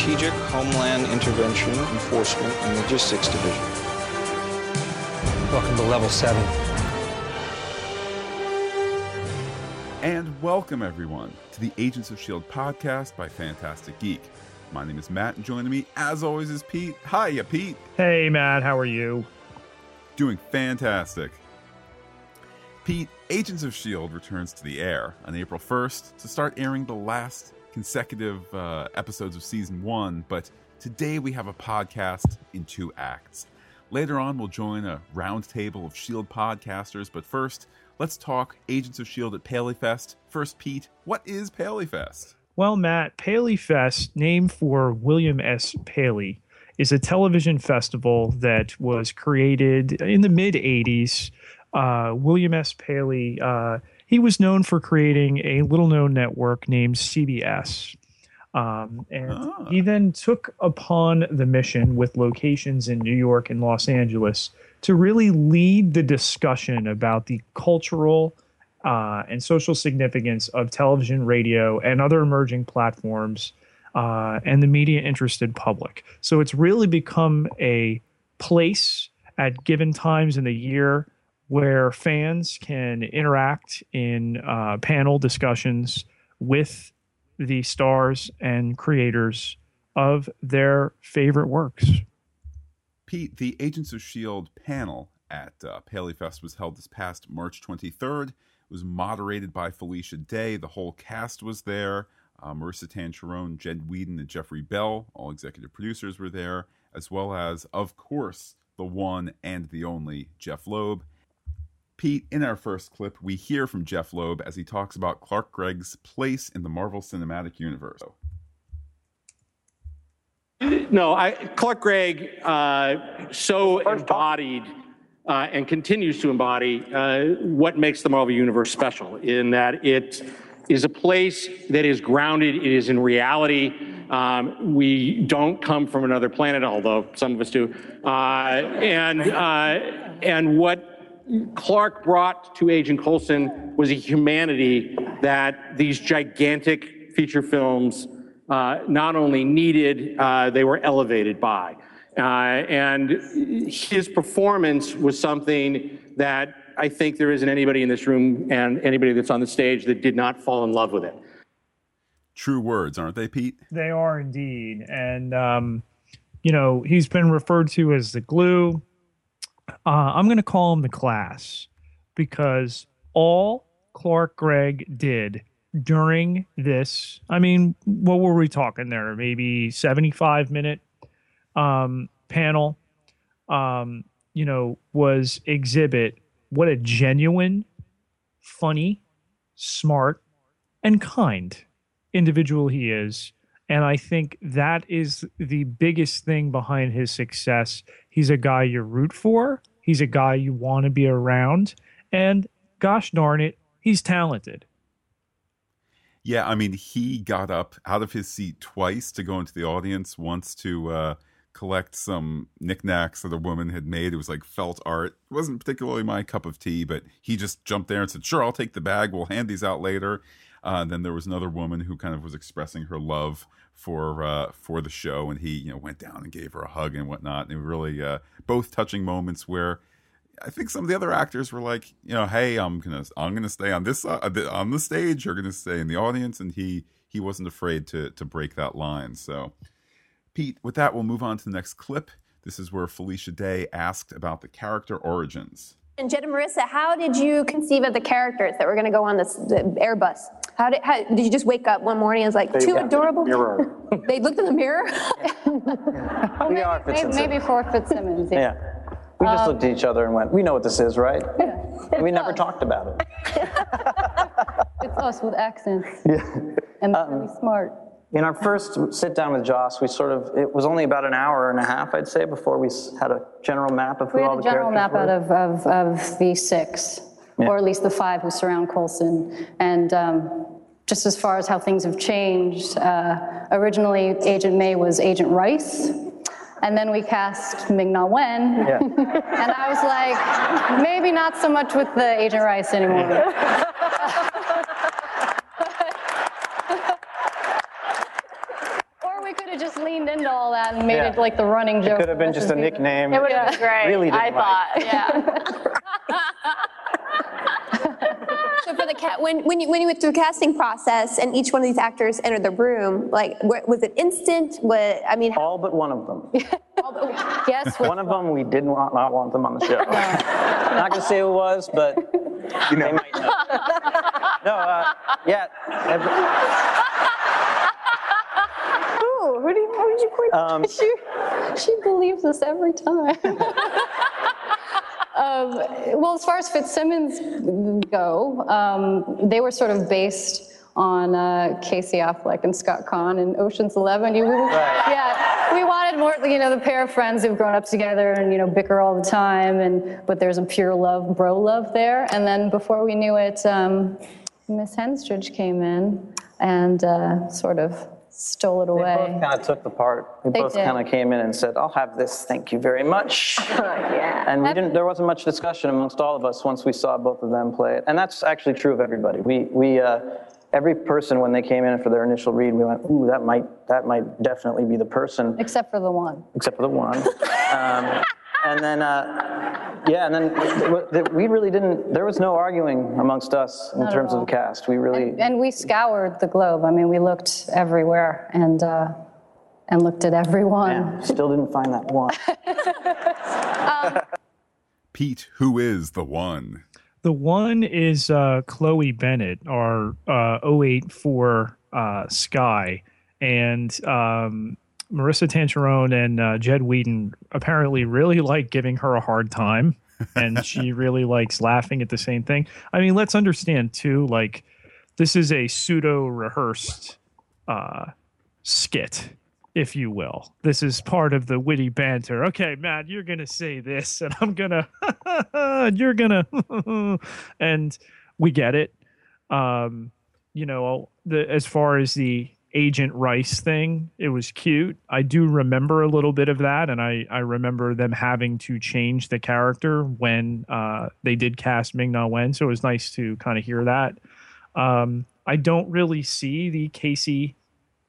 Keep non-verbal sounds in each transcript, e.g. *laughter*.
Strategic Homeland Intervention, Enforcement, and Logistics Division. Welcome to Level 7. And welcome, everyone, to the Agents of S.H.I.E.L.D. podcast by Fantastic Geek. My name is Matt, and joining me, as always, is Pete. Hiya, Pete. Hey, Matt, how are you? Doing fantastic. Pete, Agents of S.H.I.E.L.D. returns to the air on April 1st to start airing the last consecutive uh, episodes of season one, but today we have a podcast in two acts. Later on, we'll join a roundtable of S.H.I.E.L.D. podcasters, but first, let's talk Agents of S.H.I.E.L.D. at PaleyFest. First, Pete, what is PaleyFest? Well, Matt, PaleyFest, named for William S. Paley, is a television festival that was created in the mid 80s. Uh, William S. Paley, uh, he was known for creating a little known network named CBS. Um, and Ah. he then took upon the mission with locations in New York and Los Angeles to really lead the discussion about the cultural uh, and social significance of television, radio, and other emerging platforms uh, and the media interested public. So it's really become a place at given times in the year where fans can interact in uh, panel discussions with the stars and creators of their favorite works. Pete, the Agents of S.H.I.E.L.D. panel at uh, PaleyFest was held this past March 23rd. It was moderated by Felicia Day. The whole cast was there. Uh, Maurissa Tancharoen, Jed Whedon, and Jeffrey Bell, all executive producers, were there, as well as, of course, the one and the only Jeff Loeb. Pete, in our first clip, we hear from Jeff Loeb as he talks about Clark Gregg's place in the Marvel Cinematic Universe. No, I, Clark Gregg uh, so embodied uh, and continues to embody uh, what makes the Marvel Universe special in that it is a place that is grounded, it is in reality. Um, we don't come from another planet, although some of us do. Uh, and, uh, and what Clark brought to Agent Coulson was a humanity that these gigantic feature films uh, not only needed, uh, they were elevated by. Uh, and his performance was something that I think there isn't anybody in this room and anybody that's on the stage that did not fall in love with it. True words, aren't they, Pete? They are indeed. And, um, you know, he's been referred to as the glue. Uh, I'm going to call him the class because all Clark Gregg did during this, I mean, what were we talking there? Maybe 75 minute um, panel, um, you know, was exhibit what a genuine, funny, smart, and kind individual he is. And I think that is the biggest thing behind his success. He's a guy you root for, he's a guy you want to be around. And gosh darn it, he's talented. Yeah, I mean, he got up out of his seat twice to go into the audience, once to uh, collect some knickknacks that a woman had made. It was like felt art. It wasn't particularly my cup of tea, but he just jumped there and said, Sure, I'll take the bag. We'll hand these out later. Uh, then there was another woman who kind of was expressing her love for uh, for the show, and he you know went down and gave her a hug and whatnot. And really uh, both touching moments where I think some of the other actors were like, you know, hey, I'm gonna I'm gonna stay on this uh, on the stage. You're gonna stay in the audience, and he he wasn't afraid to to break that line. So, Pete, with that, we'll move on to the next clip. This is where Felicia Day asked about the character origins. And Jed and Marissa, how did you conceive of the characters that were going to go on this Airbus? How did how, did you just wake up one morning and was like too adorable? Mirror. *laughs* They looked in the mirror. we are Maybe, Fitzsimmons. maybe for Fitzsimmons. Yeah. We just looked at um, each other and went, we know what this is, right? *laughs* we never us. talked about it. *laughs* It's us with accents. Yeah. And uh-uh. really smart. In our first sit down with Joss, we sort of, it was only about an hour and a half, I'd say, before we s- had a general map of who We all had a the general map out of, of, of the six, Yeah. or at least the five who surround Coulson. And um, just as far as how things have changed, uh, originally Agent May was Agent Rice. And then we cast Ming Na Wen. Yeah. *laughs* And I was like, maybe not so much with the Agent Rice anymore. *laughs* Or we could have just just leaned into all that and made Yeah. it like the running joke. It could have the been just a the nickname. It would have been great. Really didn't I like. thought. Yeah. *laughs* So for the cat, when when you when you went through the casting process and each one of these actors entered the room, like wh- was it instant? What I mean, All but one of them. *laughs* yes One of them, we did not, not want them on the show. not gonna say who it was, but you know. they might know. No, uh, yeah. every- who who did you, who did you point? um, *laughs* she, she believes us every time. *laughs* um, well, as far as Fitzsimmons go, um, they were sort of based on uh, Casey Affleck and Scott Caan and Ocean's Eleven. You, Yeah, we wanted more, you know, the pair of friends who've grown up together and you know bicker all the time, and but there's a pure love, bro love there. And then before we knew it, um, Miss Henstridge came in and uh, sort of stole it They away. both kind of took the part. They, They both kind of came in and said, "I'll have this, thank you very much." *laughs* yeah. And we didn't. There wasn't much discussion amongst all of us once we saw both of them play it. And that's actually true of everybody. We we uh, every person when they came in for their initial read, we went, "Ooh, that might that might definitely be the person," Except for the one. except for the one. *laughs* um, and then. Uh, yeah, and then th- th- we really didn't. There was no arguing amongst us in Not terms of the cast. We really. And we scoured the globe. I mean, we looked everywhere and uh, and looked at everyone. yeah, still didn't find that one. *laughs* Pete, who is the one? The one is uh, Chloe Bennet, our uh, 084 uh, Skye, and um, Maurissa Tancharoen and uh, Jed Whedon apparently really like giving her a hard time, and *laughs* she really likes laughing at the same thing. I mean, let's understand too, like this is a pseudo rehearsed uh, skit. If you will, this is part of the witty banter. Okay, Matt, you're gonna say this, and I'm gonna, *laughs* you're gonna, *laughs* and we get it. Um, you know, the as far as the Agent Rice thing, it was cute. I do remember a little bit of that, and I I remember them having to change the character when uh, they did cast Ming Na Wen, so it was nice to kind of hear that. Um, I don't really see the Casey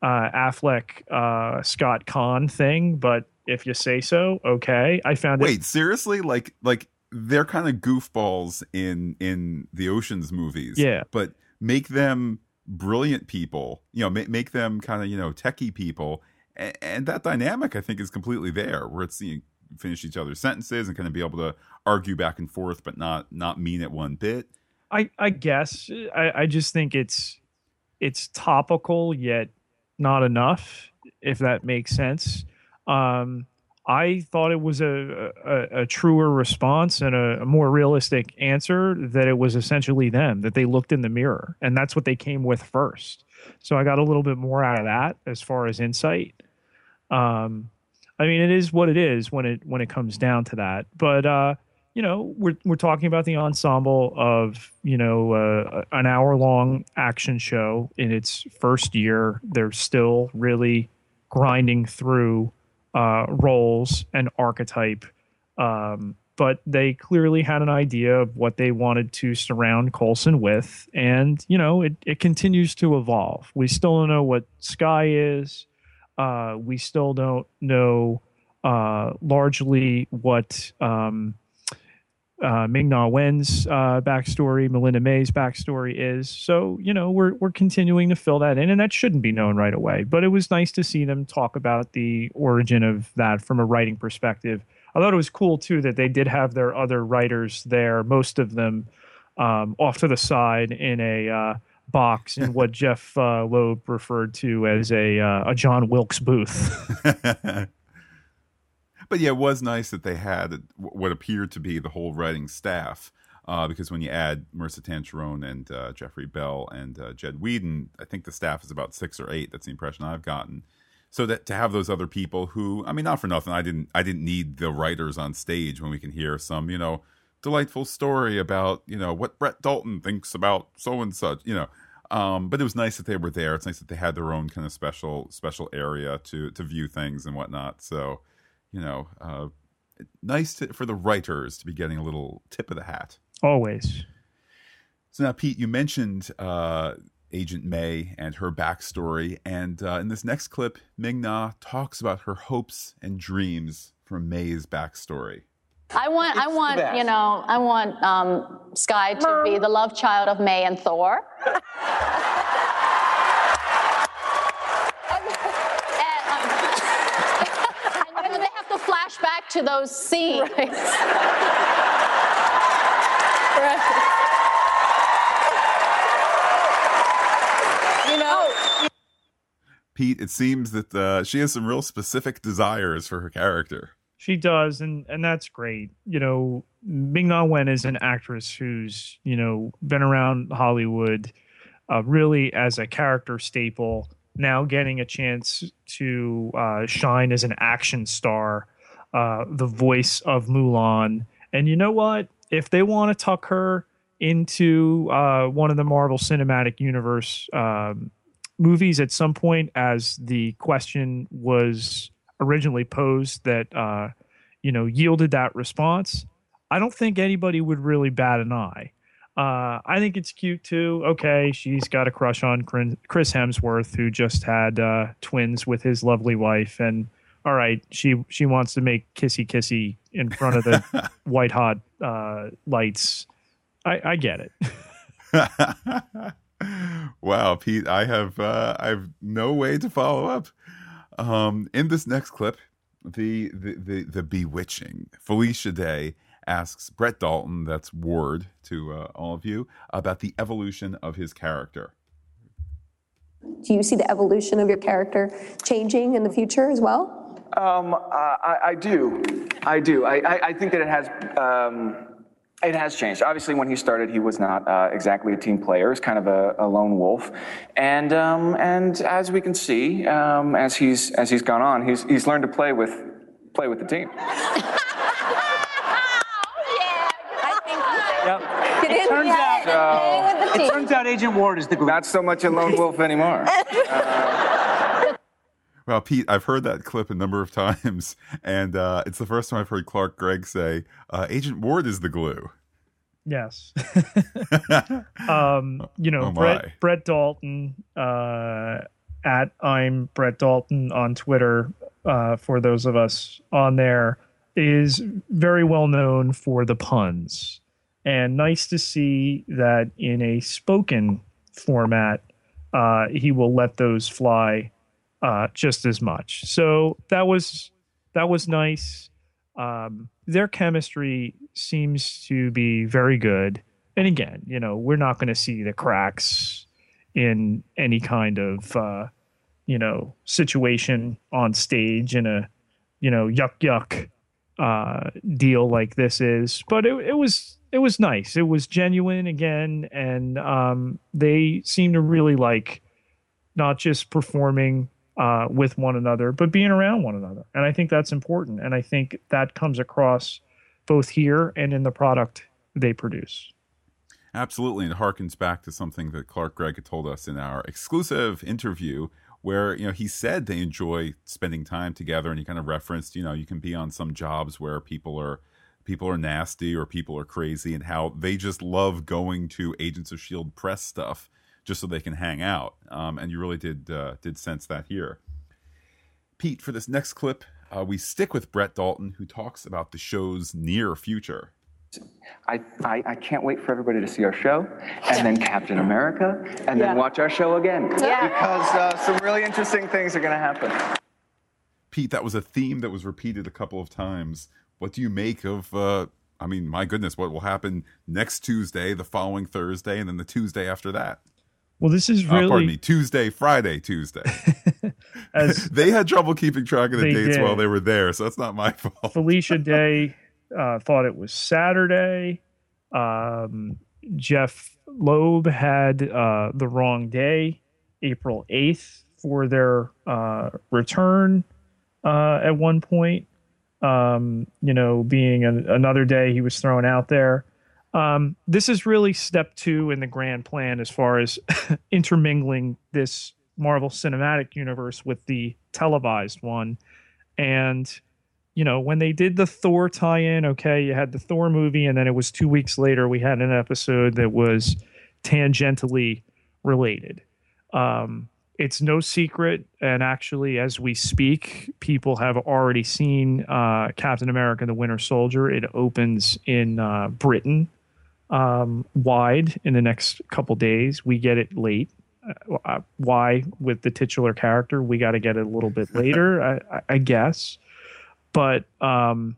uh, Affleck uh, Scott Caan thing, but if you say so, okay. I found it. Wait, seriously? Like like they're kind of goofballs in in the Ocean's movies. Yeah. But make them brilliant people. You know, make make them kind of you know techie people, and, and that dynamic I think is completely there, where it's you finish each other's sentences and kind of be able to argue back and forth, but not not mean it one bit. I I guess I, I just think it's it's topical yet not enough, if that makes sense. Um, I thought it was a, a, a truer response and a, a more realistic answer that it was essentially them that they looked in the mirror and that's what they came with first. So I got a little bit more out of that as far as insight. Um, I mean, it is what it is when it when it comes down to that. But uh, you know, we're we're talking about the ensemble of you know uh, an hour long action show in its first year. They're still really grinding through uh, roles and archetype. Um, but they clearly had an idea of what they wanted to surround Coulson with, and you know, it it continues to evolve. We still don't know what Skye is. Uh, we still don't know uh, largely what um, uh, Ming Na Wen's uh, backstory, Melinda May's backstory is. So you know we're we're continuing to fill that in, and that shouldn't be known right away. But it was nice to see them talk about the origin of that from a writing perspective. I thought it was cool too that they did have their other writers there, most of them um, off to the side in a uh, box in *laughs* what Jeff uh, Loeb referred to as a uh, a John Wilkes booth. *laughs* but yeah, it was nice that they had what appeared to be the whole writing staff. Uh, because when you add Maurissa Tancharoen and uh, Jeffrey Bell and uh, Jed Whedon, I think the staff is about six or eight. That's the impression I've gotten. So that to have those other people who, I mean, not for nothing, I didn't, I didn't need the writers on stage when we can hear some, you know, delightful story about, you know, what Brett Dalton thinks about so and such, you know. Um, but it was nice that they were there. It's nice that they had their own kind of special, special area to to view things and whatnot. So, you know, uh, nice to, for the writers to be getting a little tip of the hat. Always. So now, Pete, you mentioned uh, Agent May and her backstory. And uh, in this next clip, Ming Na talks about her hopes and dreams from May's backstory. I want, I want, you know, I want um, Skye to be the love child of May and Thor. *laughs* and, um, and, you know, they have to flash back to those scenes. *laughs* You know, Pete, it seems that uh, she has some real specific desires for her character. She does, and and that's great. You know, Ming Na Wen is an actress who's you know been around Hollywood, uh, really as a character staple. Now getting a chance to uh, shine as an action star, uh, the voice of Mulan. And you know what? If they want to tuck her into uh, one of the Marvel Cinematic Universe um, movies at some point, as the question was originally posed that uh, you know yielded that response, I don't think anybody would really bat an eye. Uh, I think it's cute too. Okay, she's got a crush on Chris Hemsworth, who just had uh, twins with his lovely wife, and all right, she she wants to make kissy kissy in front of the *laughs* white hot uh, lights. I, I get it. *laughs* wow, Pete, I have uh, I have no way to follow up. Um, in this next clip, the the the, the bewitching Felicia Day asks Brett Dalton, that's Ward to uh, all of you, about the evolution of his character. Do you see the evolution of your character changing in the future as well? Um, I, I do. I do. I, I, I think that it has. Um, it has changed. Obviously, when he started, he was not uh, exactly a team player. He was kind of a, a lone wolf, and um, and as we can see, um, as he's as he's gone on, he's he's learned to play with play with the team. *laughs* Get It turns out, Hang it turns out Agent Ward is the glue. Not so much a lone wolf anymore. *laughs* Well, Pete, I've heard that clip a number of times, *laughs* and uh, it's the first time I've heard Clark Gregg say, uh, "Agent Ward is the glue." Yes. *laughs* *laughs* um, you know, Oh. Brett Brett Dalton uh, at I'm Brett Dalton on Twitter. Uh, for those of us on there, is very well known for the puns, and nice to see that in a spoken format, uh, he will let those fly uh, just as much. So that was that was nice. Um, their chemistry seems to be very good. And again, you know, we're not going to see the cracks in any kind of, uh, you know, situation on stage in a, you know, yuck yuck uh, deal like this is. But it, it was it was nice. It was genuine again, and um, they seem to really like not just performing uh, with one another, but being around one another. And I think that's important. And I think that comes across both here and in the product they produce. Absolutely, and it harkens back to something that Clark Gregg had told us in our exclusive interview, where you know he said they enjoy spending time together, and he kind of referenced, you know, you can be on some jobs where people are people are nasty or people are crazy, and how they just love going to Agents of Shield press stuff just so they can hang out. Um, and you really did uh, did sense that here. Pete, for this next clip, uh, we stick with Brett Dalton, who talks about the show's near future. I, I, I can't wait for everybody to see our show, and then Captain America, and Yeah. then watch our show again. Yeah. Because uh, some really interesting things are going to happen. Pete, that was a theme that was repeated a couple of times. What do you make of? Uh, I mean, my goodness, what will happen next Tuesday, the following Thursday, and then the Tuesday after that? Well, this is Uh, pardon really me, Tuesday, Friday, Tuesday. *laughs* as they had trouble keeping track of the dates did. while they were there, so that's not my *laughs* fault. Felicia Day uh, thought it was Saturday. Um, Jeff Loeb had uh, the wrong day, April 8th, for their uh, return uh, at one point. Um, you know, being an another day he was thrown out there. Um, this is really step two in the grand plan as far as *laughs* intermingling this Marvel Cinematic Universe with the televised one. And you know, when they did the Thor tie in, okay, you had the Thor movie, and then it was two weeks later, we had an episode that was tangentially related. Um, it's no secret, and actually, as we speak, people have already seen uh, Captain America: The Winter Soldier. It opens in uh, Britain um, wide in the next couple days. We get it late. Uh, why with the titular character? We got to get it a little bit *laughs* later, I, I, guess. But um,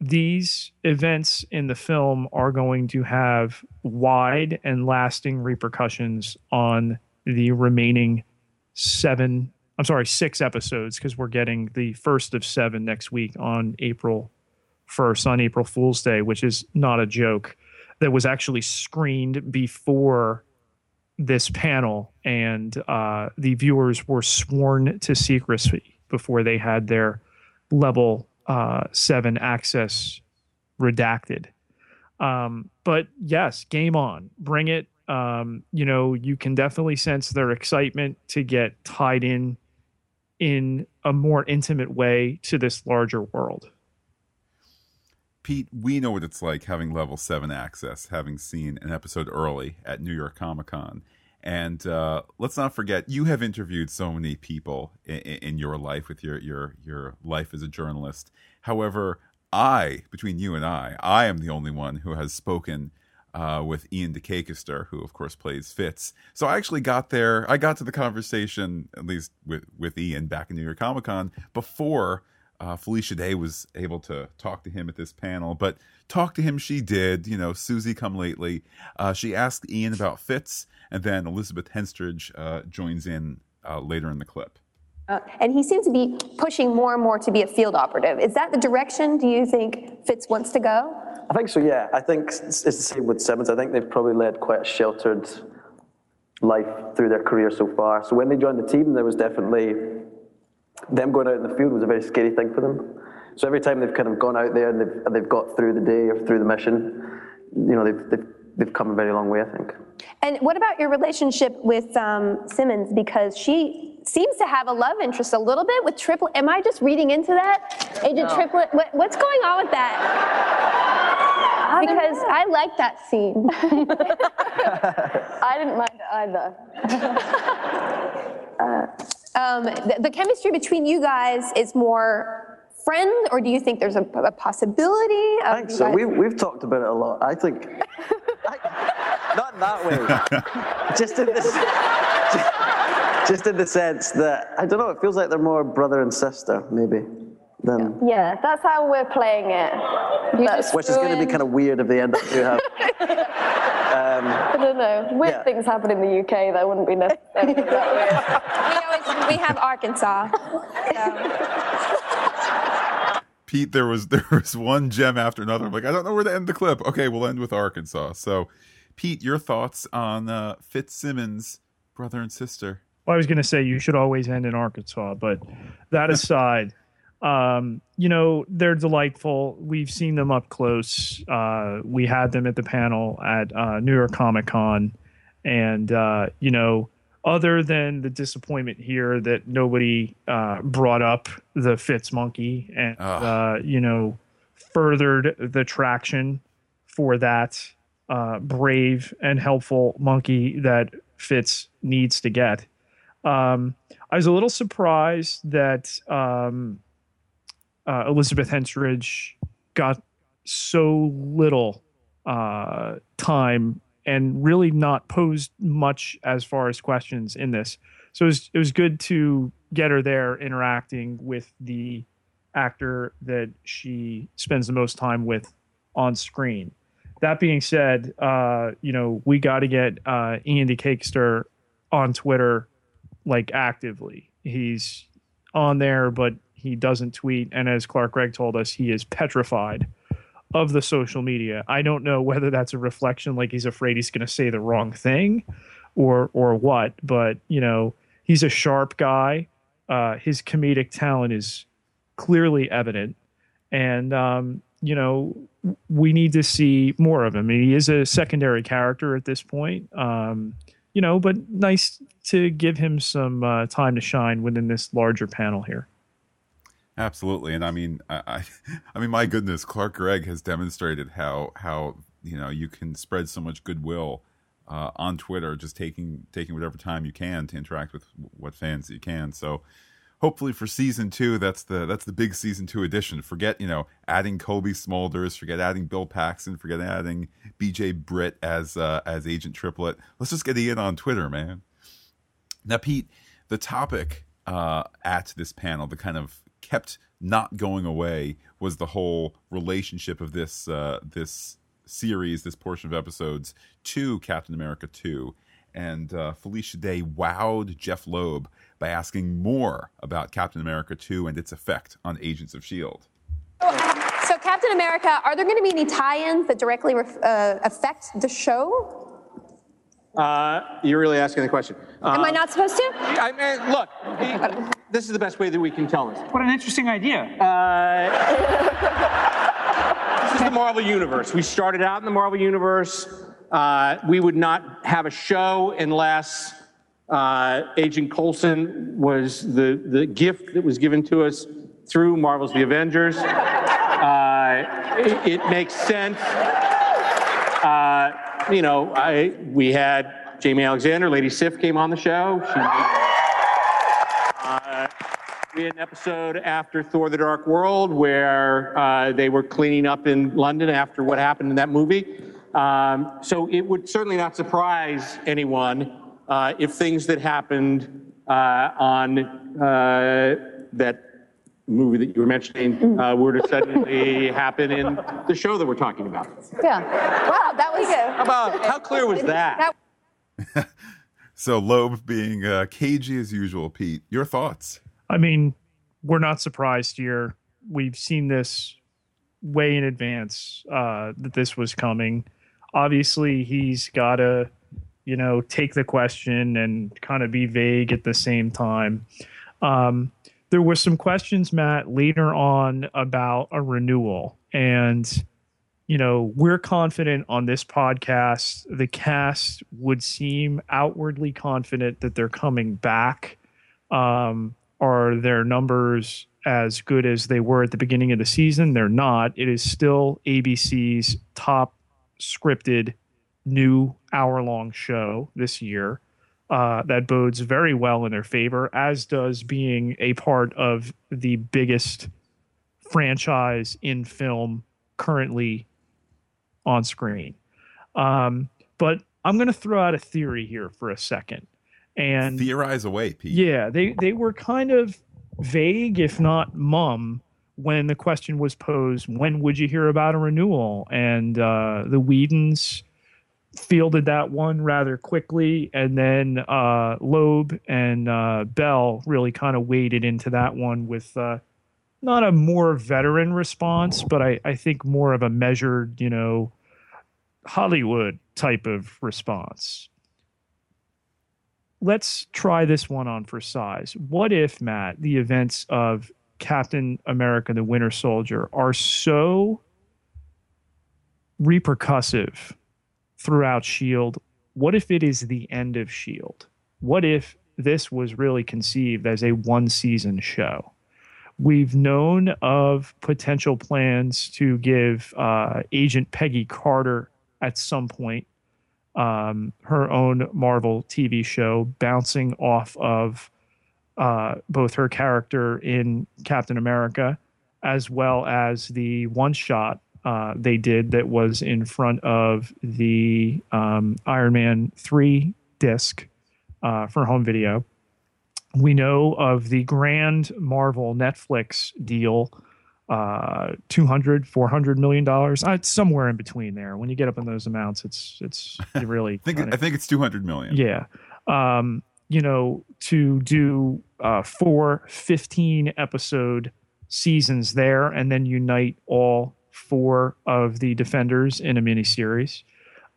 these events in the film are going to have wide and lasting repercussions on the remaining seven i'm sorry six episodes because we're getting the first of seven next week on april 1st on april fool's day which is not a joke that was actually screened before this panel and uh, the viewers were sworn to secrecy before they had their level uh, 7 access redacted. Um, but yes game on. Bring it. Um, you know, you can definitely sense their excitement to get tied in in a more intimate way to this larger world. Pete, we know what it's like having level seven access, having seen an episode early at New York Comic Con. And uh, let's not forget, you have interviewed so many people in, in, your life with your, your your life as a journalist. However, I, between you and I, I am the only one who has spoken uh, with Iain De Caestecker, who of course plays Fitz. So I actually got there. I got to the conversation at least with with Iain back in New York Comic Con before uh, Felicia Day was able to talk to him at this panel. But talk to him she did. You know, Susie come lately. Uh, she asked Iain about Fitz, and then Elizabeth Henstridge uh, joins in uh, later in the clip. Uh, and he seems to be pushing more and more to be a field operative. Is that the direction do you think Fitz wants to go? I think so, yeah. I think it's the same with Simmons. I think they've probably led quite a sheltered life through their career so far. So when they joined the team, there was definitely them going out in the field was a very scary thing for them. So every time they've kind of gone out there and they've, and they've got through the day or through the mission, you know, they've, they've, they've come a very long way, I think. And what about your relationship with um, Simmons? Because she seems to have a love interest a little bit with Triplett. Am I just reading into that? Agent no. Triplett, what, what's going on with that? because I like that scene. *laughs* *laughs* I didn't mind it either. *laughs* uh, um, the, the, chemistry between you guys is more friend, or do you think there's a, a possibility? I think so. We, we've talked about it a lot. I think, I, not in that way, *laughs* just in this. Just, just in the sense that I don't know. It feels like they're more brother and sister, maybe. Than, yeah, that's how we're playing it. Which is going to be kind of weird if they end up to have. *laughs* um, I don't know. Weird yeah. things happen in the UK that wouldn't be necessarily that weird. *laughs* we, have Arkansas. So. *laughs* Pete, there was there was one gem after another. I'm like, I don't know where to end the clip. Okay, we'll end with Arkansas. So, Pete, your thoughts on uh, Fitzsimmons, brother and sister? Well, I was going to say you should always end in Arkansas, but that aside, *laughs* um, you know, they're delightful. We've seen them up close. Uh, we had them at the panel at uh, New York Comic Con. And, uh, you know, other than the disappointment here that nobody uh, brought up the Fitz monkey and, uh, you know, furthered the traction for that uh, brave and helpful monkey that Fitz needs to get. Um, I was a little surprised that um, uh, Elizabeth Henstridge got so little uh, time and really not posed much as far as questions in this. So it was, it was good to get her there interacting with the actor that she spends the most time with on screen. That being said, uh, you know, we got to get uh, De Caestecker on Twitter like actively. He's on there, but he doesn't tweet, and as Clark Gregg told us, he is petrified of the social media. I don't know whether that's a reflection, like he's afraid he's going to say the wrong thing, or or what. But you know, he's a sharp guy. Uh, his comedic talent is clearly evident, and um, you know, we need to see more of him. I mean, he is a secondary character at this point. Um, you know, but nice to give him some uh, time to shine within this larger panel here. Absolutely, and I mean, I, *laughs* I mean, my goodness, Clark Gregg has demonstrated how how you know you can spread so much goodwill uh, on Twitter, just taking taking whatever time you can to interact with what fans you can. So hopefully for season two, that's the that's the big season two edition. Forget you know adding Cobie Smulders, forget adding Bill Paxton, forget adding B.J. Britt as uh, as Agent Triplett. Let's just get in on Twitter, man. Now, Pete, the topic uh, at this panel, the kind of kept not going away, was the whole relationship of this uh, this series, this portion of episodes to Captain America 2. And uh, Felicia Day wowed Jeff Loeb by asking more about Captain America 2 and its effect on Agents of S.H.I.E.L.D. So, Captain America, are there going to be any tie ins that directly ref- uh, affect the show? Uh, you're really asking the question. Am I Uh, not supposed to? I mean, look, this is the best way that we can tell this. What an interesting idea. *laughs* This is the Marvel Universe. We started out in the Marvel Universe. Uh, we would not have a show unless uh, Agent Coulson was the, the gift that was given to us through Marvel's The Avengers. Uh, it, it makes sense. Uh, you know, I, we had Jaimie Alexander, Lady Sif came on the show. She, uh, we had an episode after Thor: The Dark World where uh, they were cleaning up in London after what happened in that movie. Um, so it would certainly not surprise anyone uh, if things that happened uh, on uh, that movie that you were mentioning uh, were to suddenly happen in the show that we're talking about. Yeah. Wow, that was How about how clear was that? *laughs* So Loeb being uh, cagey as usual, Pete. Your thoughts? I mean, we're not surprised here. We've seen this way in advance uh, that this was coming. Obviously, he's got to, you know, take the question and kind of be vague at the same time. Um, there were some questions, Matt, later on about a renewal. And, you know, we're confident on this podcast, the cast would seem outwardly confident that they're coming back. Um, are their numbers as good as they were at the beginning of the season? They're not. It is still ABC's top scripted new hour long show this year. Uh, that bodes very well in their favor, as does being a part of the biggest franchise in film currently on screen. Um, but I'm going to throw out a theory here for a second. And Theorize away, Pete. yeah, they they were kind of vague, if not mum, when the question was posed, when would you hear about a renewal? And uh, the Whedons fielded that one rather quickly, and then uh, Loeb and uh, Bell really kind of waded into that one with uh, not a more veteran response, but I, I think more of a measured, you know, Hollywood type of response let's try this one on for size. What if, Matt, the events of Captain America the Winter Soldier are so repercussive throughout S.H.I.E.L.D.? What if it is the end of S.H.I.E.L.D.? What if this was really conceived as a one season show? We've known of potential plans to give uh, Agent Peggy Carter at some point um, her own Marvel TV show, bouncing off of uh, both her character in Captain America as well as the one shot uh, they did that was in front of the um, Iron Man 3 disc uh, for home video. We know of the grand Marvel Netflix deal uh 200 400 million dollars uh, it's somewhere in between there when you get up in those amounts it's it's *laughs* really I think I think it's two hundred million. yeah um you know to do uh four 15 episode seasons there and then unite all four of the defenders in a miniseries.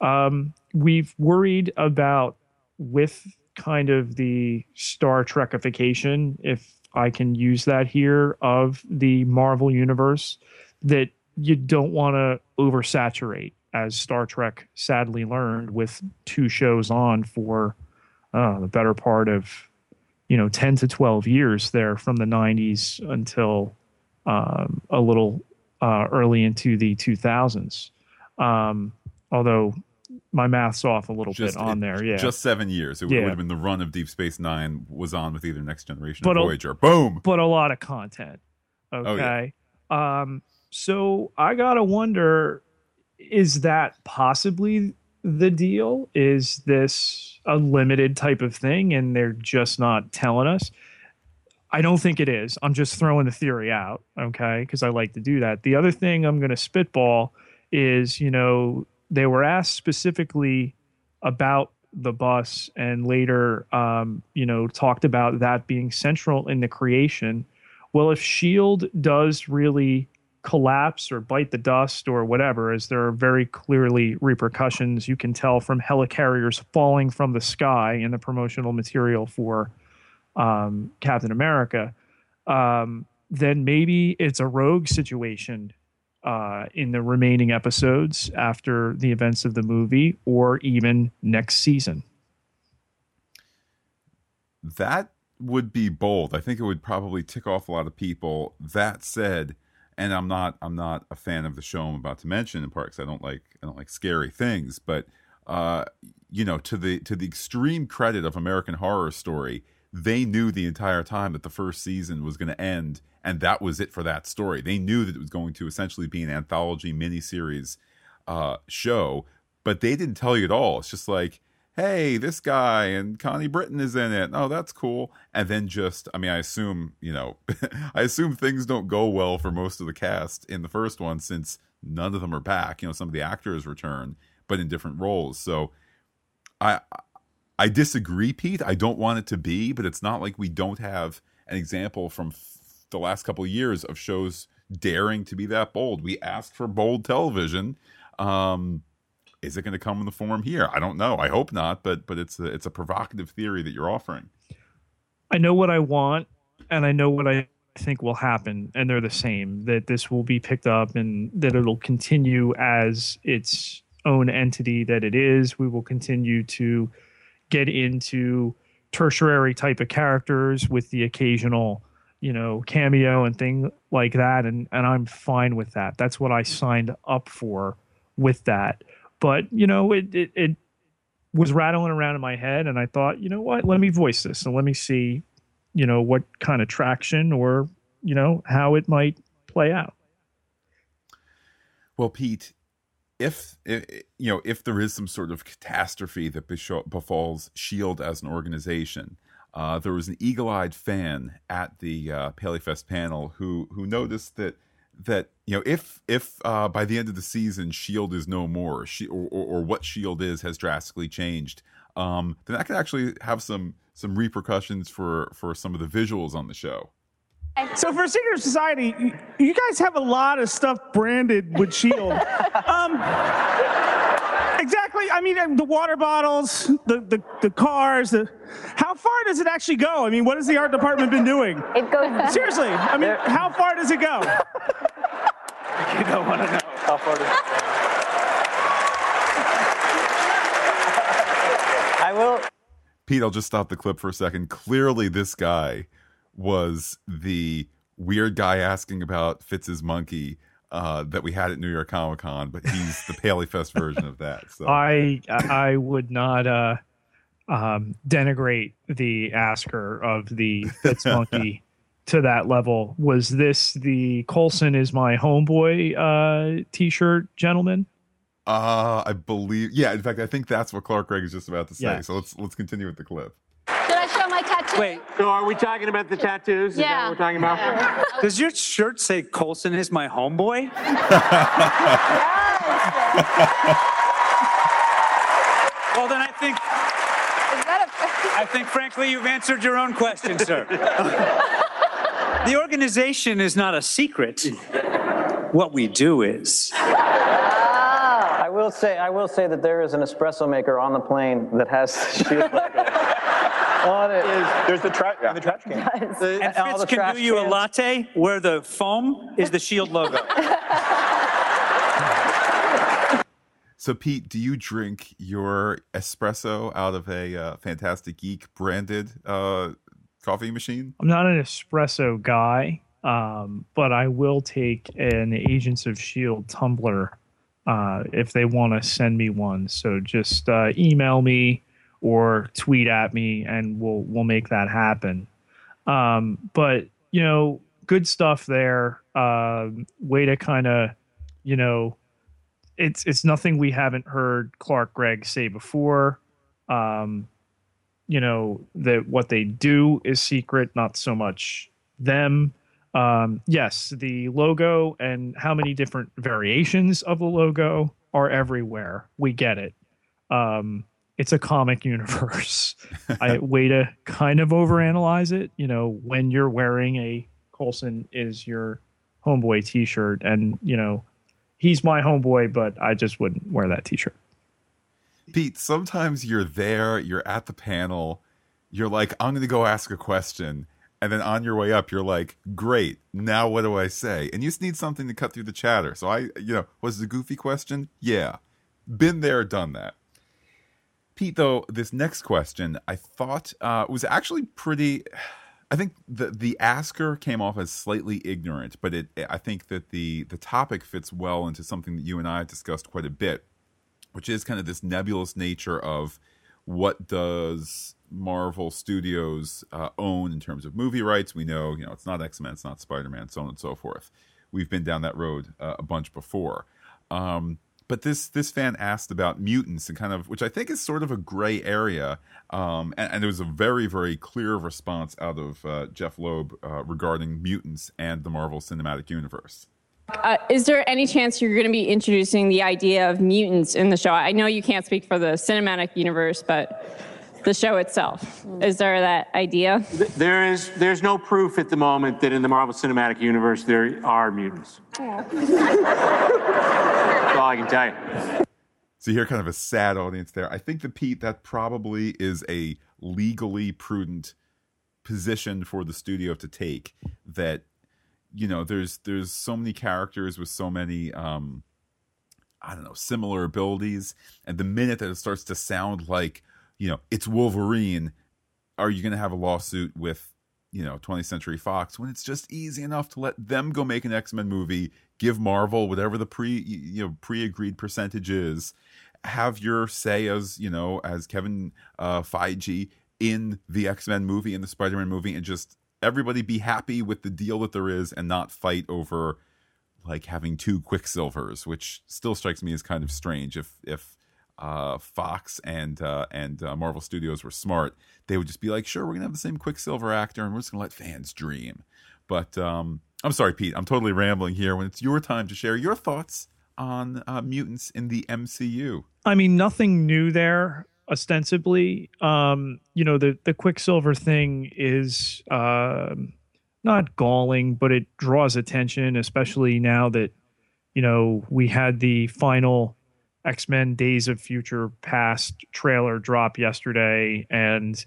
Um we've worried about with kind of the star trekification if i can use that here of the marvel universe that you don't want to oversaturate as star trek sadly learned with two shows on for uh, the better part of you know 10 to 12 years there from the 90s until um, a little uh, early into the 2000s um, although my math's off a little Just bit on it- there. Yeah, Just seven years. It, would- Yeah. would have been the run of Deep Space Nine was on with either Next Generation But or a- Voyager. Boom. but a lot of content. Oh, yeah. Okay. Um, so I gotta wonder, is that possibly the deal? Is this a limited type of thing and they're just not telling us? I don't think it is. I'm just throwing the theory out, okay? Because I like to do that. The other thing I'm going to spitball is, you know, they were asked specifically about the bus and later, um, you know, talked about that being central in the creation. Well, if S.H.I.E.L.D. Does really collapse or bite the dust or whatever, as there are very clearly repercussions, you can tell from helicarriers falling from the sky in the promotional material for um, Captain America, um, then maybe it's a rogue situation uh, in the remaining episodes after the events of the movie or even next season. That would be bold. I think it would probably tick off a lot of people. That said, and I'm not I'm not a fan of the show I'm about to mention in part because I don't like I don't like scary things, but uh, you know, to the to the extreme credit of American Horror Story, they knew the entire time that the first season was going to end, and that was it for that story. They knew that it was going to essentially be an anthology miniseries uh, show, but they didn't tell you at all. It's just like, hey, this guy and Connie Britton is in it. Oh, that's cool. And then just, I mean, I assume, you know, *laughs* I assume things don't go well for most of the cast in the first one since none of them are back. You know, some of the actors return, but in different roles. So I I disagree, Pete. I don't want it to be, but it's not like we don't have an example from f- the last couple of years of shows daring to be that bold. We asked for bold television. Um, is it going to come in the form here? I don't know. I hope not, but but it's a, it's a provocative theory that you're offering. I know what I want and I know what I think will happen, and they're the same. That this will be picked up and that it'll continue as its own entity that it is. We will continue to get into tertiary type of characters with the occasional, you know, cameo and thing like that. And and I'm fine with that. That's what I signed up for with that. But, you know, it it, it was rattling around in my head and I thought, you know what, let me voice this and let me see, you know, what kind of traction or, you know, how it might play out. Well, Pete, if, i you know if there is some sort of catastrophe that befalls Shield as an organization, uh, there was an eagle-eyed fan at the uh, PaleyFest panel who who noticed that that you know if if uh, by the end of the season Shield is no more, she, or, or, or what Shield is has drastically changed, um, then that could actually have some some repercussions for for some of the visuals on the show. So for Secret Society, you, you guys have a lot of stuff branded with Shield. *laughs* um, exactly. I mean, the water bottles, the, the the cars. The, how far does it actually go? I mean, what has the art department been doing? It goes *laughs* Seriously. I mean, how far does it go? *laughs* You don't want to know how far does I will. Pete, I'll just stop the clip for a second. Clearly, this guy was the weird guy asking about Fitz's monkey uh, that we had at New York Comic Con, but he's the *laughs* PaleyFest version of that. So I I would not uh, um, denigrate the asker of the Fitz monkey *laughs* to that level. Was this the Coulson is my homeboy uh, T-shirt, gentlemen? uh, I believe, yeah. In fact, I think that's what Clark Gregg is just about to say. Yes. So let's let's continue with the clip. Did I show my tattoo? Wait, so are we talking about the tattoos? Is that Yeah. what we're talking about? Does your shirt say Coulson is my homeboy? *laughs* well, then I think Is that I think frankly you've answered your own question, sir. *laughs* the organization is not a secret. What we do is. I will say, I will say that there is an espresso maker on the plane that has the Shield logo on it. There's the trash in the trash can. The- And all Fitz the can do you a latte where the foam is the Shield logo. *laughs* So, Pete, do you drink your espresso out of a uh, Fantastic Geek branded uh, coffee machine? I'm not an espresso guy, um, but I will take an Agents of Shield tumbler uh, if they want to send me one. So just uh, email me or tweet at me, and we'll we'll make that happen. Um, but you know, good stuff there. Uh, way to kind of, you know, it's it's nothing we haven't heard Clark Gregg say before. Um, you know that what they do is secret, not so much them. Um, yes, the logo and how many different variations of the logo are everywhere. We get it. Um, it's a comic *laughs* universe. I way to kind of overanalyze it. You know, when you're wearing a Coulson is your homeboy T-shirt, and you know, he's my homeboy, but I just wouldn't wear that T-shirt. Pete, sometimes you're there, you're at the panel, you're like, I'm going to go ask a question. And then on your way up, you're like, great, now what do I say? And you just need something to cut through the chatter. So I, you know, was a goofy question? Yeah. Been there, done that. Pete, though, this next question I thought uh, was actually pretty. I think the the asker came off as slightly ignorant, but it I think that the the topic fits well into something that you and I discussed quite a bit, which is kind of this nebulous nature of what does Marvel Studios uh, own in terms of movie rights. We know, you know, it's not X Men, it's not Spider Man, so on and so forth. We've been down that road uh, a bunch before. Um, but this this fan asked about mutants and kind of, which I think is sort of a gray area. Um, and, and, there was a very very clear response out of uh, Jeph Loeb uh, regarding mutants and the Marvel Cinematic Universe. Uh, is there any chance you're going to be introducing the idea of mutants in the show? I know you can't speak for the cinematic universe, but the show itself. Is there that idea? There is. There's no proof at the moment that in the Marvel Cinematic Universe there are mutants. That's *laughs* all I can tell you. So you hear kind of a sad audience there. I think that Pete, that probably is a legally prudent position for the studio to take. That you know, there's there's so many characters with so many um I don't know, similar abilities. And the minute that it starts to sound like you know, it's Wolverine. Are you going to have a lawsuit with, you know, 20th Century Fox when it's just easy enough to let them go make an X Men movie, give Marvel whatever the pre, you know, pre agreed percentage is, have your say as, you know, as Kevin uh, Feige in the X Men movie, in the Spider Man movie, and just everybody be happy with the deal that there is and not fight over like having two Quicksilvers, which still strikes me as kind of strange. If if uh, Fox and uh, and uh, Marvel Studios were smart, they would just be like, "Sure, we're gonna have the same Quicksilver actor, and we're just gonna let fans dream." But um, I'm sorry, Pete. I'm totally rambling here. When it's your time to share your thoughts on uh, mutants in the MCU. I mean, nothing new there. Ostensibly, um, you know, the the Quicksilver thing is uh, not galling, but it draws attention, especially now that you know we had the final X Men Days of Future Past trailer drop yesterday, and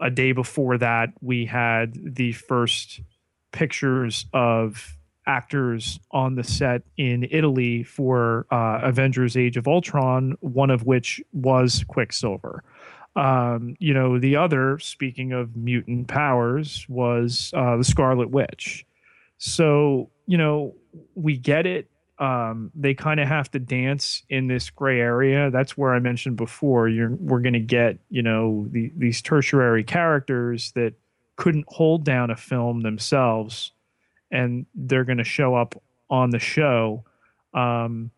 a day before that, we had the first pictures of actors on the set in Italy for uh, Avengers Age of Ultron, one of which was Quicksilver. Um, you know, the other, speaking of mutant powers, was uh, the Scarlet Witch. So, you know, we get it um, they kind of have to dance in this gray area. That's where I mentioned before. You're we're going to get you know the, these tertiary characters that couldn't hold down a film themselves, and they're going to show up on the show. Um,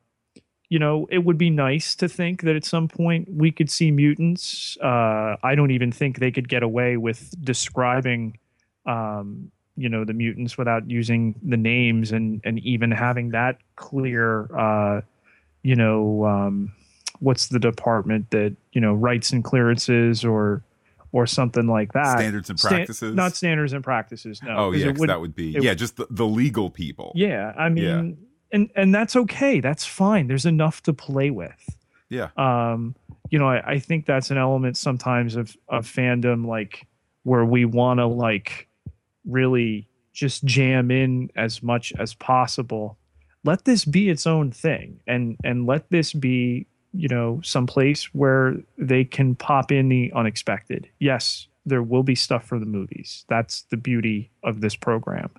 you know, it would be nice to think that at some point we could see mutants. Uh, I don't even think they could get away with describing um, you know the mutants without using the names and and even having that clear uh you know um what's the department that you know rights and clearances or or something like that. Standards and practices? not standards and practices no oh yeah would, that would be yeah just the, the legal people. Yeah i mean yeah. and and that's okay that's fine there's enough to play with. Yeah. Um you know i, I think that's an element sometimes of of fandom like where we want to like really just jam in as much as possible. Let this be its own thing and and let this be you know some place where they can pop in the unexpected. Yes there will be stuff for the movies. That's the beauty of this program.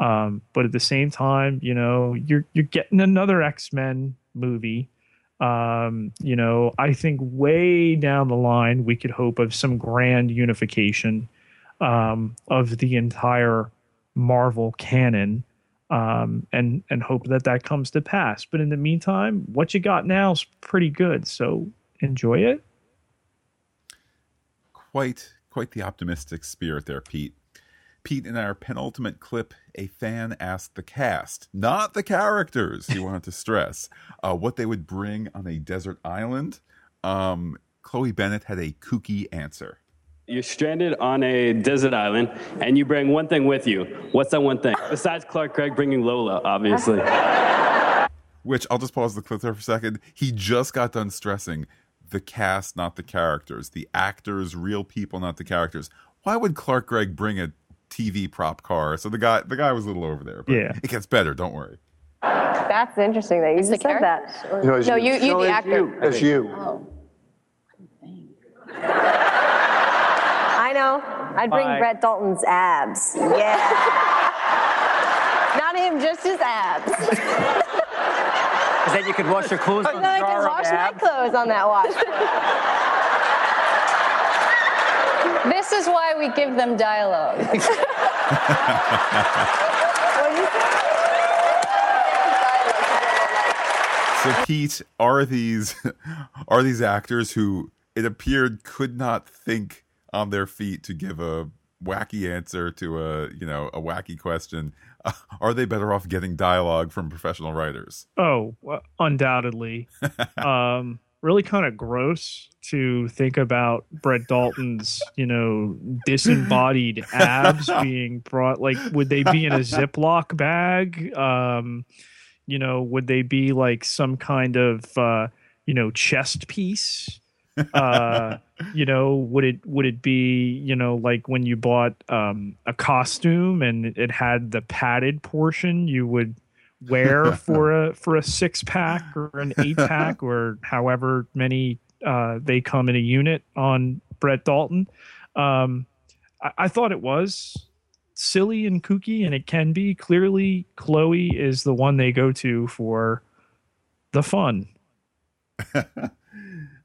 Um, but at the same time you know you're you're getting another x-men movie. Um, you know, I think way down the line we could hope of some grand unification um, of the entire Marvel canon, um, and and hope that that comes to pass. But in the meantime, what you got now is pretty good. So enjoy it. Quite quite the optimistic spirit there, Pete. Pete, in our penultimate clip, a fan asked the cast, not the characters, he wanted to stress, uh, what they would bring on a desert island. Um, Chloe Bennet had a kooky answer. You're stranded on a desert island, and you bring one thing with you. What's that one thing? Besides Clark Gregg bringing Lola, obviously. Which I'll just pause the clip there for a second. He just got done stressing the cast, not the characters, the actors, real people, not the characters. Why would Clark Gregg bring a TV prop car? So the guy, the guy was a little over there, but Yeah. it gets better. Don't worry. That's interesting that you just said that. No, no, you. you, you, No, the actor. you. It's you. Oh. I know. I'd bring Bye. Brett Dalton's abs. Yeah. *laughs* Not him, just his abs. *laughs* Because then you could wash your clothes And on then I the jar can of wash my abs. clothes on that wash. This is why we give them dialogue. *laughs* So Pete, are these are these actors who it appeared could not think on their feet to give a wacky answer to a you know a wacky question? Uh, *laughs* are they better off getting dialogue from professional writers? Oh, undoubtedly. *laughs* um, really kind of gross to think about Brett Dalton's, you know, disembodied abs *laughs* being brought. Like, would they be in a Ziploc bag? Um, you know, would they be like some kind of, uh, you know, chest piece? Uh you know would it would it be you know like when you bought um a costume and it- had the padded portion you would wear *laughs* for a for a six pack or an eight *laughs* pack or however many uh they come in a unit on Brett Dalton? Um I, I thought it was silly and kooky and it can be. Clearly Chloe is the one they go to for the fun *laughs*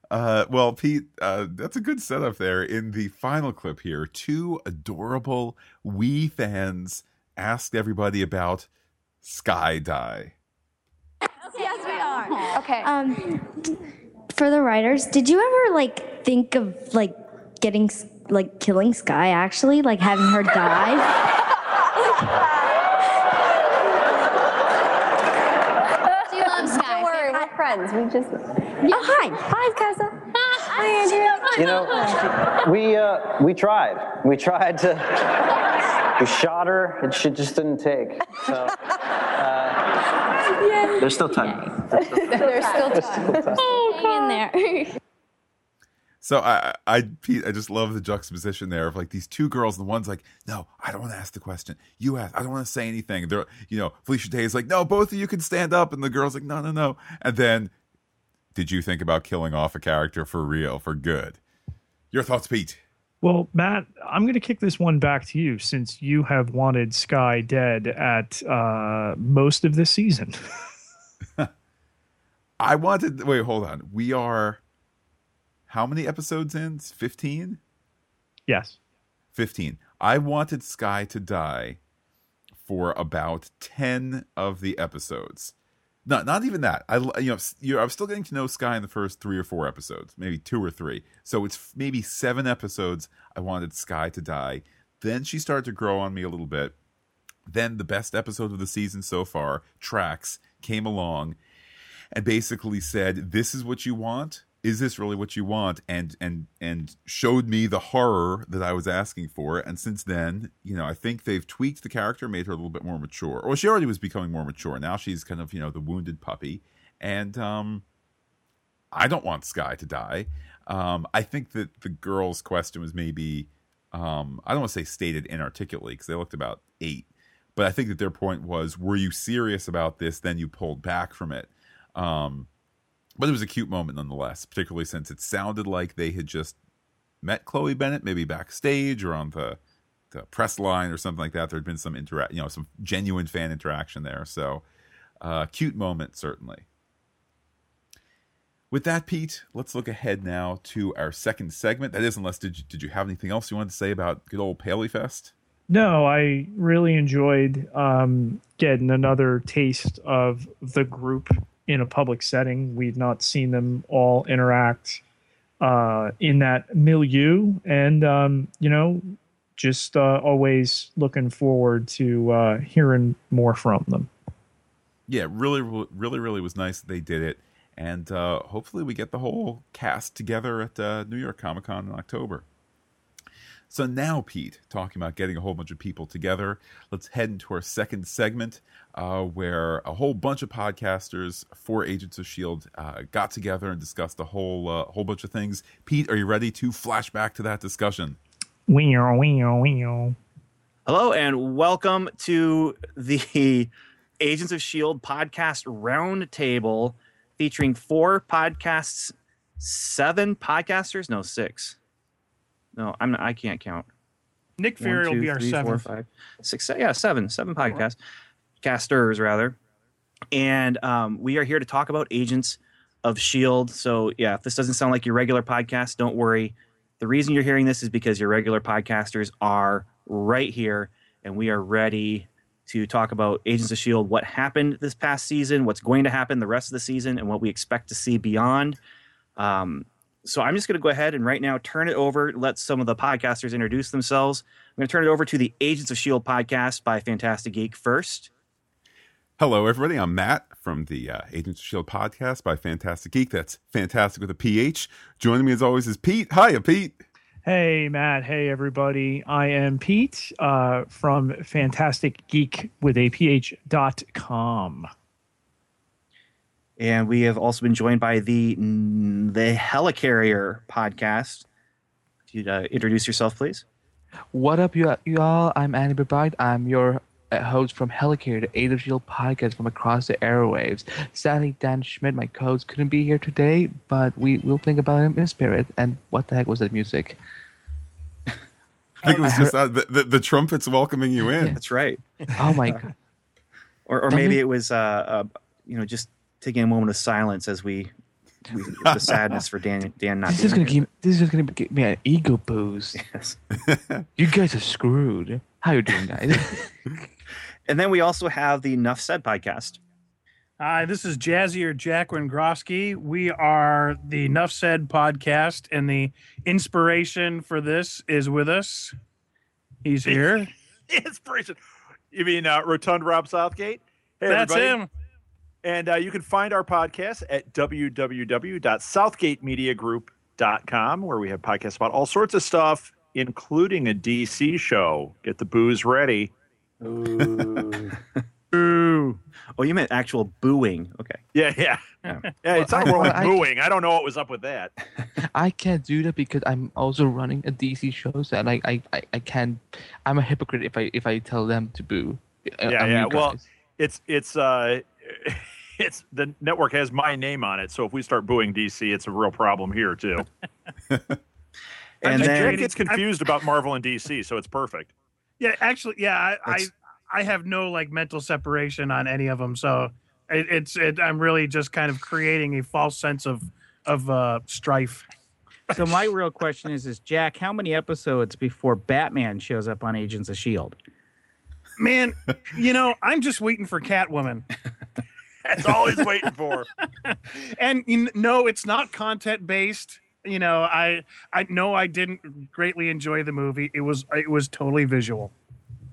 Uh, well, Pete, uh, that's a good setup there. In the final clip here, two adorable wee fans asked everybody about Skye Die. Yes, we are. Okay. Um, for the writers, did you ever like think of like getting like killing Skye? Actually, like having her die. *laughs* Do you Skye? We're friends. We just. Oh hi, hi, Kessa. Hi, Andrea. You know, we uh, we tried. We tried to. We shot her. and she just didn't take. So uh, there's still time. There's still time. Hang in there. So I, I, Pete, I just love the juxtaposition there of like these two girls, and the one's like, "No, I don't want to ask the question. You ask. I don't want to say anything." They're, you know, Felicia Day is like, "No, both of you can stand up," and the girl's like, "No, no, no." And then, did you think about killing off a character for real, for good? Your thoughts, Pete? Well, Matt, I'm going to kick this one back to you since you have wanted Skye dead at uh, most of this season. *laughs* I wanted. Wait, hold on. We are how many episodes in? Fifteen. yes. 15. I wanted Skye to die for about 10 of the episodes. Not not even that. I you know I'm still getting to know Skye in the first 3 or 4 episodes, maybe 2 or 3. So it's maybe 7 episodes I wanted Skye to die. Then she started to grow on me a little bit. Then the best episode of the season so far, Tracks, came along and basically said, "This is what you want. Is this really what you want?" and and and showed me the horror that I was asking for. And since then, you know, I think they've tweaked the character, made her a little bit more mature. Or she already was becoming more mature. Now she's kind of you know the wounded puppy, and um, I don't want Skye to die. Um, I think that the girl's question was maybe um, I don't want to say stated inarticulately because they looked about eight, but I think that their point was, were you serious about this? Then you pulled back from it. Um, but it was a cute moment nonetheless, particularly since it sounded like they had just met Chloe Bennet, maybe backstage or on the the press line or something like that. There had been some interact, you know, some genuine fan interaction there. So, uh, cute moment certainly. With that, Pete, let's look ahead now to our second segment. That is, unless did you, did you have anything else you wanted to say about good old Paleyfest? No, I really enjoyed um, getting another taste of the group in a public setting. We've not seen them all interact uh, in that milieu, and um, you know, just uh, always looking forward to uh, hearing more from them. Yeah, really, really, really was nice they did it, and uh, hopefully we get the whole cast together at uh, New York Comic Con in October. So now, Pete, talking about getting a whole bunch of people together, let's head into our second segment uh, where a whole bunch of podcasters for Agents of S.H.I.E.L.D. Uh, got together and discussed a whole, uh, whole bunch of things. Pete, are you ready to flash back to that discussion? Wee-o, wee-o, wee-o. Hello, and welcome to the *laughs* Agents of S.H.I.E.L.D. podcast roundtable featuring four podcasts, seven podcasters, no, six. No, I'm not, I can't count. Nick Fury One, will be our three, four, seventh. five, six, yeah, seven, seven podcasts, casters rather, and um, we are here to talk about Agents of Shield. So yeah, if this doesn't sound like your regular podcast, don't worry. The reason you're hearing this is because your regular podcasters are right here, and we are ready to talk about Agents of Shield, what happened this past season, what's going to happen the rest of the season, and what we expect to see beyond. Um, so I'm just going to go ahead and right now turn it over, let some of the podcasters introduce themselves. I'm going to turn it over to the Agents of S.H.I.E.L.D. podcast by Fantastic Geek first. Hello, everybody. I'm Matt from the uh, Agents of S.H.I.E.L.D. podcast by Fantastic Geek. That's fantastic with a PH. Joining me as always is Pete. Hiya, Pete. Hey, Matt. Hey, everybody. I am Pete uh, from Fantastic Geek with APH.com. And we have also been joined by the the Helicarrier podcast. Could you uh, introduce yourself, please? What up, you, you all? I'm Andy Bride. I'm your uh, host from Helicarrier, the Age of Shield podcast from across the airwaves. Sadly, Dan Schmidt, my co-host, couldn't be here today, but we will think about him in spirit. And what the heck was that music? I think it was just uh, the, the, the trumpets welcoming you in. That's right. Oh my god. Or, or maybe it was, uh, uh, you know, just taking a moment of silence as we, we the sadness for Dan Dan not. This is gonna here. give this is gonna give me an ego boost. Yes. you guys are screwed. How you doing, guys? *laughs* And then we also have the Nuff Said podcast. Hi, this is Jazzy or Jack Wengrowski. We are the Nuff Said podcast, and the inspiration for this is with us. He's here. *laughs* Inspiration. You mean uh, Rotund Rob Southgate? Hey, That's everybody. him. And uh, you can find our podcast at www.southgatemediagroup.com, where we have podcasts about all sorts of stuff, including a DC show. Get the booze ready. Ooh. *laughs* Ooh. Oh, you meant actual booing. Okay. Yeah, yeah. Yeah. Yeah, it's Well, not I- more like I- booing. I don't know what was up with that. *laughs* I can't do that because I'm also running a DC show, so like I, I, I can't. I'm a hypocrite if I if I tell them to boo. yeah, um, yeah. Well, it's it's uh, *laughs* it's the network has my name on it, so if we start booing DC, it's a real problem here too. *laughs* And and then- Jack gets confused about Marvel and DC, so it's perfect. Yeah, actually, yeah, I, I I have no like mental separation on any of them, so it, it's it, I'm really just kind of creating a false sense of of uh, strife. So my real question is, is Jack, how many episodes before Batman shows up on Agents of Shield? Man, you know, I'm just waiting for Catwoman. That's all he's waiting for. *laughs* and you kn- no, it's not content based. You know, I I know I didn't greatly enjoy the movie. It was it was totally visual.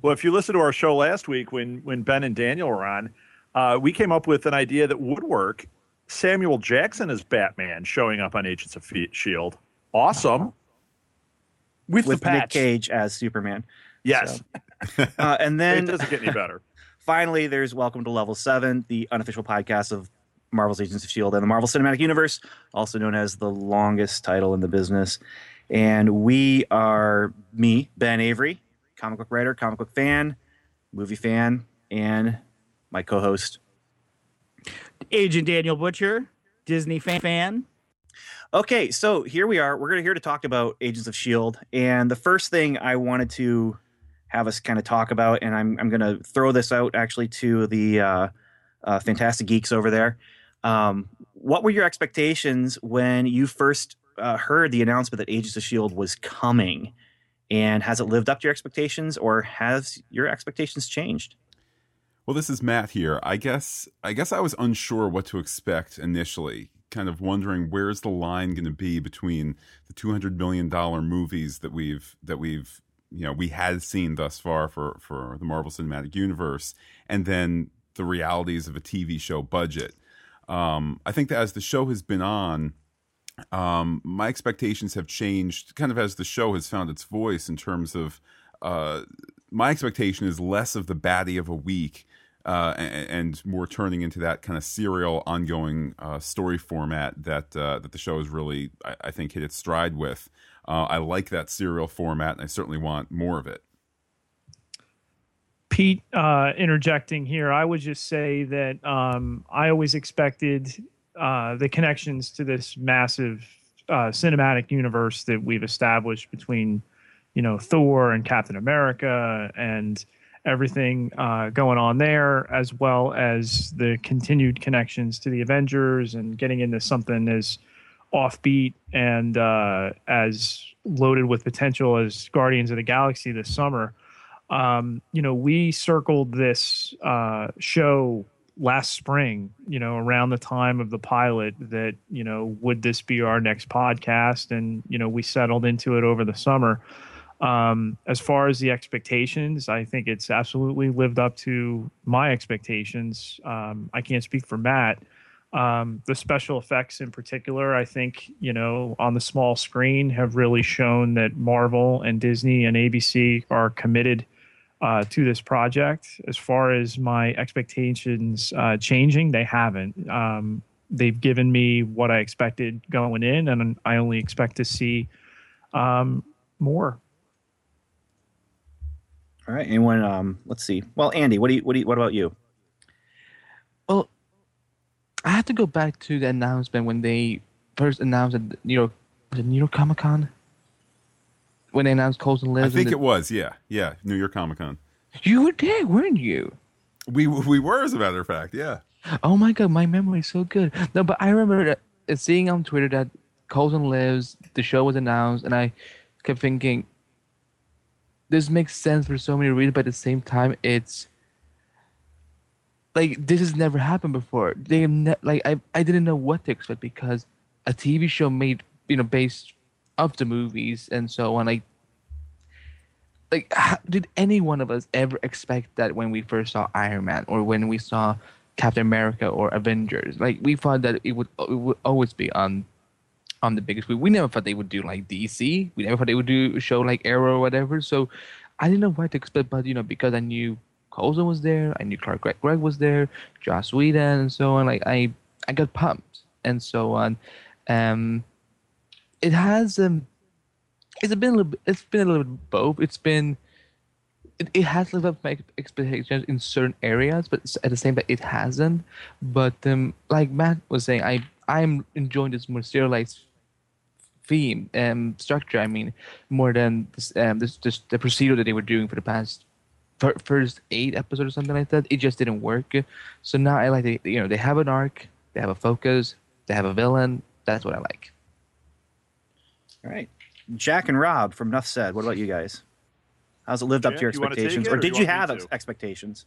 Well, if you listen to our show last week when when Ben and Daniel were on, uh, we came up with an idea that would work. Samuel Jackson as Batman showing up on Agents of Shield. Awesome. With, with Nick Cage as Superman. Yes. So, uh, and *laughs* then it doesn't get any better. Finally, there's Welcome to Level 7, the unofficial podcast of Marvel's Agents of S.H.I.E.L.D. and the Marvel Cinematic Universe, also known as the longest title in the business. And we are me, Ben Avery, comic book writer, comic book fan, movie fan, and my co host. Agent Daniel Butcher, Disney fan. fan. Okay, so here we are. We're going to here to talk about Agents of Shield, and the first thing I wanted to have us kind of talk about, and I'm I'm going to throw this out actually to the uh, uh, Fantastic Geeks over there. Um, what were your expectations when you first uh, heard the announcement that Agents of Shield was coming? And has it lived up to your expectations, or has your expectations changed? Well, this is Matt here. I guess I guess I was unsure what to expect initially, kind of wondering where's the line going to be between the 200 million dollar movies that we've that we've you know we had seen thus far for for the Marvel Cinematic Universe and then the realities of a TV show budget. Um, I think that as the show has been on, um, my expectations have changed kind of as the show has found its voice in terms of uh, my expectation is less of the baddie of a week uh, and, and more turning into that kind of serial ongoing uh, story format that uh, that the show has really I, I think hit its stride with. Uh, I like that serial format and I certainly want more of it. Pete uh, interjecting here, I would just say that um, I always expected uh, the connections to this massive uh, cinematic universe that we've established between, you know, Thor and Captain America and everything uh, going on there, as well as the continued connections to the Avengers and getting into something as offbeat and uh, as loaded with potential as Guardians of the Galaxy this summer um, you know, we circled this uh, show last spring, you know, around the time of the pilot that, you know, would this be our next podcast? And, you know, we settled into it over the summer. Um, as far as the expectations, I think it's absolutely lived up to my expectations. Um, I can't speak for Matt. Um, the special effects in particular, I think, you know, on the small screen have really shown that Marvel and Disney and ABC are committed uh, to this project. As far as my expectations uh, changing, they haven't. Um, they've given me what I expected going in, and I only expect to see um, more. All right. Anyone? Um, let's see. Well, Andy, what do you? What do you? What about you? I have to go back to the announcement when they first announced at New York, was it New York Comic Con? When they announced Coulson Lives. I think and it was, yeah, yeah, New York Comic Con. You were there, weren't you? We we were, as a matter of fact, yeah. Oh my god, my memory is so good. No, but I remember uh, seeing on Twitter that Coulson lives. The show was announced, and I kept thinking, this makes sense for so many reasons. But at the same time, it's like this has never happened before. They have ne- like I I didn't know what to expect because a TV show made you know based of the movies and so on. Like like how, did any one of us ever expect that when we first saw Iron Man or when we saw Captain America or Avengers? Like we thought that it would it would always be on on the biggest screen. We never thought they would do like DC. We never thought they would do a show like Arrow or whatever. So I didn't know what to expect, but you know because I knew Coulson was there, I knew Clark Gregg, was there, Joss Whedon, and so on. Like I I got pumped and so on. Um, it has um it's been a little it's been a little bit both it's been it, it has lived up to my expectations in certain areas but at the same time it hasn't but um like matt was saying i i'm enjoying this more serialized theme um structure i mean more than this um this just the procedure that they were doing for the past first eight episodes or something like that it just didn't work so now i like the, you know they have an arc they have a focus they have a villain that's what i like All right. Jack and Rob from Nuff Said. What about you guys? How's it lived up to your Jack, you expectations, or or did you you have ex- expectations?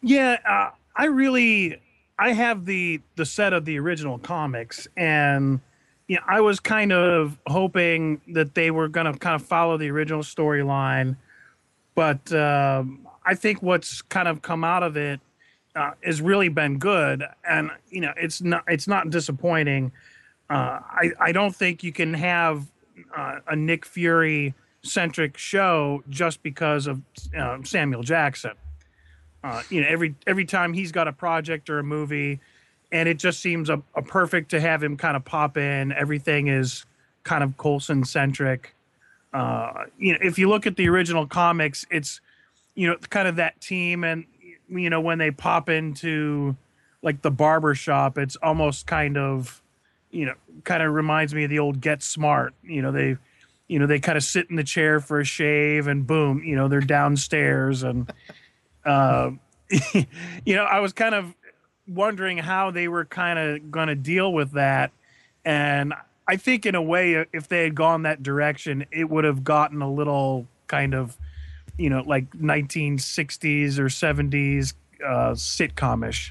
Yeah, uh, I really I have the the set of the original comics, and you know, I was kind of hoping that they were going to kind of follow the original storyline, but um, I think what's kind of come out of it uh, has really been good, and you know, it's not it's not disappointing. Uh, I I don't think you can have uh, a Nick Fury centric show just because of uh, Samuel Jackson. Uh, you know every every time he's got a project or a movie and it just seems a, a perfect to have him kind of pop in. Everything is kind of Coulson centric uh, you know if you look at the original comics it's you know kind of that team and you know when they pop into like the barber shop it's almost kind of you know kind of reminds me of the old get smart you know they you know they kind of sit in the chair for a shave and boom you know they're downstairs and uh, *laughs* you know i was kind of wondering how they were kind of going to deal with that. And I think, in a way, if they had gone that direction, it would have gotten a little kind of, you know, like 1960s or 70s uh, sitcomish.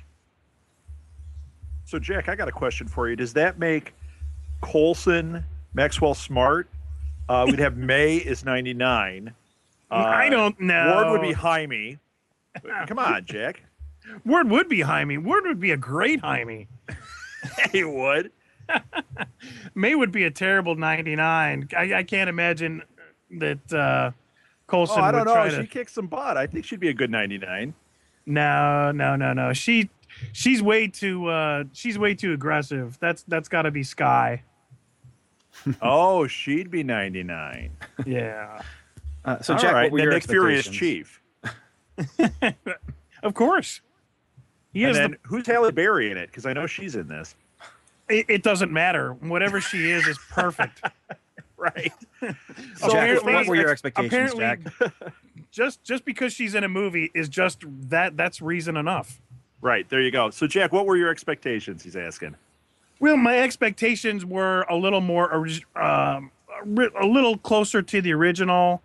So, Jack, I got a question for you. Does that make Coulson, Maxwell Smart? Uh, we'd have May is 99. *laughs* Uh, I don't know. Ward would be Hymie. Come on, Jack. Ward would be Hymie. Ward would be a great Hymie. *laughs* he would. *laughs* May would be a terrible 99. I, I can't imagine that uh, Coulson oh, I don't know. try She to. kicks some butt. I think she'd be a good 99. No, no, no, no. She she's way too uh she's way too aggressive. That's that's got to be Skye. *laughs* oh, she'd be 99. Yeah. *laughs* Uh, so, All Jack, right, what were then your Nick Fury chief. Of course. He and then the, who's Halle Berry in it? Because I know she's in this. It, it doesn't matter. Whatever she is is perfect. *laughs* right. So, Jack, what were your expectations, Jack? *laughs* just just because she's in a movie is just that that's reason enough. Right, there you go. So, Jack, what were your expectations? He's asking. Well, my expectations were a little more, orig- um, a little closer to the original,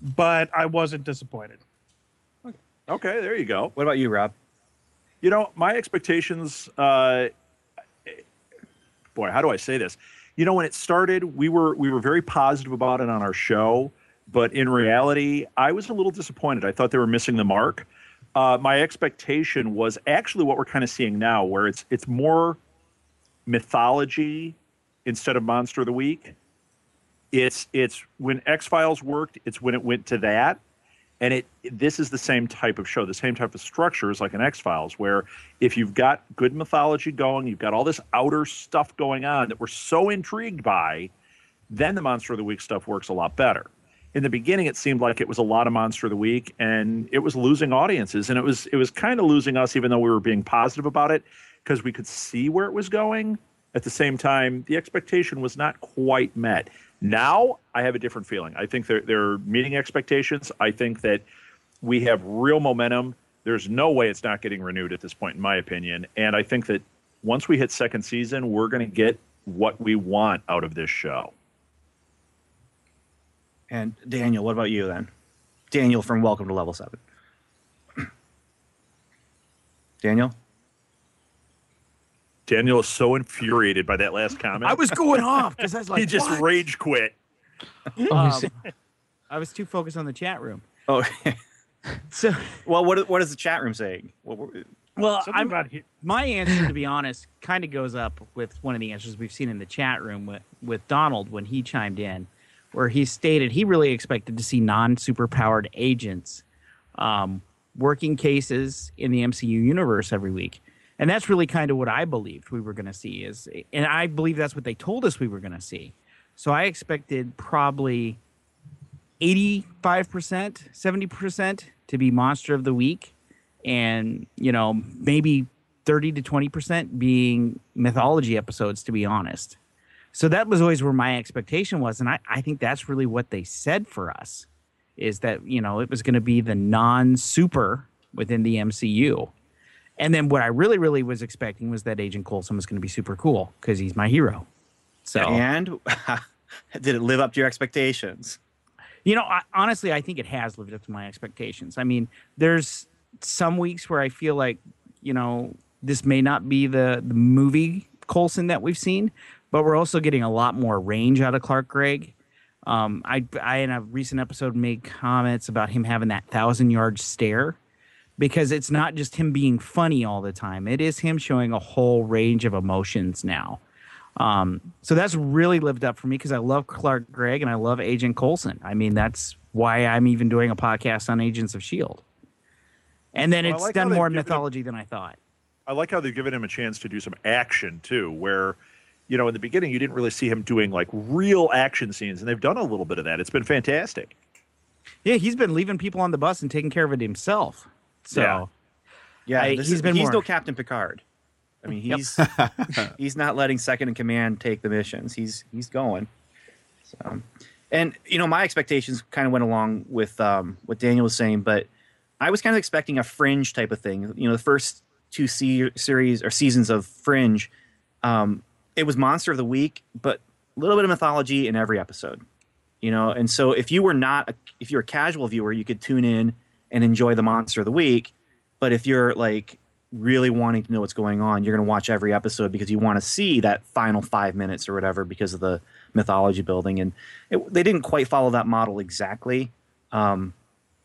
but I wasn't disappointed. Okay, there you go. What about you, Rob? You know, my expectations. Uh, boy, how do I say this? You know, when it started, we were we were very positive about it on our show, but in reality, I was a little disappointed. I thought they were missing the mark. Uh, my expectation was actually what we're kind of seeing now, where it's it's more mythology instead of monster of the week. It's it's when X Files worked. It's when it went to that, and it this is the same type of show, the same type of structure as like an X Files, where if you've got good mythology going, you've got all this outer stuff going on that we're so intrigued by, then the Monster of the Week stuff works a lot better. In the beginning, it seemed like it was a lot of Monster of the Week, and it was losing audiences, and it was it was kind of losing us, even though we were being positive about it, because we could see where it was going. At the same time, the expectation was not quite met. Now, I have a different feeling. I think they're they're meeting expectations. I think that we have real momentum. There's no way it's not getting renewed at this point, in my opinion. And I think that once we hit second season, we're going to get what we want out of this show. And Daniel, what about you then? Daniel from Welcome to Level Seven. *clears throat* Daniel, Daniel is so infuriated by that last comment. I was going off because I was *laughs* like, he just "What?" rage quit. Um, I was too focused on the chat room. Oh, *laughs* so well, what what is the chat room saying? What, what- Well, I'm, about he- my answer, to be honest, kind of goes up with one of the answers we've seen in the chat room with, with Donald when he chimed in, where he stated he really expected to see non superpowered agents um, working cases in the MCU universe every week. And that's really kind of what I believed we were going to see is, and I believe that's what they told us we were going to see. So I expected probably 85%, 70% to be monster of the week and you know maybe 30 to 20% being mythology episodes to be honest so that was always where my expectation was and i, I think that's really what they said for us is that you know it was going to be the non-super within the mcu and then what i really really was expecting was that agent coulson was going to be super cool because he's my hero so and *laughs* did it live up to your expectations? You know, I, honestly, I think it has lived up to my expectations. I mean, there's some weeks where I feel like, you know, this may not be the, the movie Coulson that we've seen, but we're also getting a lot more range out of Clark Gregg. Um, I, I, in a recent episode, made comments about him having that thousand yard stare because it's not just him being funny all the time, it is him showing a whole range of emotions now. Um, so that's really lived up for me because I love Clark Gregg and I love Agent Coulson. I mean, that's why I'm even doing a podcast on Agents of Shield. And then Well, it's like done more given him- mythology than I thought. I like how they've given him a chance to do some action too, where, you know, in the beginning you didn't really see him doing like real action scenes, and they've done a little bit of that. It's been fantastic. Yeah, he's been leaving people on the bus and taking care of it himself. So Yeah. Yeah, I- this he's is, been he's more- no Captain Picard. I mean, Yep. he's *laughs* he's not letting second in command take the missions. He's he's going. So, and you know, my expectations kind of went along with um, what Daniel was saying, but I was kind of expecting a fringe type of thing. You know, the first two se- series or seasons of Fringe, um, it was monster of the week, but a little bit of mythology in every episode. You know, and so if you were not, a, if you're a casual viewer, you could tune in and enjoy the monster of the week. But if you're like really wanting to know what's going on, you're going to watch every episode because you want to see that final five minutes or whatever because of the mythology building. And it, they didn't quite follow that model exactly. Um,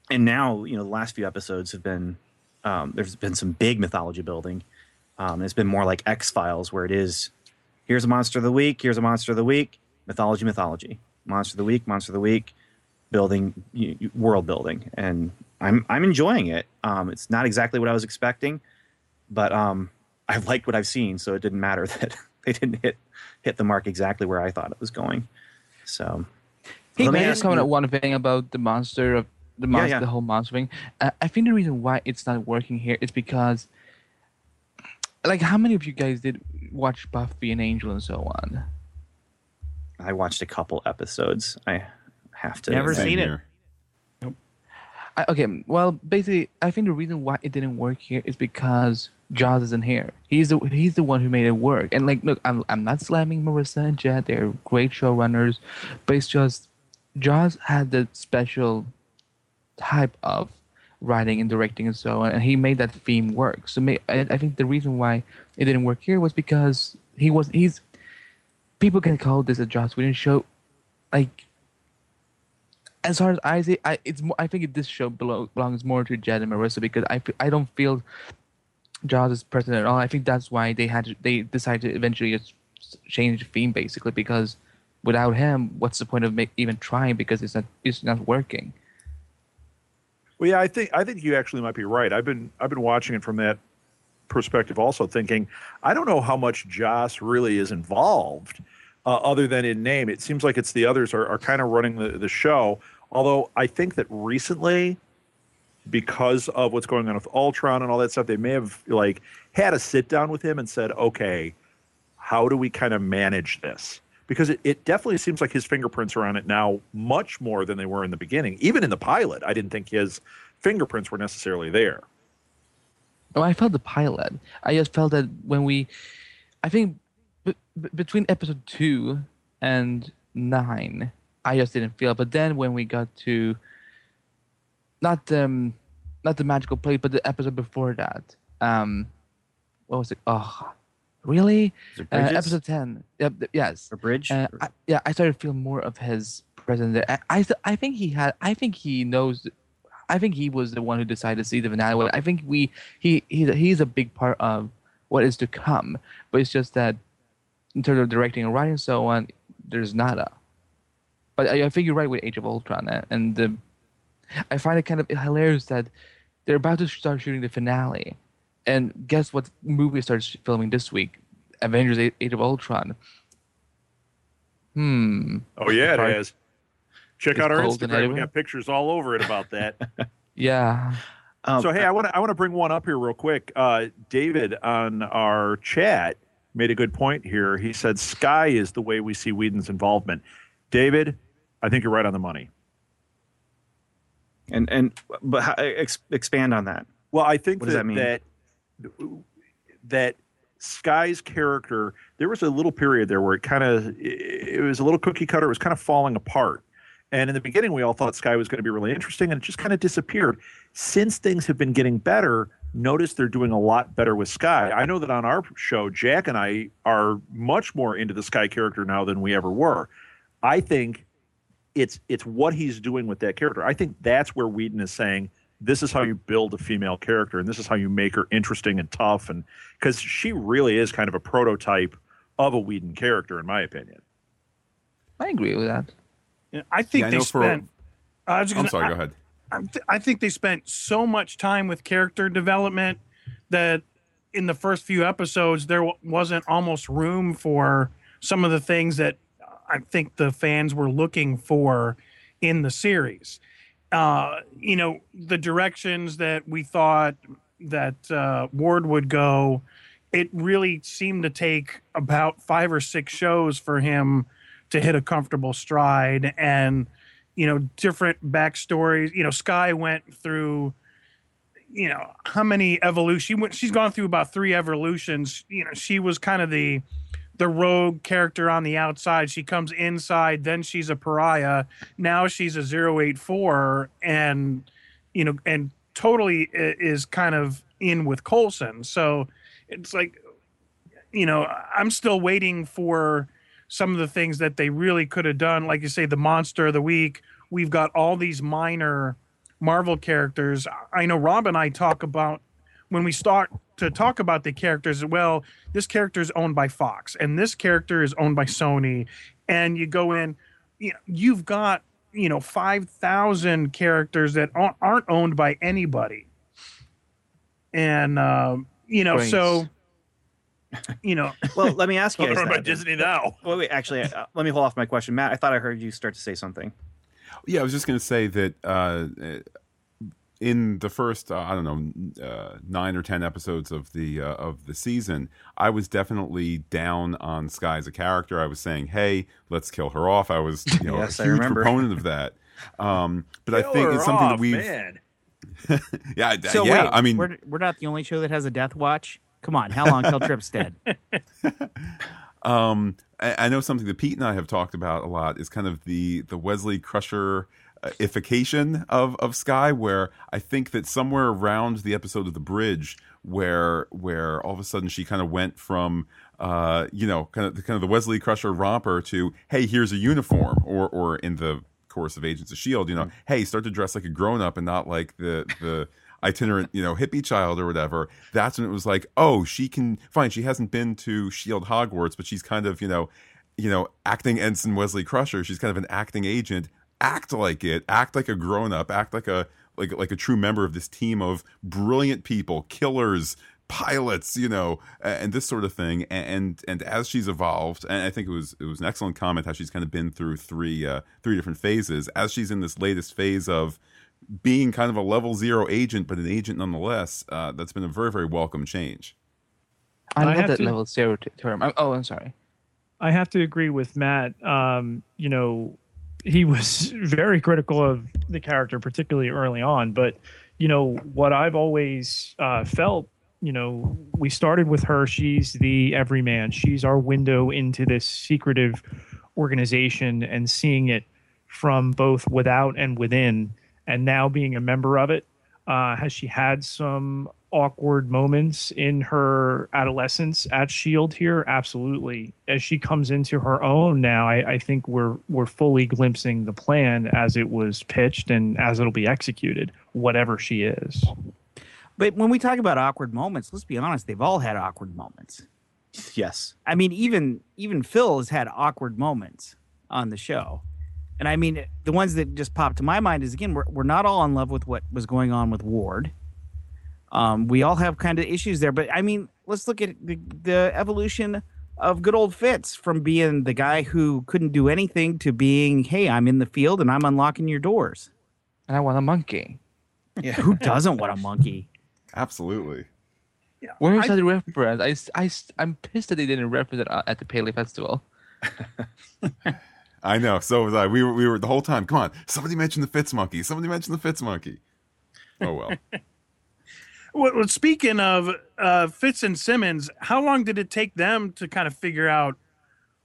and now, you know, the last few episodes have been um, there's been some big mythology building. Um, it's been more like X Files, where it is here's a monster of the week, here's a monster of the week, mythology, mythology, monster of the week, monster of the week, building world building, and I'm I'm enjoying it. Um, it's not exactly what I was expecting, but um, I liked what I've seen, so it didn't matter *laughs* that they didn't hit hit the mark exactly where I thought it was going. So Hey, let me ask just comment on one thing about the monster of the monster, yeah. the whole monster thing? Uh, I think the reason why it's not working here is because, like, how many of you guys did watch Buffy and Angel and so on? I watched a couple episodes. I have to Never admit. seen it. I, okay, well, basically, I think the reason why it didn't work here is because Joss isn't here. He's the he's the one who made it work. And like, look, I'm I'm not slamming Maurissa and Jed. They're great showrunners, but it's just Joss had the special type of writing and directing and so on, and he made that theme work. So may, I, I think the reason why it didn't work here was because he was he's people can call this a Joss Whedon show, like as far as I see, I it's I think this show belongs more to Jed and Maurissa because I I don't feel Joss is present at all. I think that's why they had to, they decided to eventually change the theme basically because without him, what's the point of make, even trying because it's not it's not working. Well, yeah, I think I think you actually might be right. I've been I've been watching it from that perspective, also thinking I don't know how much Joss really is involved, uh, other than in name. It seems like it's the others are, are kind of running the, the show. Although I think that recently, because of what's going on with Ultron and all that stuff, they may have like had a sit down with him and said, okay, how do we kind of manage this? Because it, it definitely seems like his fingerprints are on it now much more than they were in the beginning. Even in the pilot, I didn't think his fingerprints were necessarily there. No, I felt the pilot. I just felt that when we, I think, b- between episode two and nine, I just didn't feel. it. But then when we got to, not um, not the magical place, but the episode before that, um, what was it? Oh, really? It Uh, episode ten. Yep. yes. Or Bridge? Uh, I, yeah, I started to feel more of his presence there. I, I, th- I think he had. I think he knows. I think he was the one who decided to see the finale. I think we he he's a, he's a big part of what is to come. But it's just that in terms of directing and writing and so on, there's nada. But I, I think you're right with Age of Ultron, and the, I find it kind of hilarious that they're about to start shooting the finale, and guess what movie starts filming this week? Avengers: Age of Ultron. Hmm. Oh yeah, it Part- is. Check It's out our Instagram. We everywhere. got pictures all over it about that. *laughs* Yeah. so hey, I want to I want to bring one up here real quick. Uh, David on our chat made a good point here. He said Skye is the way we see Whedon's involvement. David, I think you're right on the money. And and but how, ex, expand on that. Well, I think What that, that that that Skye's character, there was a little period there where it kind of it was a little cookie cutter. It was kind of falling apart. And in the beginning, we all thought Skye was going to be really interesting, and it just kind of disappeared. Since things have been getting better, notice they're doing a lot better with Skye. I know that on our show, Jack and I are much more into the Skye character now than we ever were. I think it's it's what he's doing with that character. I think that's where Whedon is saying this is how you build a female character, and this is how you make her interesting and tough, and because she really is kind of a prototype of a Whedon character, in my opinion. I agree with that. Yeah, I think Yeah, I they know for- spent. I was I'm sorry, I- go ahead. I, th- I think they spent so much time with character development that in the first few episodes there w- wasn't almost room for some of the things that I think the fans were looking for in the series. Uh, you know, the directions that we thought that uh, Ward would go, it really seemed to take about five or six shows for him to hit a comfortable stride and you know different backstories you know Skye went through you know, how many evolutions she went, she's gone through about three evolutions. You know, she was kind of the the rogue character on the outside. She comes inside, then she's a pariah. Now she's a 084 and you know, and totally is kind of in with Coulson. So it's like you know, I'm still waiting for some of the things that they really could have done. Like you say, the monster of the week. We've got all these minor Marvel characters. I know Rob and I talk about when we start to talk about the characters. Well, this character is owned by Fox, and this character is owned by Sony. And you go in, you know, you've got you know five thousand characters that aren't aren't owned by anybody. And um, you know, Brains. so you know. *laughs* Well, let me ask you *laughs* guys. About. Disney now. Wait, wait. Actually, uh, let me hold off my question, Matt. I thought I heard you start to say something. Yeah, I was just going to say that uh, in the first, uh, I don't know, uh, nine or ten episodes of the uh, of the season, I was definitely down on Skye as a character. I was saying, "Hey, let's kill her off." I was, you *laughs* know, Yes, I a huge remember. proponent of that. Um, but I think it's something off, that we've, man. *laughs* yeah, I- So yeah. wait, I mean, we're, we're not the only show that has a death watch. Come on, how long till Trip's dead? *laughs* Um, I, I know something that Pete and I have talked about a lot is kind of the the Wesley Crusher ification of of Skye, where I think that somewhere around the episode of the bridge, where where all of a sudden she kind of went from uh, you know, kind of kind of the Wesley Crusher romper to hey, here's a uniform, or or in the course of Agents of Shield, you know, hey, start to dress like a grown up and not like the the itinerant, you know, hippie child or whatever. That's when it was like, oh, she can fine. She hasn't been to Shield Hogwarts, but she's kind of, you know, you know, acting Ensign Wesley Crusher. She's kind of an acting agent. Act like it. Act like a grown up. Act like a like like a true member of this team of brilliant people, killers, pilots, you know, and this sort of thing. And and as she's evolved, and I think it was it was an excellent comment how she's kind of been through three uh, three different phases. As she's in this latest phase of being kind of a level zero agent, but an agent nonetheless, uh, that's been a very very welcome change. I, I love have that to- level zero term. I'm, oh, I'm sorry. I have to agree with Matt. Um, you know, he was very critical of the character, particularly early on. But you know, what I've always uh, felt, you know, we started with her. She's the everyman. She's our window into this secretive organization and seeing it from both without and within, and now being a member of it. Uh, has she had some awkward moments in her adolescence at Shield here? Absolutely. As she comes into her own now, I, I think we're we're fully glimpsing the plan as it was pitched and as it'll be executed, whatever she is. But when we talk about awkward moments, let's be honest, they've all had awkward moments. Yes. I mean, even even Phil has had awkward moments on the show. And I mean, the ones that just popped to my mind is again, we're, we're not all in love with what was going on with Ward. Um, we all have kind of issues there, but I mean, let's look at the, the evolution of good old Fitz from being the guy who couldn't do anything to being, hey, I'm in the field and I'm unlocking your doors. And I want a monkey. Yeah, who doesn't want a monkey? *laughs* Absolutely. Where is that reference? I, I, I'm pissed that they didn't reference it uh, at the Paley Festival. *laughs* I know. So was I. We were we were the whole time. Come on, somebody mentioned the Fitz monkey. Somebody mentioned the Fitz monkey. Oh well. *laughs* Well, speaking of uh, Fitz and Simmons, how long did it take them to kind of figure out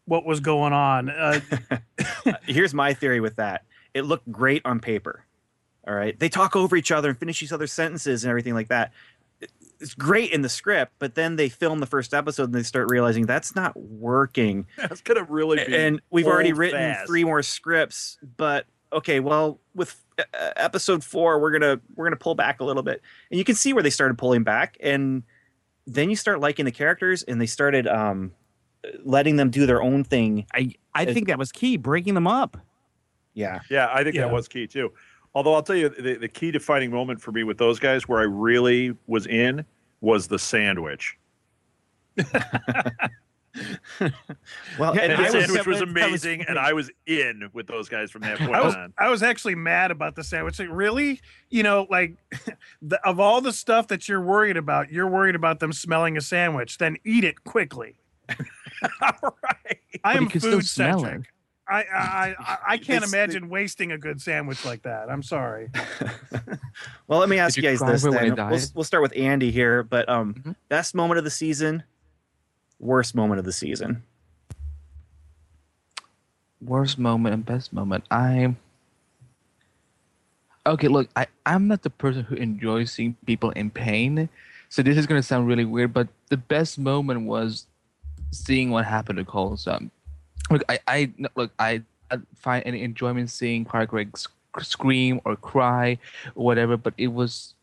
what was going on? *laughs* Uh, Here's my theory with that. It looked great on paper. All right. They talk over each other and finish each other's sentences and everything like that. It's great in the script, but then they film the first episode and they start realizing that's not working. *laughs* That's gonna really be. and we've already written fast. three more scripts, but okay, well, with uh, episode 4, we're going to we're going to pull back a little bit. And you can see where they started pulling back and then you start liking the characters and they started um letting them do their own thing. I I think that was key, breaking them up. Yeah. Yeah, I think Yeah. that was key too. Although I'll tell you, the, the key defining moment for me with those guys, where I really was in, was the sandwich. *laughs* *laughs* Well, and and the sandwich was, was- that was amazing, and I was in with those guys from that *laughs* point I was on. I was actually mad about the sandwich. Like, really? You know, like *laughs* the, of all the stuff that you're worried about, you're worried about them smelling a sandwich. Then eat it quickly. all right. I am still food smell centric. I I I, I can't It's- imagine wasting a good sandwich like that. I'm sorry. Well, let me ask Did you you guys this. when Then. We'll, we'll start with Andy here. But um, best moment of the season, worst moment of the season. Worst moment and best moment. I. Okay, look, I, I'm not the person who enjoys seeing people in pain. So this is to sound really weird, but the best moment was seeing what happened to Coulson. Look, I, I look, I, I find any enjoyment seeing Clark Gregg sc- scream or cry or whatever, but it was,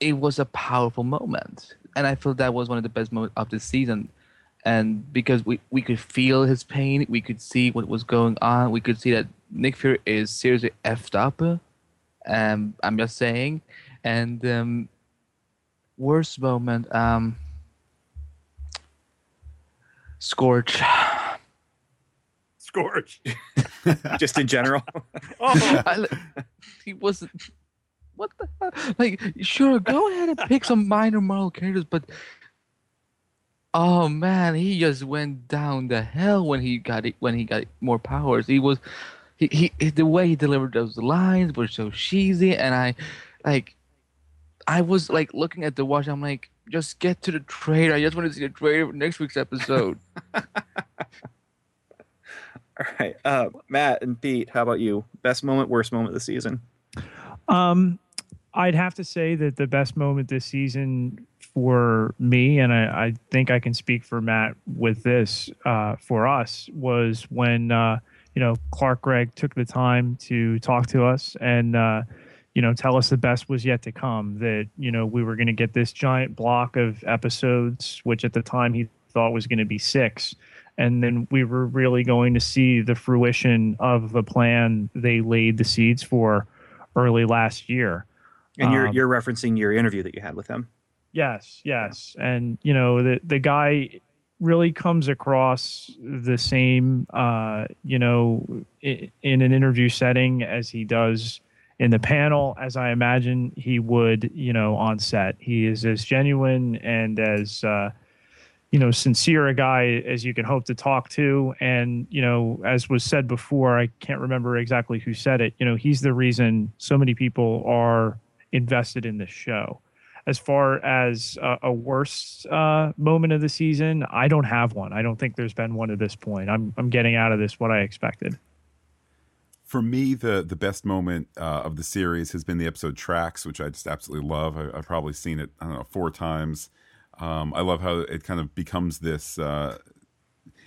it was a powerful moment, and I feel that was one of the best moments of the season, and because we we could feel his pain, we could see what was going on, we could see that Nick Fury is seriously effed up. Um, I'm just saying, and um, worst moment, um, Scorch. Scorch. *laughs* Just in general. *laughs* I he wasn't. What the hell? Like, sure, go ahead and pick some minor Marvel characters, but oh man, he just went down the hell when he got it when he got more powers. He was, he, he the way he delivered those lines was so cheesy, and I, like, I was like looking at the watch. I'm like, just get to the trailer. I just want to see the trailer for next week's episode. *laughs* All right, uh, Matt and Pete, how about you? Best moment, worst moment of the season. Um, I'd have to say that the best moment this season for me, and I, I think I can speak for Matt with this, uh, for us, was when uh, you know Clark Gregg took the time to talk to us and uh, you know tell us the best was yet to come. That you know we were going to get this giant block of episodes, which at the time he thought was going to be six. And then we were really going to see the fruition of the plan they laid the seeds for early last year. And you're Um, you're referencing your interview that you had with him. Yes, yes, and you know the the guy really comes across the same, uh, you know, in, in an interview setting as he does in the panel, as I imagine he would, you know, on set. He is as genuine and as uh, you know sincere a guy as you can hope to talk to. And you know as was said before i can't remember exactly who said it you know he's the reason so many people are invested in this show as far as a, worst uh, moment of the season i don't have one i don't think there's been one at this point i'm, I'm getting out of this what i expected For me, the the best moment uh, of the series has been the episode Tracks, which I just absolutely love. I, I've probably seen it, I don't know, four times. Um, I love how it kind of becomes this. Uh,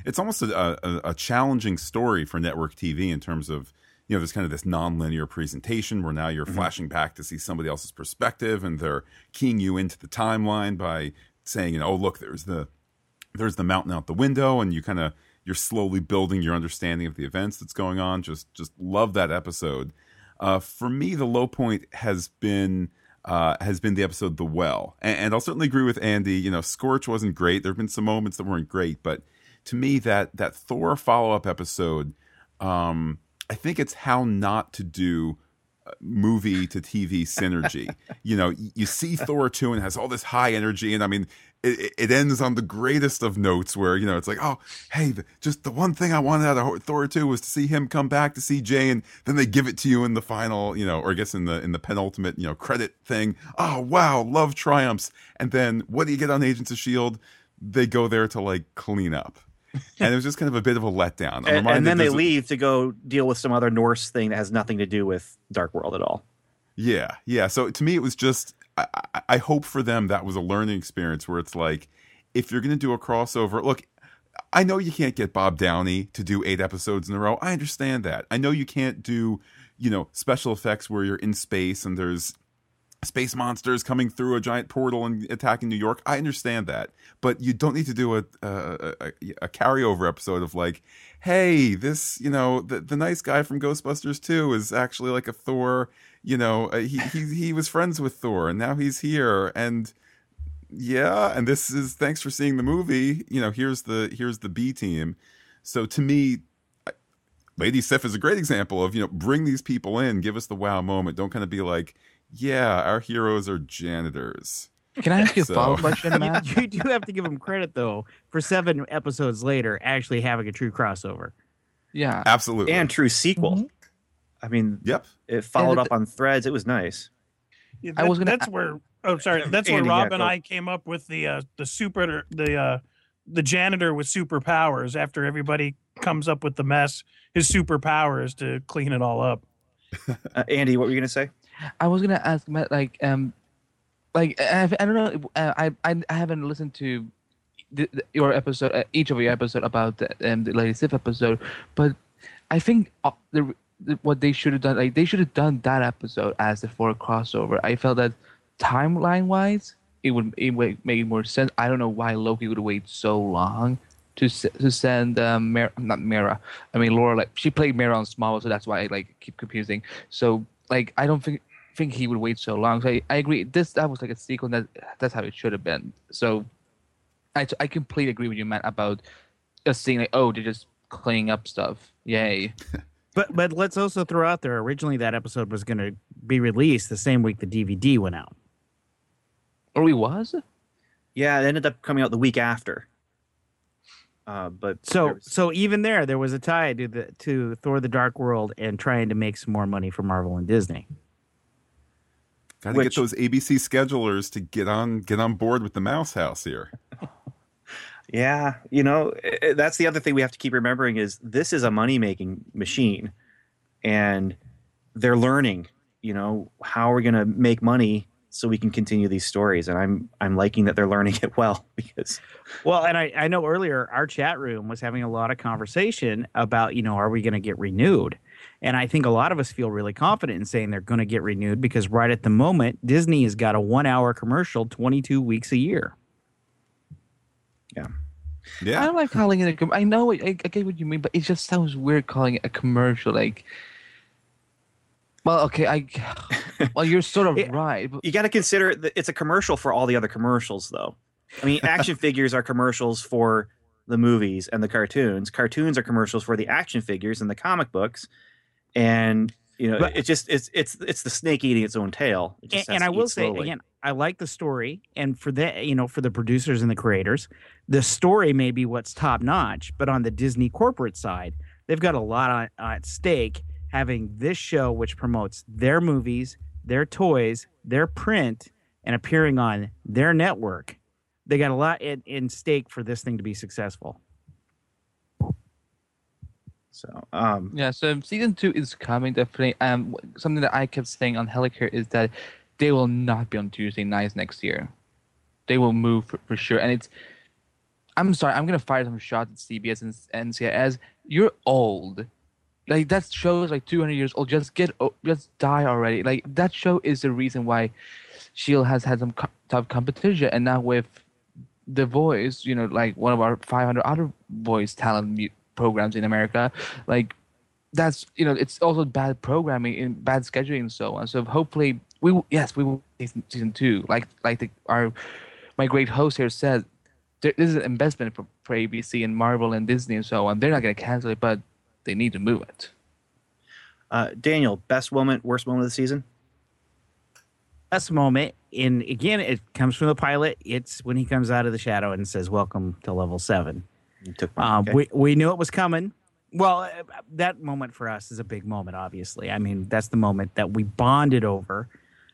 it's almost a, a, a challenging story for network TV in terms of you know there's kind of this non-linear presentation where now you're flashing back to see somebody else's perspective and they're keying you into the timeline by saying you know oh look there's the there's the mountain out the window and you kind of you're slowly building your understanding of the events that's going on. Just just love that episode. Uh, for me the low point has been uh, has been the episode the well. And, and i'll certainly agree with andy you know scorch wasn't great. There have been some moments that weren't great but to me that that thor follow-up episode um, i think it's how not to do uh, movie to TV synergy. *laughs* you know, you see Thor 2 and has all this high energy. And I mean, it, it ends on the greatest of notes where, you know, it's like, oh, hey, the, just the one thing I wanted out of Thor 2 was to see him come back to see Jay. And then they give it to you in the final, you know, or I guess in the, in the penultimate, you know, credit thing. Oh, wow, love triumphs. And then what do you get on Agents of S.H.I.E.L.D.? They go there to like clean up. *laughs* And it was just kind of a bit of a letdown. And, and then they leave to go deal with some other Norse thing that has nothing to do with Dark World at all. Yeah, yeah. So to me, it was just I, I, I hope for them that was a learning experience where it's like if you're going to do a crossover, look, I know you can't get Bob Downey to do eight episodes in a row. I understand that. I know you can't do you know special effects where you're in space and there's space monsters coming through a giant portal and attacking New York. I understand that, but you don't need to do a a, a, a carryover episode of like, hey, this you know the the nice guy from Ghostbusters two is actually like a Thor. You know, uh, he he he was friends with Thor, and now he's here, and yeah, and this is thanks for seeing the movie. You know, here's the here's the B team. So to me, Lady Sif is a great example of you know bring these people in, give us the wow moment. Don't kind of be like, yeah, our heroes are janitors. Can I ask you a follow-up *laughs* question, Matt? you do have to give them credit though for seven episodes later actually having a true crossover. Yeah, absolutely, and true sequel. I mean, yep, it followed And up on Threads. It was nice. Yeah, I was gonna- That's where. Oh, sorry. That's where Andy, yeah, Rob and. I came up with the uh, the super the uh, the janitor with superpowers. After everybody comes up with the mess, his superpower is to clean it all up. Uh, Andy, what were you gonna say? I was gonna ask Matt, like, um, like I, I don't know, uh, I, I I haven't listened to the, the- your episode, uh, each of your episode about the, um, the Lady Sif episode, but I think uh, the, the what they should have done, like they should have done that episode as the Thor crossover. I felt that timeline wise, it would it would make more sense. I don't know why Loki would wait so long to to send um, not Mera. I mean Laura. Like she played Mera on Smallville, so that's why I like keep confusing. So like I don't think think he would wait so long. So I, I agree. This that was like a sequel. That that's how it should have been. So I I completely agree with you, Matt, about just seeing like oh they're just cleaning up stuff. Yay. *laughs* But but let's also throw out there. Originally, that episode was going to be released the same week the DVD went out. Or he was? Yeah, it ended up coming out the week after. Uh, but So so even there, there was a tie to the to Thor: The Dark World and trying to make some more money for Marvel and Disney. Got to get those ABC schedulers to get on get on board with the Mouse House here. *laughs* Yeah, you know, i- i- that's the other thing we have to keep remembering is this is a money making machine, and they're learning. You know, how we're we going to make money so we can continue these stories? And I'm I'm liking that they're learning *laughs* it well because Well, and I, I know earlier our chat room was having a lot of conversation about, you know, are we going to get renewed? And I think a lot of us feel really confident in saying they're going to get renewed because right at the moment, Disney has got a one hour commercial 22 weeks a year. Yeah. Yeah. I don't like calling it a. Com- I know I, I get what you mean, but it just sounds weird calling it a commercial. Like, well, okay, I. *sighs* Well, you're sort of *laughs* right. But you got to consider that it's a commercial for all the other commercials, though. I mean, action *laughs* figures are commercials for the movies and the cartoons. Cartoons are commercials for the action figures and the comic books, and you know, But- it just it's it's it's the snake eating its own tail. It And, and I will say slowly. again, I like the story, and for the you know for the producers and the creators, the story may be what's top notch, but on the Disney corporate side, they've got a lot on, at stake having this show which promotes their movies, their toys, their print, and appearing on their network. They got a lot in, in stake for this thing to be successful. So, um, yeah, so season two is coming definitely. Um, something that I kept saying on Helicare is that they will not be on Tuesday nights next year. They will move for, for sure, and it's. I'm sorry, I'm gonna fire some shots at CBS and NCIS. You're old. Like that show is like 200 years old. Just get, just die already. Like that show is the reason why Shield has had some co- tough competition, and now with The Voice, you know, like one of our 500 other voice talent programs in America, like that's you know, it's also bad programming and bad scheduling and so on. So hopefully, we will, yes, we will season, season two. Like like the, our my great host here said, this is an investment for, for ABC and Marvel and Disney and so on. They're not going to cancel it, but they need to move it. uh, Daniel, best moment, worst moment of the season. Best moment, and again, it comes from the pilot. It's when he comes out of the shadow and says, "Welcome to level 7. Um, okay. we we knew it was coming. Well, uh, that moment for us is a big moment. Obviously, I mean that's the moment that we bonded over.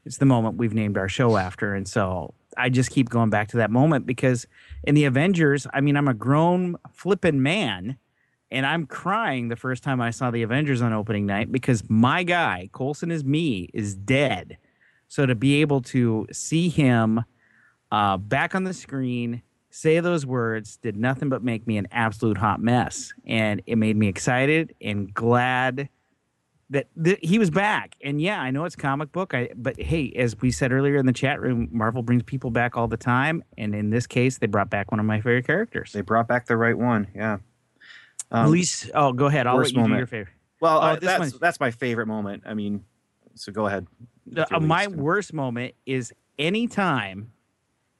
It's the moment we've named our show after, and so I just keep going back to that moment because in the Avengers, I mean, I'm a grown flippin' man, and I'm crying the first time I saw the Avengers on opening night because my guy Coulson is me is dead. So to be able to see him uh, back on the screen, say those words, did nothing but make me an absolute hot mess. And it made me excited and glad that th- he was back. And yeah, I know it's comic book, I, but hey, as we said earlier in the chat room, Marvel brings people back all the time. And in this case, they brought back one of my favorite characters. They brought back the right one. Yeah. At least, oh, go ahead. I'll let you do your favorite. Well, uh, this that's one's- that's my favorite moment. I mean, so go ahead. The- with your uh, my least. worst moment is anytime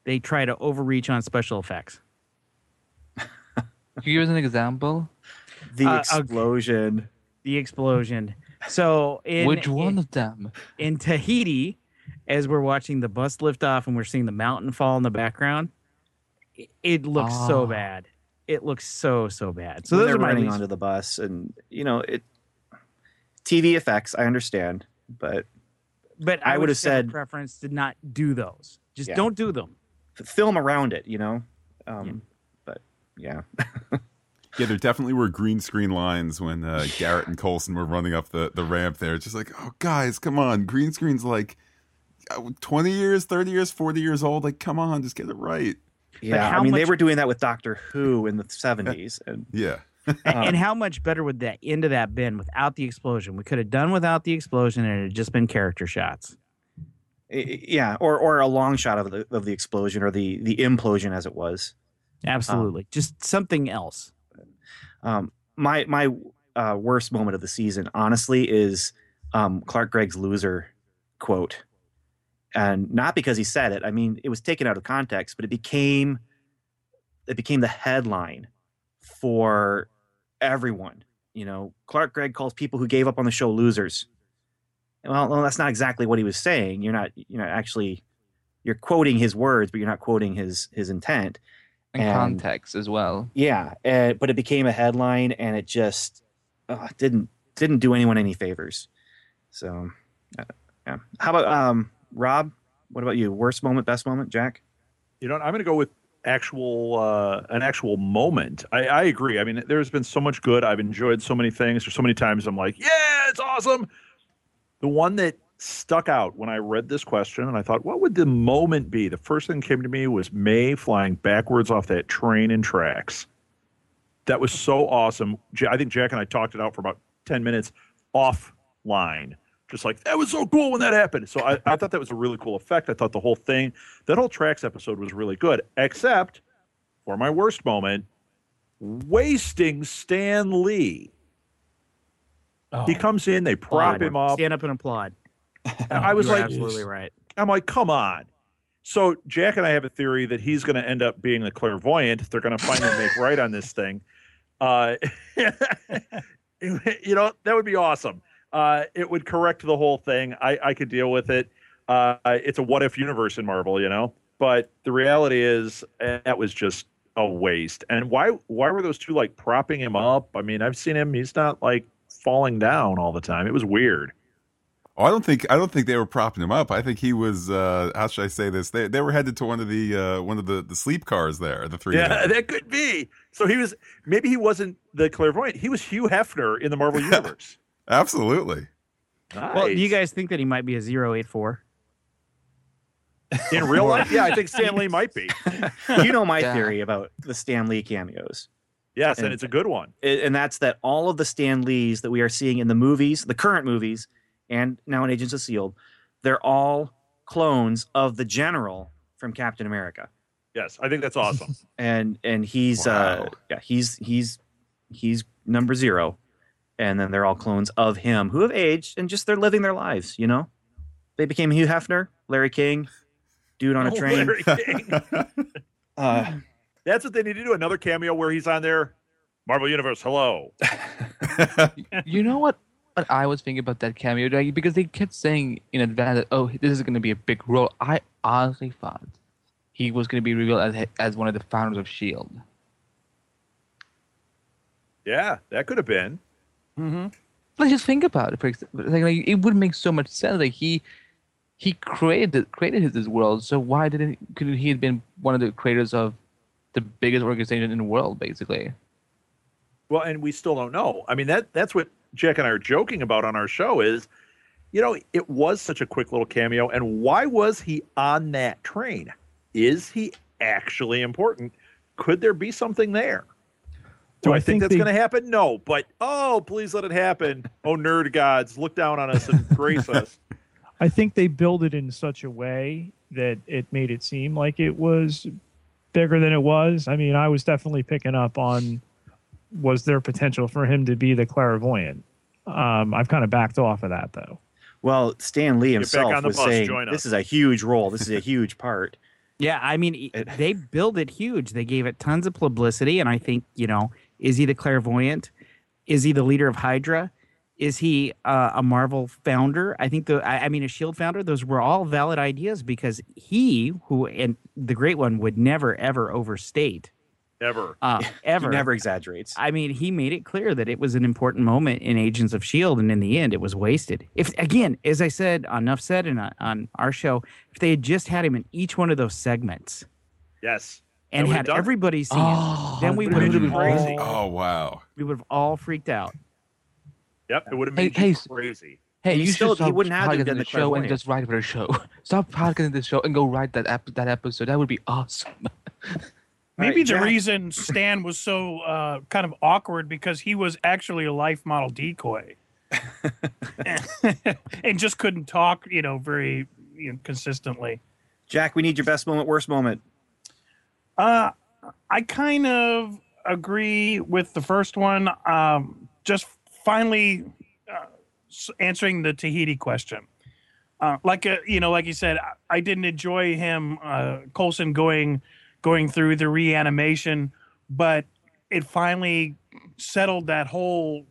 they try to overreach on special effects. Can you give us an example? the Uh, explosion. the explosion. So in Which one in, of them? in Tahiti, as we're watching the bus lift off and we're seeing the mountain fall in the background, it, it looks so Ah. bad. it looks so so bad. So So those they're are my running least- onto the bus, and you know it. TV effects, I understand, but But I I, would have said preference to not do those. Just Yeah. don't do them. F- film around it. You know, um, but yeah. Yeah, there definitely were green screen lines when uh, Garrett and Coulson were running up the, the ramp there. It's Just like, oh, guys, come on. Green screen's like uh, 20 years, 30 years, 40 years old. Like, come on, just get it right. Yeah, I mean, they were doing that with Doctor Who in the seventies, *laughs* and yeah, A- and how much better would that end of that been without the explosion? We could have done without the explosion, and it had just been character shots. Yeah, or or a long shot of the of the explosion or the the implosion as it was. Absolutely, just something else. Um, my my uh, worst moment of the season, honestly, is um, Clark Gregg's loser quote, and not because he said it. I mean, it was taken out of context, but it became it became the headline for everyone. You know, Clark Gregg calls people who gave up on the show losers. Well, well, that's not exactly what he was saying. You're not you're not actually you're quoting his words, but you're not quoting his his intent. And, And- context as well. Yeah, uh, but it became a headline, and it just uh, didn't didn't do anyone any favors. So, uh, yeah. How about um, Rob? What about you? Worst moment, best moment, Jack? You know, I'm going to go with actual uh, an actual moment. I, I agree. I mean, there's been so much good. I've enjoyed so many things. There's so many times I'm like, yeah, it's awesome. The one that stuck out when I read this question and I thought, what would the moment be? The first thing that came to me was May flying backwards off that train and tracks. That was so awesome. I think Jack and I talked it out for about 10 minutes offline. Just like, that was so cool when that happened. So I, I thought that was a really cool effect. I thought the whole thing, that whole tracks episode was really good, except for my worst moment, wasting Stan Lee. He comes in, they prop Applaud. him up. Stand up and applaud. I was like, absolutely right. I'm like, come on. So Jack and I have a theory that he's going to end up being the clairvoyant. They're going to finally make *laughs* right on this thing. Uh, *laughs* you know, that would be awesome. Uh, it would correct the whole thing. I, I could deal with it. Uh, it's a what if universe in Marvel, you know. But the reality is that was just a waste. And why why were those two like propping him up? I mean, I've seen him. He's not like falling down all the time. It was weird. Oh, I don't think I don't think they were propping him up. I think he was. Uh, how should I say this? They they were headed to one of the uh, one of the, the sleep cars there. The three. Yeah, *laughs* that could be. So he was maybe he wasn't the clairvoyant. He was Hugh Hefner in the Marvel *laughs* universe. Absolutely. Well, do you guys think that he might be a 084? In real life, yeah, I think *laughs* Stan Lee might be. you know my Yeah. theory about the Stan Lee cameos. Yes, and it's a good one. And that's that all of the Stan Lees that we are seeing in the movies, the current movies, and now in Agents of S.H.I.E.L.D., they're all clones of the General from Captain America. Yes, I think that's awesome. *laughs* and and he's uh yeah he's he's he's number zero and then they're all clones of him who have aged and just they're living their lives you know they became hugh hefner larry king dude on a *laughs* Oh, train Larry King. *laughs* uh, That's what they need to do. Another cameo where he's on there. Marvel Universe, hello. *laughs* you know what? What I was thinking about that cameo, like, because they kept saying in advance that oh, this is going to be a big role. I honestly thought he was going to be revealed as as one of the founders of Shield. Yeah, that could have been. Mm-hmm. Like just think about it. For example, like, like it would make so much sense. Like he he created created his, this world. So why didn't could he have been one of the creators of the biggest organization in the world, basically? Well, and we still don't know. I mean, that that's what Jack and I are joking about on our show is, you know, it was such a quick little cameo. And why was he on that train? Is he actually important? Could there be something there? Do Well, I, I think, think that's they- going to happen? No, but oh, please let it happen. Oh, nerd gods, look down on us and grace us. *laughs* *laughs* I think they built it in such a way that it made it seem like it was bigger than it was. I mean, I was definitely picking up on was there potential for him to be the clairvoyant. Um, I've kind of backed off of that though. well stan lee himself was bus, saying this is a huge role this is a huge part *laughs* Yeah, I mean, they build it huge. They gave it tons of publicity, and I think you know, is he the clairvoyant? Is he the leader of Hydra? Is he uh, a Marvel founder? I think the, I, I mean, a Shield founder. Those were all valid ideas because he, who and the Great One, would never ever overstate Ever. uh, *laughs* ever. never exaggerates. I mean, he made it clear that it was an important moment in Agents of Shield, and in the end, it was wasted. If again, as I said, enough said, and on, on our show, if they had just had him in each one of those segments Yes. and That had everybody see Oh, it, then we would have been been crazy. Oh wow. We would have all freaked out. Yep, it would have Hey, made hey, you s- crazy. Hey, And you still- should he stop wouldn't have to have done the the show and just write for the show. *laughs* Stop podcasting the show and go write that ep- that episode. That would be awesome. Maybe right, the Jack. reason *laughs* Stan was so uh, kind of awkward because he was actually a life model decoy, *laughs* and just couldn't talk, you know, very you know, consistently. Jack, we need your best moment, worst moment. Uh, I kind of agree with the first one. Um, just finally uh, answering the Tahiti question. Uh, like uh, you know, like you said, I, I didn't enjoy him uh, Coulson going going through the reanimation, but it finally settled that whole.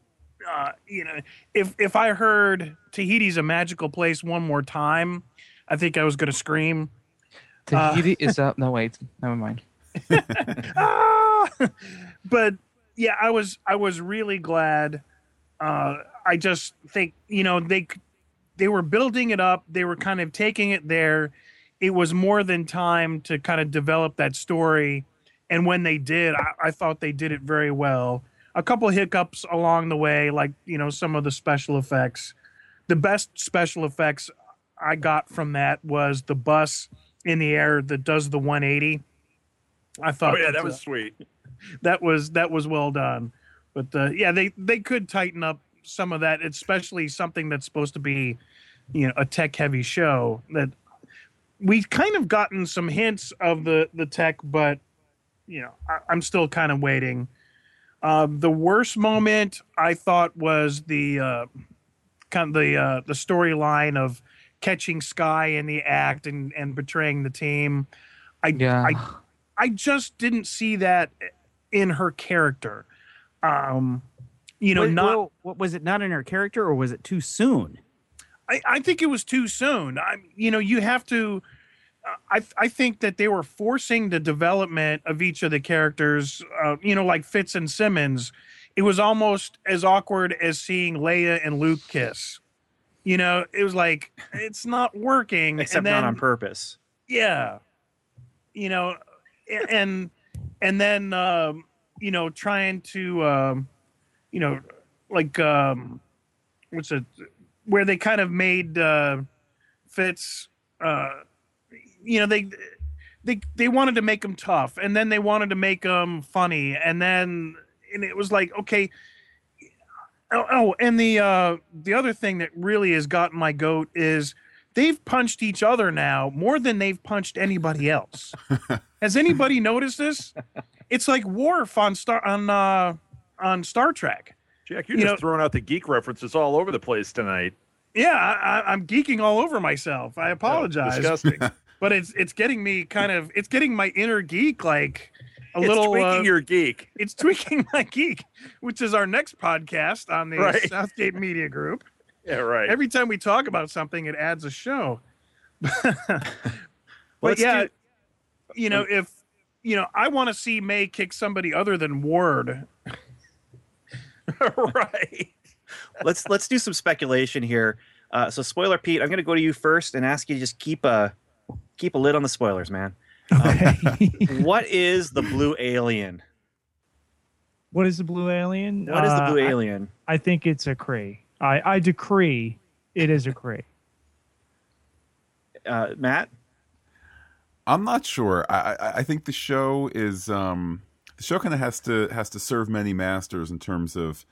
Uh, you know, if if I heard Tahiti's a magical place one more time, I think I was going to scream. Uh, Tahiti *laughs* is up. No, wait. Never mind. *laughs* Ah! but yeah, I was I was really glad. Uh, I just think you know they they were building it up. They were kind of taking it there. It was more than time to kind of develop that story. And when they did, I, I thought they did it very well. A couple hiccups along the way, like you know some of the special effects. The best special effects I got from that was the bus in the air that does the 180. I thought Oh yeah, that, was sweet. that was that was well done. But uh, yeah, they they could tighten up some of that, especially something that's supposed to be, you know, a tech heavy show. That we've kind of gotten some hints of the the tech, but you know, I, I'm still kind of waiting. Uh, the worst moment I thought was the uh, kind of the uh, the storyline of catching Skye in the act and and betraying the team. I I I just didn't see that in her character. Um, you know, Wait, not. well, what was it? Not in her character, or was it too soon? I, I think it was too soon. I, you know, you have to. I I think that they were forcing the development of each of the characters. Uh, you know, like Fitz and Simmons. It was almost as awkward as seeing Leia and Luke kiss. You know, it was like *laughs* it's not working. Except then, not on purpose. yeah you know and and then um you know trying to um you know like um what's it where they kind of made uh fitz uh you know they they they wanted to make him tough and then they wanted to make him funny and then and it was like okay oh, oh and the uh the other thing that really has gotten my goat is they've punched each other now more than they've punched anybody else. *laughs* Has anybody noticed this it's like Worf on star on uh on star trek Jack, you're You just know- throwing out the geek references all over the place tonight. yeah I, I- i'm geeking all over myself i apologize disgusting. *laughs* but it's it's getting me kind of it's getting my inner geek like a It's little tweaking uh, your geek. it's *laughs* tweaking my geek which is our next podcast on the Right. southgate media group *laughs* Yeah, right. every time we talk about something it adds a show but Let's yeah do- you know if you know i want to see may kick somebody other than ward *laughs* right. let's let's do some speculation here. Uh, so, spoiler Pete, I'm going to go to you first and ask you to just keep a keep a lid on the spoilers, man. Um, what is the blue alien? What is the blue alien? What is the Uh, blue I- alien? I, think it's a Kree. I, I decree it is a Kree. Uh, Matt, I'm not sure. I, I I think the show is um the show kind of has to has to serve many masters in terms of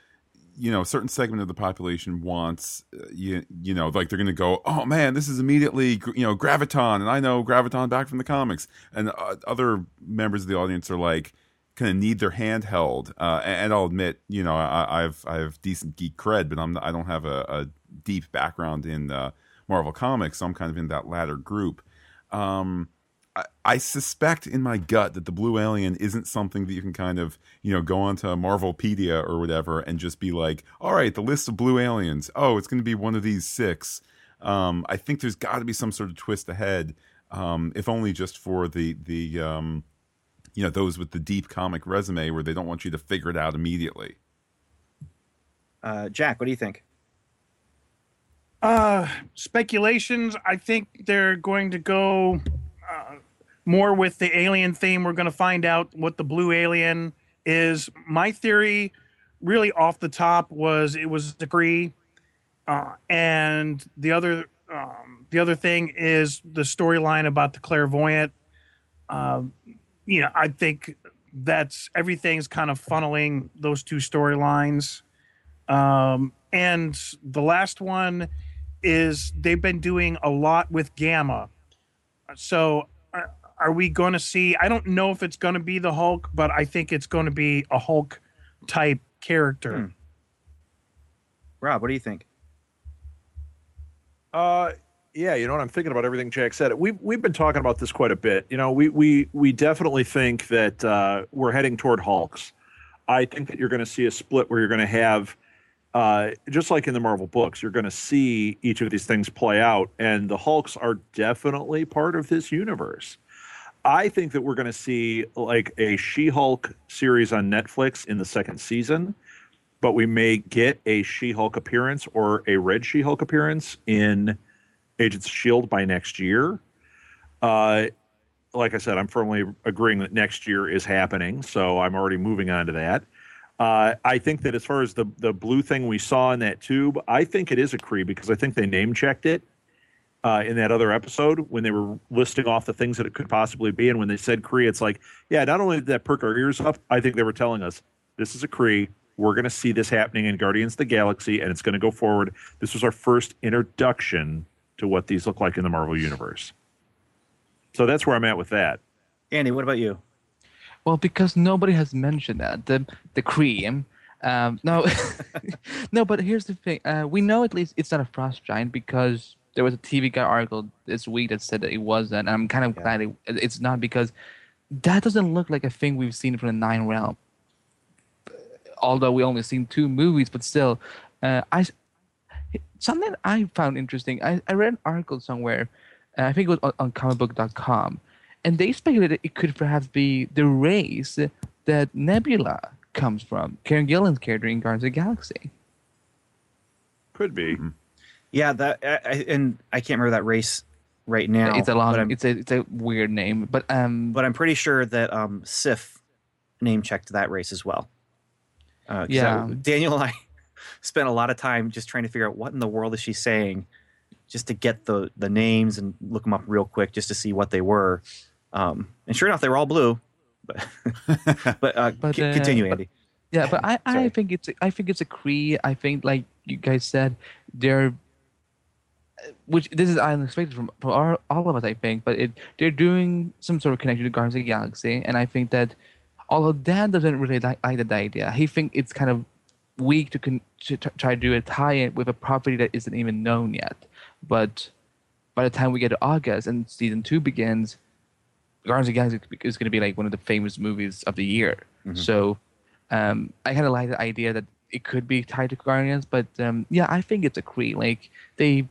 you know a certain segment of the population wants uh, you you know like they're going to go oh man this is immediately you know graviton and I know graviton back from the comics and uh, other members of the audience are like kind of need their hand held uh, and, I'll admit you know I, I've I have decent geek cred but I'm I don't have a, a deep background in uh, Marvel comics so I'm kind of in that latter group. Um, I, I suspect in my gut that the blue alien isn't something that you can kind of you know go onto Marvelpedia or whatever and just be like, all right, the list of blue aliens. Oh, it's going to be one of these six. Um, I think there's got to be some sort of twist ahead, um, if only just for the the um, you know those with the deep comic resume where they don't want you to figure it out immediately. Uh, Jack, what do you think? Uh, speculations. I think they're going to go more with the alien theme. We're going to find out what the blue alien is. My theory, really off the top, was it was the uh, and the other um, the other thing is the storyline about the clairvoyant. Um, you know, I think that's everything's kind of funneling those two storylines. Um, and the last one is they've been doing a lot with Gamma. So uh, are we going to see? I don't know if it's going to be the Hulk, but I think it's going to be a Hulk type character. Rob, what do you think? Uh, yeah, you know what I'm thinking about everything Jack said. We've we've been talking about this quite a bit. You know, we we we definitely think that uh, we're heading toward Hulks. I think that you're going to see a split where you're going to have, uh, just like in the Marvel books, you're going to see each of these things play out, and the Hulks are definitely part of this universe. I think that we're going to see like a She-Hulk series on Netflix in the second season, but we may get a She-Hulk appearance or a Red She-Hulk appearance in Agents of Shield by next year. Uh, like I said, I'm firmly agreeing that next year is happening, so I'm already moving on to that. Uh, I think that as far as the the blue thing we saw in that tube, I think it is a Kree because I think they name checked it uh, in that other episode when they were listing off the things that it could possibly be, and when they said Kree, it's like, yeah, not only did that perk our ears up, I think they were telling us this is a Kree. We're going to see this happening in Guardians of the Galaxy, and it's going to go forward. This was our first introduction to what these look like in the Marvel universe. So that's where I'm at with that. Andy, what about you? Well, because nobody has mentioned that the the cream. Um, no, *laughs* no, but here's the thing. Uh, we know at least it's not a frost giant because there was a TV Guide article this week that said that it wasn't. And I'm kind of glad it, it's not because that doesn't look like a thing we've seen from the Nine Realm. Although we only seen two movies, but still, uh, I something I found interesting. I, I read an article somewhere, uh, I think it was on, on comicbook.com, and they speculated it could perhaps be the race that Nebula comes from, Karen Gillan's character in Guardians of the Galaxy. Could be. Yeah, that I, I- and I can't remember that race right now. it's a long, it's a it's a weird name, but um, but I'm pretty sure that um, Sif name checked that race as well. Uh, Yeah. I- Daniel *laughs* and I spent a lot of time just trying to figure out what in the world is she saying, just to get the the names and look them up real quick just to see what they were. Um, and sure enough, they were all blue. But *laughs* but, uh, But, c- uh, continue, but- Andy. Yeah, but I, I think it's I think it's a Kree. I think like you guys said, they're which this is unexpected from, from all, all of us. I think, but it they're doing some sort of connection to Guardians of the Galaxy, and I think that although Dan doesn't really like, like that idea, he thinks it's kind of weak to, con- to t- try to do a tie-in with a property that isn't even known yet. But by the time we get to August and season two begins, Guardians of the Galaxy is going to be like one of the famous movies of the year. Mhm. So um, I kind of like the idea that it could be tied to Guardians, but um, yeah, I think it's a Kree. Like they,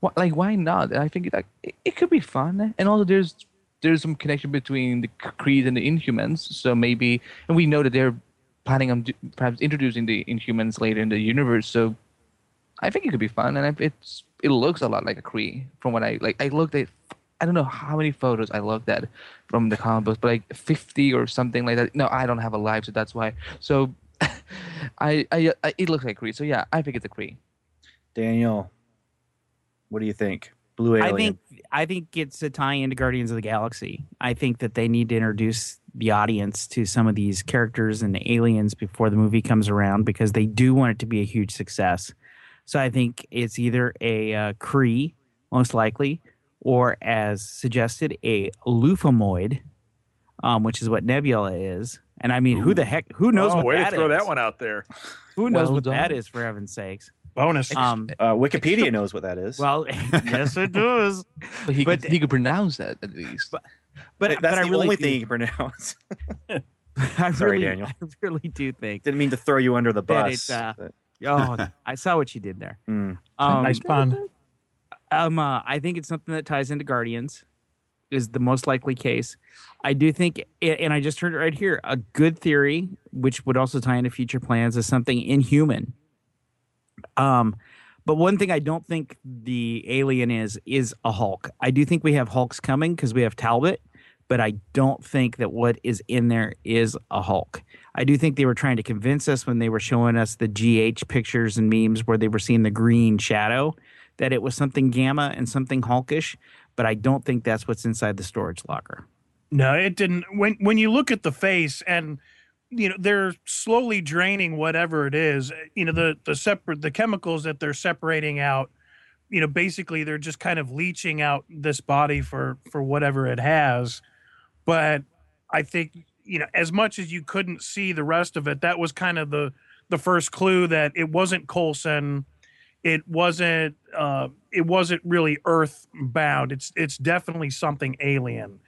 what, like why not? I think it, like, it, it could be fun, eh? and also there's there's some connection between the Krees and the Inhumans. So maybe, and we know that they're planning on do, perhaps introducing the Inhumans later in the universe. So I think it could be fun, and it's it looks a lot like a Kree from what I like. I looked at, I don't know how many photos I looked at from the comic books, but like fifty or something like that. No, I don't have a live, so that's why. So *laughs* I, I, I it looks like Kree. So yeah, I think it's a Kree. Daniel, what do you think? Blue alien. I think I think it's a tie into Guardians of the Galaxy. I think that they need to introduce the audience to some of these characters and the aliens before the movie comes around because they do want it to be a huge success. So I think it's either a uh, Kree, most likely, or as suggested, a Luphomoid, um, which is what Nebula is. And I mean, who the heck? Who knows Oh, what way that to throw is? that one out there. Who knows Well what that done. is? For heaven's sakes! Bonus. Um, uh, Wikipedia knows what that is. Well, *laughs* yes, it does. But he But- could, he could pronounce that at least. But that's but I the really only do- thing you *laughs* can pronounce. I Sorry, really, Daniel. I really do think Didn't mean to throw you under the that bus. it's. Uh, oh, *laughs* I saw what you did there. Mm. Um, nice pun. Um, uh, I think it's something that ties into Guardians. is the most likely case. I do think, and I just heard it right here, a good theory, which would also tie into future plans, is something inhuman. Um, but one thing I don't think the alien is is a Hulk. I do think we have Hulks coming because we have Talbot, but I don't think that what is in there is a Hulk. I do think they were trying to convince us when they were showing us the GH pictures and memes where they were seeing the green shadow that it was something gamma and something Hulkish, but I don't think that's what's inside the storage locker. No, it didn't. When when you look at the face and you know they're slowly draining whatever it is, you know the the separate the chemicals that they're separating out, you know basically they're just kind of leaching out this body for for whatever it has. But I think you know as much as you couldn't see the rest of it, that was kind of the the first clue that it wasn't Coulson it wasn't uh, it wasn't really earth bound it's it's definitely something alien.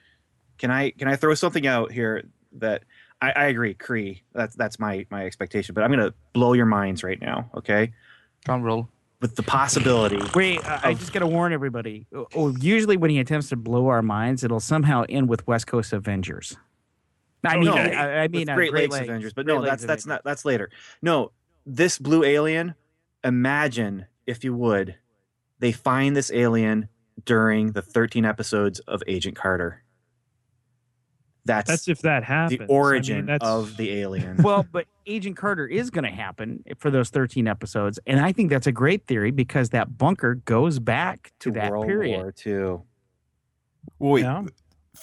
Can I can I throw something out here that I, I agree, Kree. That's that's my my expectation. But I'm gonna blow your minds right now, okay? Drum roll. With the possibility. Wait, I, I just got to warn everybody. Oh, usually when he attempts to blow our minds, it'll somehow end with West Coast Avengers. I mean, no, I, I with mean, uh, Great, Lakes, Avengers, but no, that's that's not that's later. No, this blue alien. Imagine, if you would, they find this alien during the 13 episodes of Agent Carter. That's That's if that happens. The mean, origin that's- of the alien. *laughs* well, but Agent Carter is going to happen for those 13 episodes, and I think that's a great theory because that bunker goes back to, that World period. War II. Well, wait.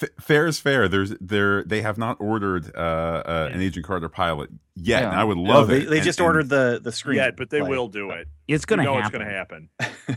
F- fair is fair. There's there they have not ordered uh, uh, an Agent Carter pilot yet. Yeah. and I would No, love they- it. they And- just and- ordered the the screen. Yeah, but they play. will do it. It's gonna know happen. It's going to happen.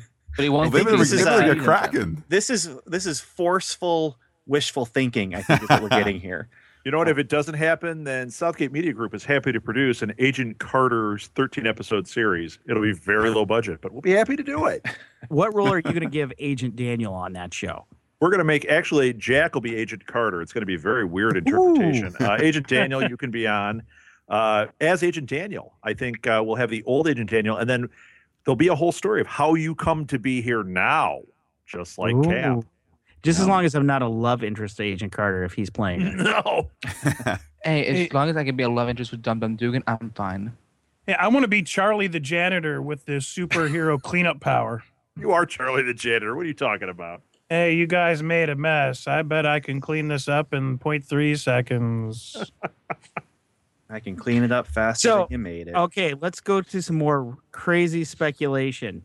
*laughs* But he won't think think this is a Kraken. Kraken. This is this is forceful, wishful thinking. I think is what we're getting *laughs* here. You know what? If it doesn't happen, then Southgate Media Group is happy to produce an Agent Carter's 13 episode series. It'll be very low budget, but we'll be happy to do it. *laughs* What role are you going to give Agent Daniel on that show? We're going to make actually Jack will be Agent Carter. It's going to be a very weird interpretation. Uh, *laughs* Agent Daniel, you can be on uh, as Agent Daniel. I think uh, we'll have the old Agent Daniel, and then there'll be a whole story of how you come to be here now, just like Cap. Ooh. Just as long as I'm not a love interest to Agent Carter if he's playing it. No. *laughs* Hey, as long as I can be a love interest with Dum Dum Dugan, I'm fine. yeah i want to be charlie the janitor with this superhero *laughs* cleanup power You are Charlie the janitor. What are you talking about? hey you guys made a mess i bet i can clean this up in 0.3 seconds *laughs* I can clean it up faster So, than you made it. Okay, let's go to some more crazy speculation.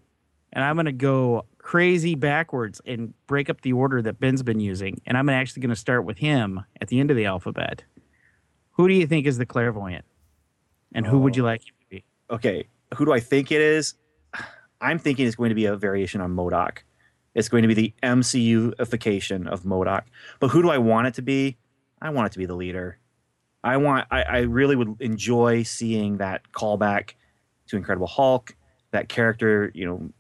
And I'm going to go crazy backwards and break up the order that Ben's been using. And I'm actually going to start with him at the end of the alphabet. Who do you think is the clairvoyant? And who would you oh. like him to be? okay, who do I think it is? I'm thinking it's going to be a variation on MODOK. It's going to be the MCU-ification of MODOK. But who do I want it to be? I want it to be the leader. I want. I, I really would enjoy seeing that callback to Incredible Hulk. That character, you know,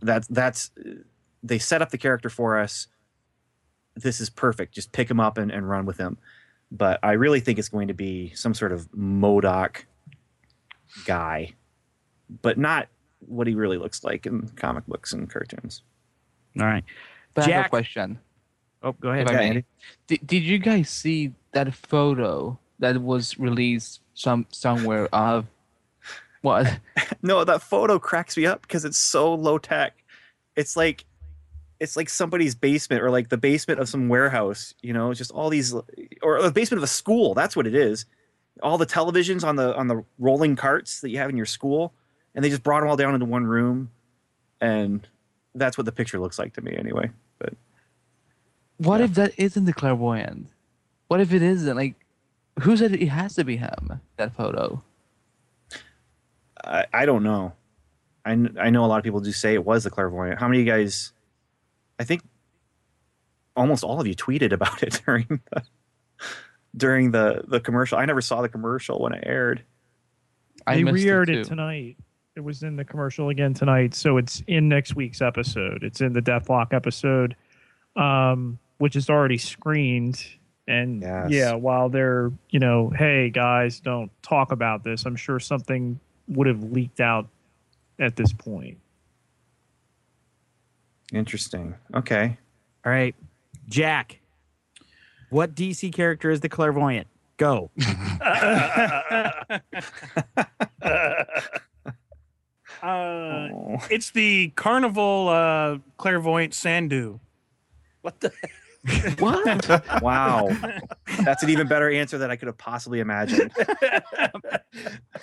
that's that's they set up the character for us. This is perfect. Just pick him up and, and run with him. But I really think it's going to be some sort of MODOK guy, but not what he really looks like in comic books and cartoons. All right. But I have a Jack- question. Oh, go ahead. Okay, Did, did you guys see that photo that was released some somewhere of what? *laughs* no, that photo cracks me up because it's so low tech. It's like it's like somebody's basement or like the basement of some warehouse, you know, just all these or the basement of a school. That's what it is. All the televisions on the on the rolling carts that you have in your school, and they just brought them all down into one room, and that's what the picture looks like to me anyway. But What if that isn't the clairvoyant? What if it isn't? Like, who said it has to be him? That photo. I, I don't know. I, kn- I know a lot of people do say it was the clairvoyant. How many of you guys? I think almost all of you tweeted about it *laughs* during the during the the commercial. I never saw the commercial when it aired. they re-aired it, tonight. It was in the commercial again tonight, so it's in next week's episode. It's in the Deathlok episode, um, which is already screened. And Yes. yeah, while they're you know, hey guys, don't talk about this. I'm sure something would have leaked out at this point. Interesting. Okay. All right. Jack, What DC character is the clairvoyant? Go. *laughs* Uh, It's the Carnival uh, Clairvoyant Sandu. What the? *laughs* What? wow. *laughs* That's an even better answer than I could have possibly imagined.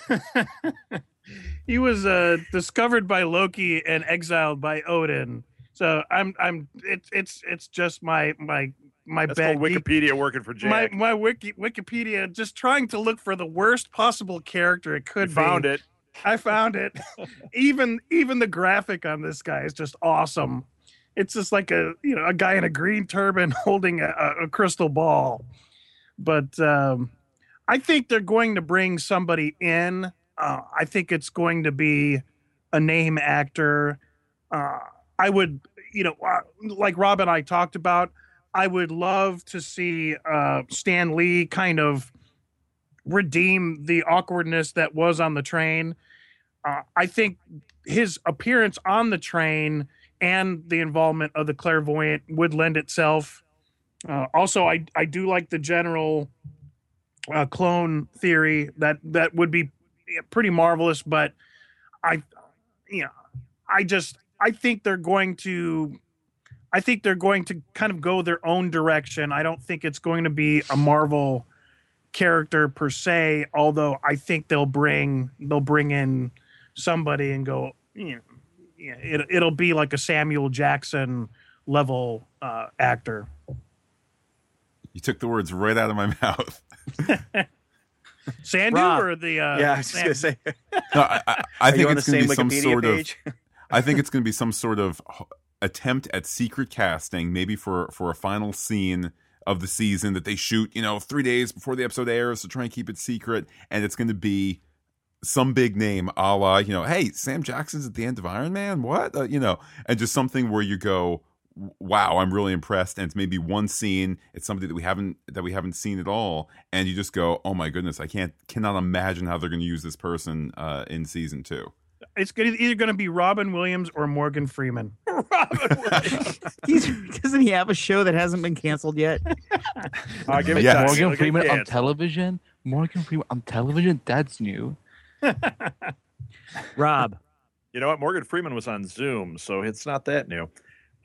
*laughs* he was uh, discovered by Loki and exiled by Odin. So I'm I'm it's it's it's just my my my That's bad called geek- Wikipedia working for my my wiki Wikipedia just trying to look for the worst possible character it could You be. found it. I found it. even even the graphic on this guy is just awesome. It's just like a you know a guy in a green turban *laughs* holding a, a- crystal ball. But um, I think they're going to bring somebody in. Uh, I think it's going to be a name actor. Uh, I would, you know, uh, like Rob and I talked about. I would love to see uh, Stan Lee kind of redeem the awkwardness that was on the train. Uh, I think his appearance on the train and the involvement of the clairvoyant would lend itself. Uh, also, I I do like the general uh, clone theory that that would be pretty marvelous, but I, you know, I just I think they're going to. I think they're going to kind of go their own direction. I don't think it's going to be a Marvel character per se, although I think they'll bring they'll bring in somebody and go, you know, it, it'll be like a Samuel Jackson level uh, actor. You took the words right out of my *laughs* mouth. *laughs* Sandu Rob. or the uh, yeah, I was just gonna say. *laughs* No, I, I, I think it's going to be same some sort page? of. I think it's going to be some sort of attempt at secret casting, maybe for for a final scene of the season that they shoot, you know, three days before the episode airs to try and keep it secret, and it's going to be some big name, a la, you know, hey, Sam Jackson's at the end of Iron Man, what, uh, you know, and just something where you go, wow, I'm really impressed, and it's maybe one scene, it's somebody that we haven't that we haven't seen at all, and you just go, oh my goodness, I can't cannot imagine how they're going to use this person uh, in season two. It's either going to be Robin Williams or Morgan Freeman. *laughs* Robin He's, doesn't he have a show that hasn't been canceled yet? *laughs* Uh, give it time. Morgan Freeman on television. Morgan Freeman on television. That's new. *laughs* Rob. You know what? Morgan Freeman was on Zoom, so it's not that new.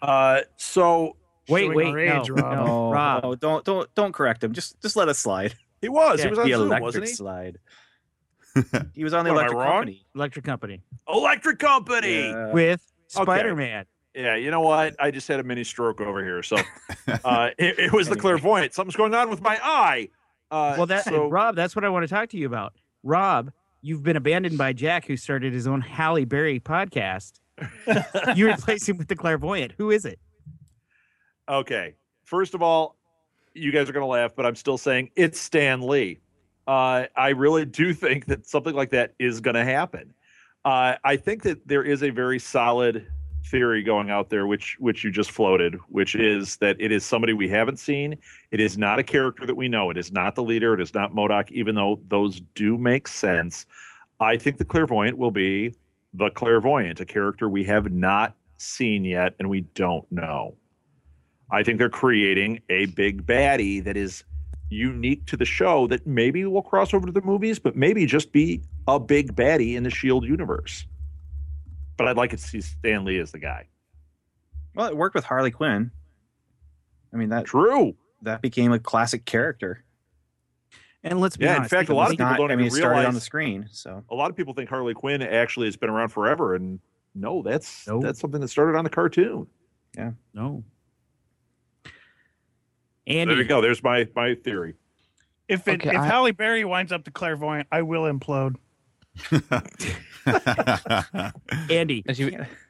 Uh, so Wait, wait, our age, no, Rob. no, No, Rob. no, don't don't don't correct him. Just just let it slide. he was. Yeah, he was on the Zoom, electric wasn't he? slide. *laughs* He was on the What, electric company. Electric Company Electric Company. Yeah. with Spider Man. Yeah, you know what? I just had a mini stroke over here. So *laughs* uh, it, it was the clairvoyant. Something's going on with my eye. Uh, Well, that so, Rob, that's what I want to talk to you about. Rob, you've been abandoned by Jack, who started his own Halle Berry podcast. *laughs* you replace him with the clairvoyant. Who is it? okay. First of all, you guys are going to laugh, but I'm still saying it's Stan Lee. Uh, I really do think that something like that is going to happen. Uh, I think that there is a very solid theory going out there, which which you just floated, which is that it is somebody we haven't seen. It is not a character that we know. It is not the leader. It is not MODOK, even though those do make sense. I think the clairvoyant will be the clairvoyant, a character we have not seen yet and we don't know. I think they're creating a big baddie that is unique to the show that maybe will cross over to the movies, but maybe just be a big baddie in the Shield universe. But I'd like to see Stan Lee as the guy. Well, it worked with Harley Quinn. I mean that true. That became a classic character. And let's be Yeah, in honest. fact, a lot of people not- don't I mean, even it started on the screen. So a lot of people think Harley Quinn actually has been around forever, and no, that's Nope. that's something that started on the cartoon. yeah, No. And there you go. There's my my theory. If it, Okay, if I- Halle Berry winds up the clairvoyant, I will implode. *laughs* Andy,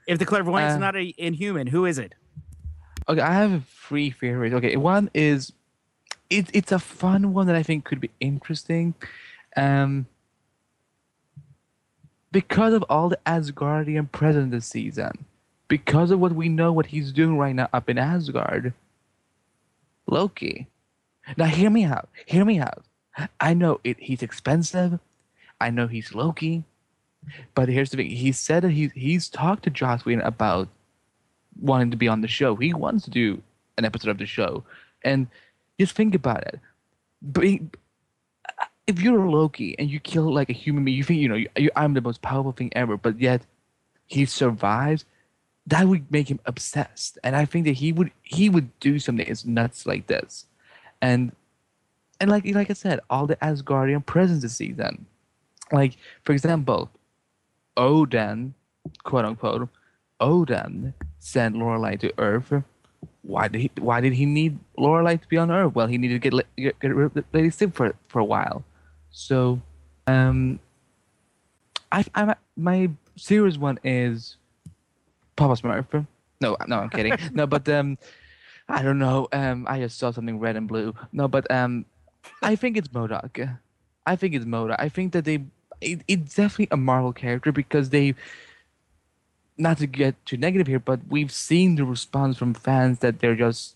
if the clairvoyant's Uh, not a inhuman, who is it? Okay, I have three favorites. Okay, one is it, it's a fun one that I think could be interesting. Um because of all the Asgardian presence this season, because of what we know what he's doing right now up in Asgard. Loki. Now hear me out. Hear me out. I know it he's expensive. I know he's Loki. But here's the thing. He said that he he's talked to Joss Whedon about wanting to be on the show. He wants to do an episode of the show. And just think about it. If you're Loki and you kill like a human being, you think you know you, I'm the most powerful thing ever, but yet he survives. That would make him obsessed, and I think that he would he would do something that's nuts like this, and and like like I said, all the Asgardian presence this season, like for example, Odin, quote unquote, Odin sent Lorelei to Earth. Why did he? Why did he need Lorelei to be on Earth? Well, he needed to get get, get rid of Lady Sif for for a while. So, um, I I my serious one is Papa Smurf. No, no, I'm kidding. *laughs* no, but um, I don't know. Um, I just saw something red and blue. No, but um, I think it's MODOK. I think it's MODOK. I think that they it, it's definitely a Marvel character because they not to get too negative here, but we've seen the response from fans that they're just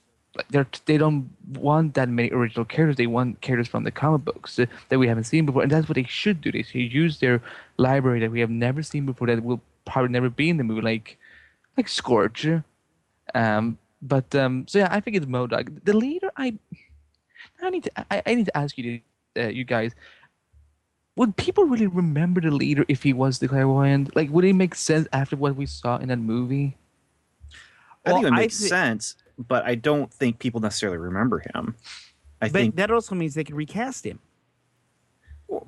they're they don't want that many original characters. They want characters from the comic books that we haven't seen before, and that's what they should do. They should use their library that we have never seen before that will probably never be in the movie, like like Scorch. Um, but um, so yeah, I think it's MODOK. The leader, I I need to I, I need to ask you uh, you guys. Would people really remember the leader if he was the clairvoyant? Like, would it make sense after what we saw in that movie? I think it makes thi- sense, but I don't think people necessarily remember him. I but think that also means they could recast him.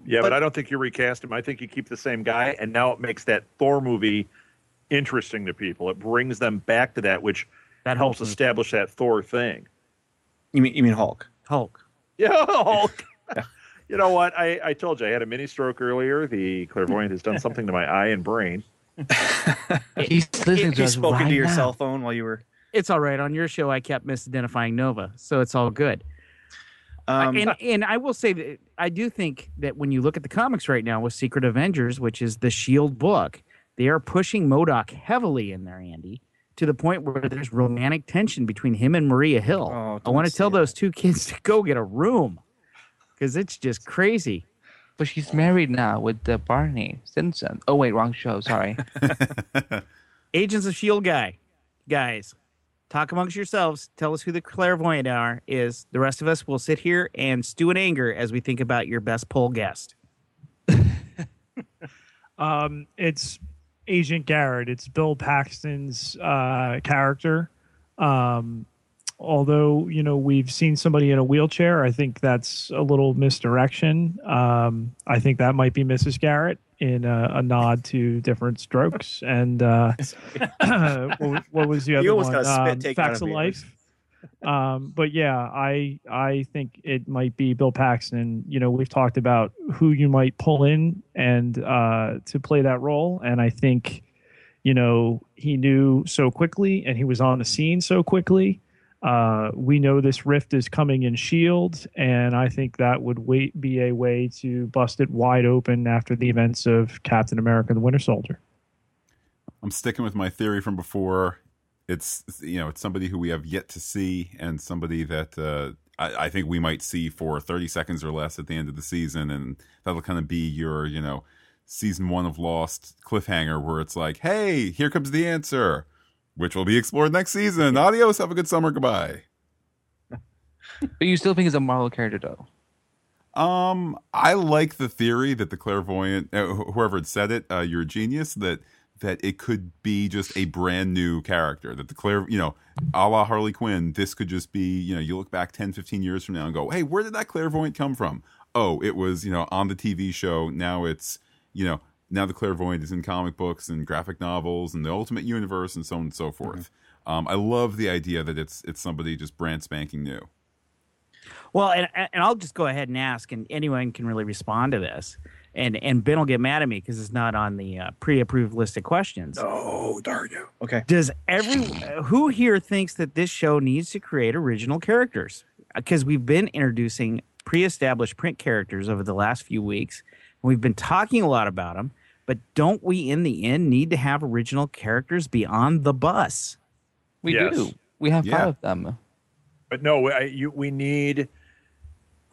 Yeah, but, I don't think you recast him. I think you keep the same guy, and now it makes that Thor movie interesting to people. It brings them back to that, which that helps helps me. establish that Thor thing. you mean you mean Hulk. Hulk. Yeah, *laughs* Hulk. *laughs* you know what? I, I told you I had a mini stroke earlier. The clairvoyant has done something to my eye and brain. *laughs* He's listening to He us spoke right into your now. cell phone while you were. It's all right. On your show, I kept misidentifying Nova, so it's all good. Um, and and I will say that I do think that when you look at the comics right now with Secret Avengers, which is the Shield book, they are pushing MODOK heavily in there, Andy, to the point where there's romantic tension between him and Maria Hill. Oh, I want to tell those two kids to go get a room because it's just crazy. But she's married now with uh, Barney Stinson. Oh wait, wrong show. Sorry. *laughs* Agents of Shield guy, guys, talk amongst yourselves. Tell us who the clairvoyant are. Is the rest of us will sit here and stew in anger as we think about your best poll guest. *laughs* Um, it's Agent Garrett. It's Bill Paxton's uh, character. Um, although you know we've seen somebody in a wheelchair, I think that's a little misdirection. Um, I think that might be Mrs. Garrett in a, a nod to different strokes. And uh, *laughs* *clears throat* what, what was the other one? got a spit Um, Facts of of. Life um but yeah i i think it might be bill paxton you know we've talked about who you might pull in and uh to play that role and i think you know he knew so quickly and he was on the scene so quickly uh we know this rift is coming in shield and i think that would wait be a way to bust it wide open after the events of captain america the winter soldier I'm sticking with my theory from before. It's you know it's somebody who we have yet to see, and somebody that uh, I, I think we might see for 30 seconds or less at the end of the season, and that'll kind of be your you know season one of Lost cliffhanger, where it's like, hey, here comes the answer, which will be explored next season. Adios, have a good summer, goodbye. *laughs* but you still think it's a Marvel character though. Um, I like the theory that the clairvoyant, uh, whoever had said it, uh, you're a genius. That that it could be just a brand new character. That the clair, you know, a la Harley Quinn, this could just be, you know, you look back 10, 15 years from now and go, hey, where did that clairvoyant come from? Oh, it was, you know, on the TV show. Now it's, you know, now the clairvoyant is in comic books and graphic novels and the Ultimate Universe and so on and so forth. Um, I love the idea that it's it's somebody just brand spanking new. Well, and and I'll just go ahead and ask, and anyone can really respond to this. And and Ben will get mad at me because it's not on the uh, pre-approved list of questions. Oh, darn you! Okay. Does every uh, *laughs* who here thinks that this show needs to create original characters? Because we've been introducing pre-established print characters over the last few weeks. and We've been talking a lot about them, but don't we, in the end, need to have original characters beyond the bus? We Yes. do. We have Yeah. five of them. But no, I, you, we need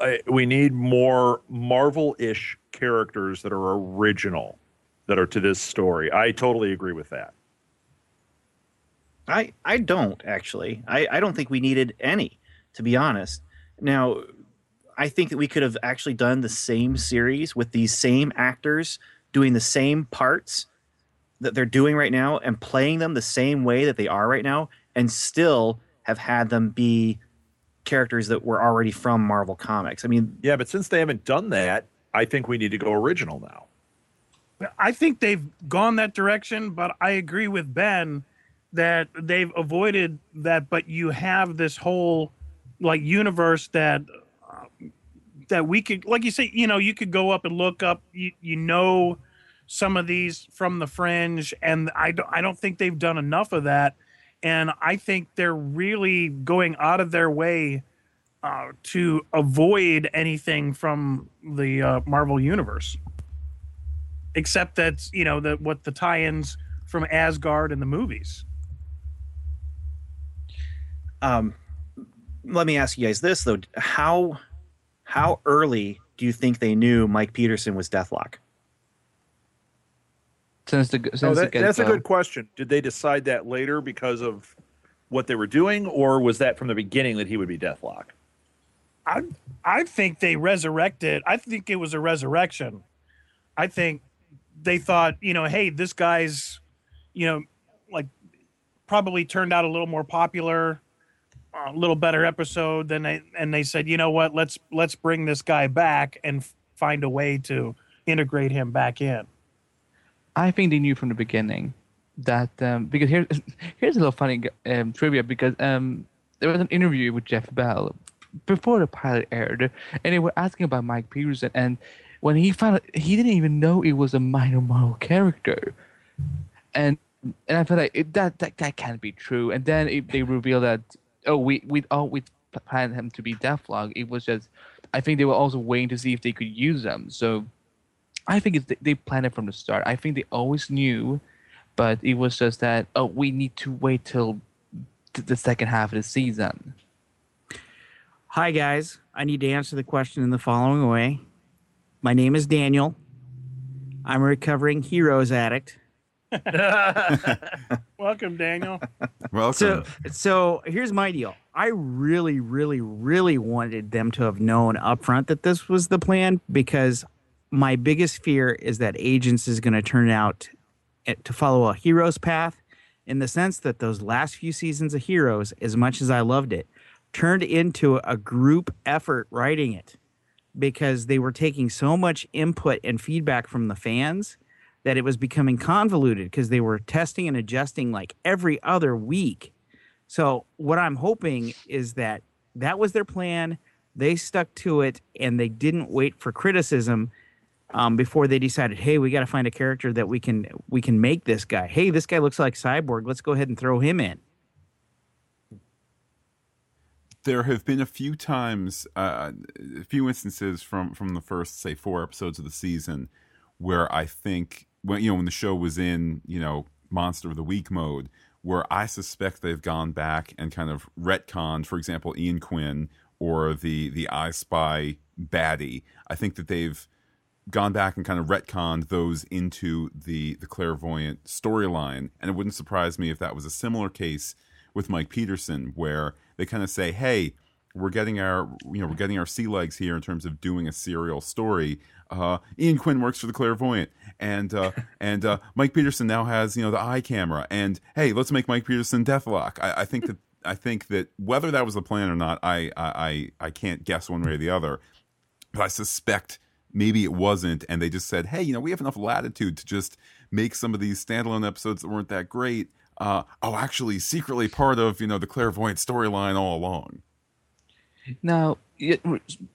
uh, we need more Marvel-ish characters that are original, that are to this story. I totally agree with that. I I don't actually. I I don't think we needed any, to be honest. Now, I think that we could have actually done the same series with these same actors doing the same parts that they're doing right now and playing them the same way that they are right now and still have had them be characters that were already from Marvel Comics. I mean, yeah, but since they haven't done that, I think we need to go original now. I think they've gone that direction, but I agree with Ben that they've avoided that. But you have this whole like universe that uh, that we could, like you say, you know, you could go up and look up. You you know some of these from the fringe, and I don't I don't think they've done enough of that. And I think they're really going out of their way uh, to avoid anything from the uh, Marvel universe except that you know that what the tie-ins from Asgard and the movies. Um, let me ask you guys this though: how how early do you think they knew Mike Peterson was Deathlok? Since the since oh, No, the that's a good question. Did they decide that later because of what they were doing, or was that from the beginning that he would be Deathlok? I I think they resurrected. I think it was a resurrection. I think they thought, you know, hey, this guy's, you know, like probably turned out a little more popular, a little better episode than they, and they said, you know what, let's let's bring this guy back and f- find a way to integrate him back in. I think they knew from the beginning that um, because here's *laughs* here's a little funny um, trivia because um, there was an interview with Jeff Bell before the pilot aired, and they were asking about Mike Peterson, and when he found out, he didn't even know it was a minor Marvel character, and and I felt like it, that that that can't be true. And then it, they revealed that oh we we oh we planned him to be Deathlok. It was just I think they were also waiting to see if they could use them. So I think it's, they planned it from the start. I think they always knew, but it was just that oh we need to wait till the second half of the season. Hi, guys. I need to answer the question in the following way. My name is Daniel. I'm a recovering heroes addict. *laughs* Welcome, Daniel. *laughs* Welcome. So, so here's my deal. I really, really, really wanted them to have known upfront that this was the plan because my biggest fear is that Agents is going to turn out eh, to follow a hero's path in the sense that those last few seasons of Heroes, as much as I loved it, turned into a group effort writing it because they were taking so much input and feedback from the fans that it was becoming convoluted because they were testing and adjusting like every other week. So what I'm hoping is that that was their plan. They stuck to it and they didn't wait for criticism um, before they decided, hey, we got to find a character that we can we can make this guy. Hey, this guy looks like Cyborg. Let's go ahead and throw him in. there have been a few times, uh, a few instances from from the first, say, four episodes of the season, where I think when you know when the show was in, you know, monster of the week mode, where I suspect they've gone back and kind of retconned, for example, Ian Quinn or the the Eye Spy baddie. I think that they've gone back and kind of retconned those into the the clairvoyant storyline, and it wouldn't surprise me if that was a similar case with Mike Peterson, where they kind of say, "Hey, we're getting our you know we're getting our sea legs here in terms of doing a serial story. Uh, Ian Quinn works for the clairvoyant, and uh, *laughs* and uh, Mike Peterson now has you know the eye camera, and hey, let's make Mike Peterson Deathlok. I, I think that *laughs* I think that whether that was the plan or not, I I I can't guess one way or the other, but I suspect maybe it wasn't, and they just said, hey, you know, we have enough latitude to just make some of these standalone episodes that weren't that great. Uh, oh, actually, secretly part of you know the clairvoyant storyline all along. Now,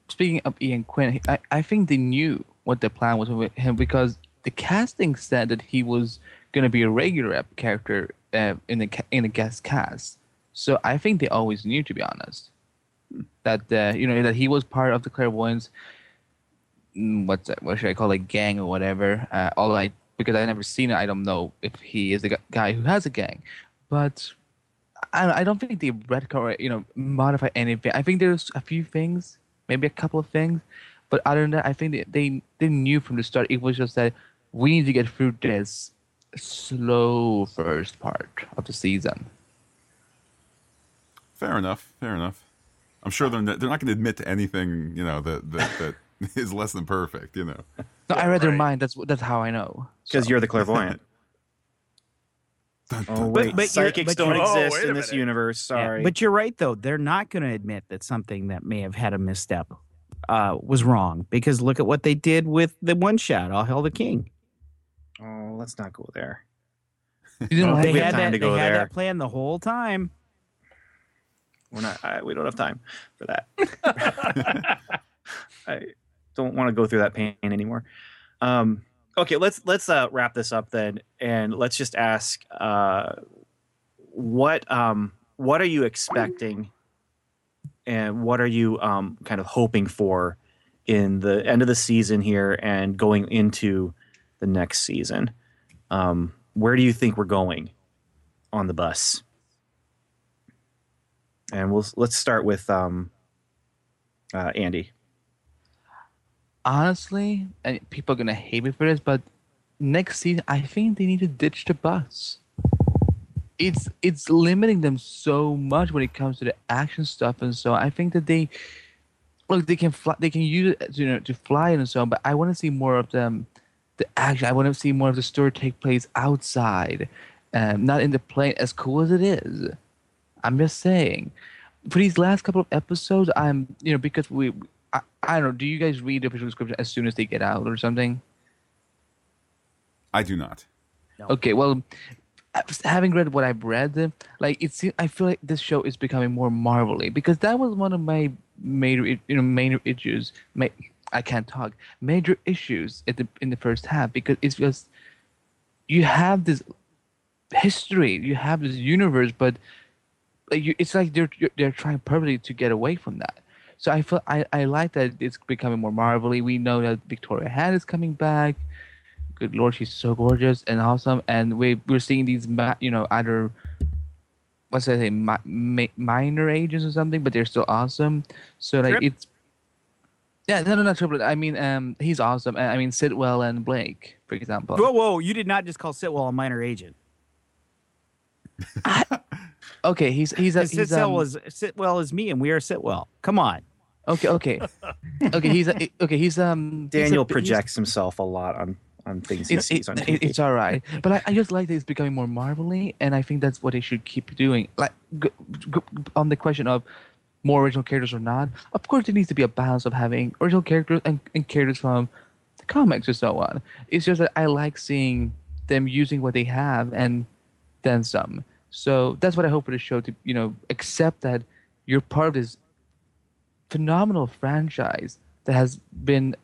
speaking of Ian Quinn, I, I think they knew what the plan was with him because the casting said that he was going to be a regular character uh, in the in the guest cast. So I think they always knew, to be honest, that uh, you know that he was part of the clairvoyants. Mm, What's that? What should I call it? Gang or whatever. Uh, although I because I never seen it, I don't know if he is the guy who has a gang. But I, I don't think they retcon, you know, modify anything. I think there's a few things, maybe a couple of things, but other than that, I think they, they they knew from the start. It was just that we need to get through this slow first part of the season. Fair enough. Fair enough. I'm sure they're not, they're not going to admit to anything, you know, that that, that *laughs* is less than perfect. You know. No, I read their mind. That's that's how I know. Because you're the clairvoyant. *laughs* oh wait, but you're- psychics but don't you're- Oh, exist in this minute. universe. Yeah, Sorry, but you're right though. They're not going to admit that something that may have had a misstep uh, was wrong because look at what they did with the one shot. All Hail the King. Oh, let's not go there. You didn't like we They have had time that. to go they had there. that plan the whole time. We're not. I, we don't have time for that. *laughs* I don't want to go through that pain anymore. Um, okay, let's let's uh, wrap this up then, and let's just ask, uh, what um, what are you expecting, and what are you um, kind of hoping for in the end of the season here and going into the next season? Um, where do you think we're going on the bus? and we'll let's start with um, uh, Andy. Honestly, and people are gonna hate me for this, but next season I think they need to ditch the bus. It's it's limiting them so much when it comes to the action stuff and so. I think that they look they can fly, they can use it you know to fly and so on, but I want to see more of them the action. I want to see more of the story take place outside, um, not in the plane. As cool as it is, I'm just saying. For these last couple of episodes, I'm you know because we, I, I don't know. Do you guys read the official description as soon as they get out or something? I do not. Okay, well, having read what I've read, like it's, I feel like this show is becoming more marvelly because that was one of my major, you know, major issues. Ma- I can't talk. Major issues at the in the first half because it's just you have this history, you have this universe, but like you, it's like they're they're trying purposely to get away from that. So I feel I, I like that it's becoming more marvelly. We know that Victoria Hand is coming back. Good lord, she's so gorgeous and awesome. And we we're seeing these you know either what's I say mi- mi- minor ages or something, but they're still awesome. So like Trip? it's yeah no no not triple. I mean um he's awesome. I mean Sitwell and Blake for example. Whoa, whoa! You did not just call Sitwell a minor agent. Okay, he's he's a, *laughs* he's Sitwell um, is Sitwell is me, and we are Sitwell. Come on. Okay, okay, *laughs* okay. He's okay. He's um. he's a- Daniel projects himself a lot on on things he It, sees it, on it- it's all right, but I, I just like that it's becoming more marvelly, and I think that's what they should keep doing. Like g- g- on the question of more original characters or not, of course there needs to be a balance of having original characters and, and characters from the comics or so on. It's just that I like seeing them using what they have and then some. So that's what I hope for the show to you know accept that you're part of this phenomenal franchise that has been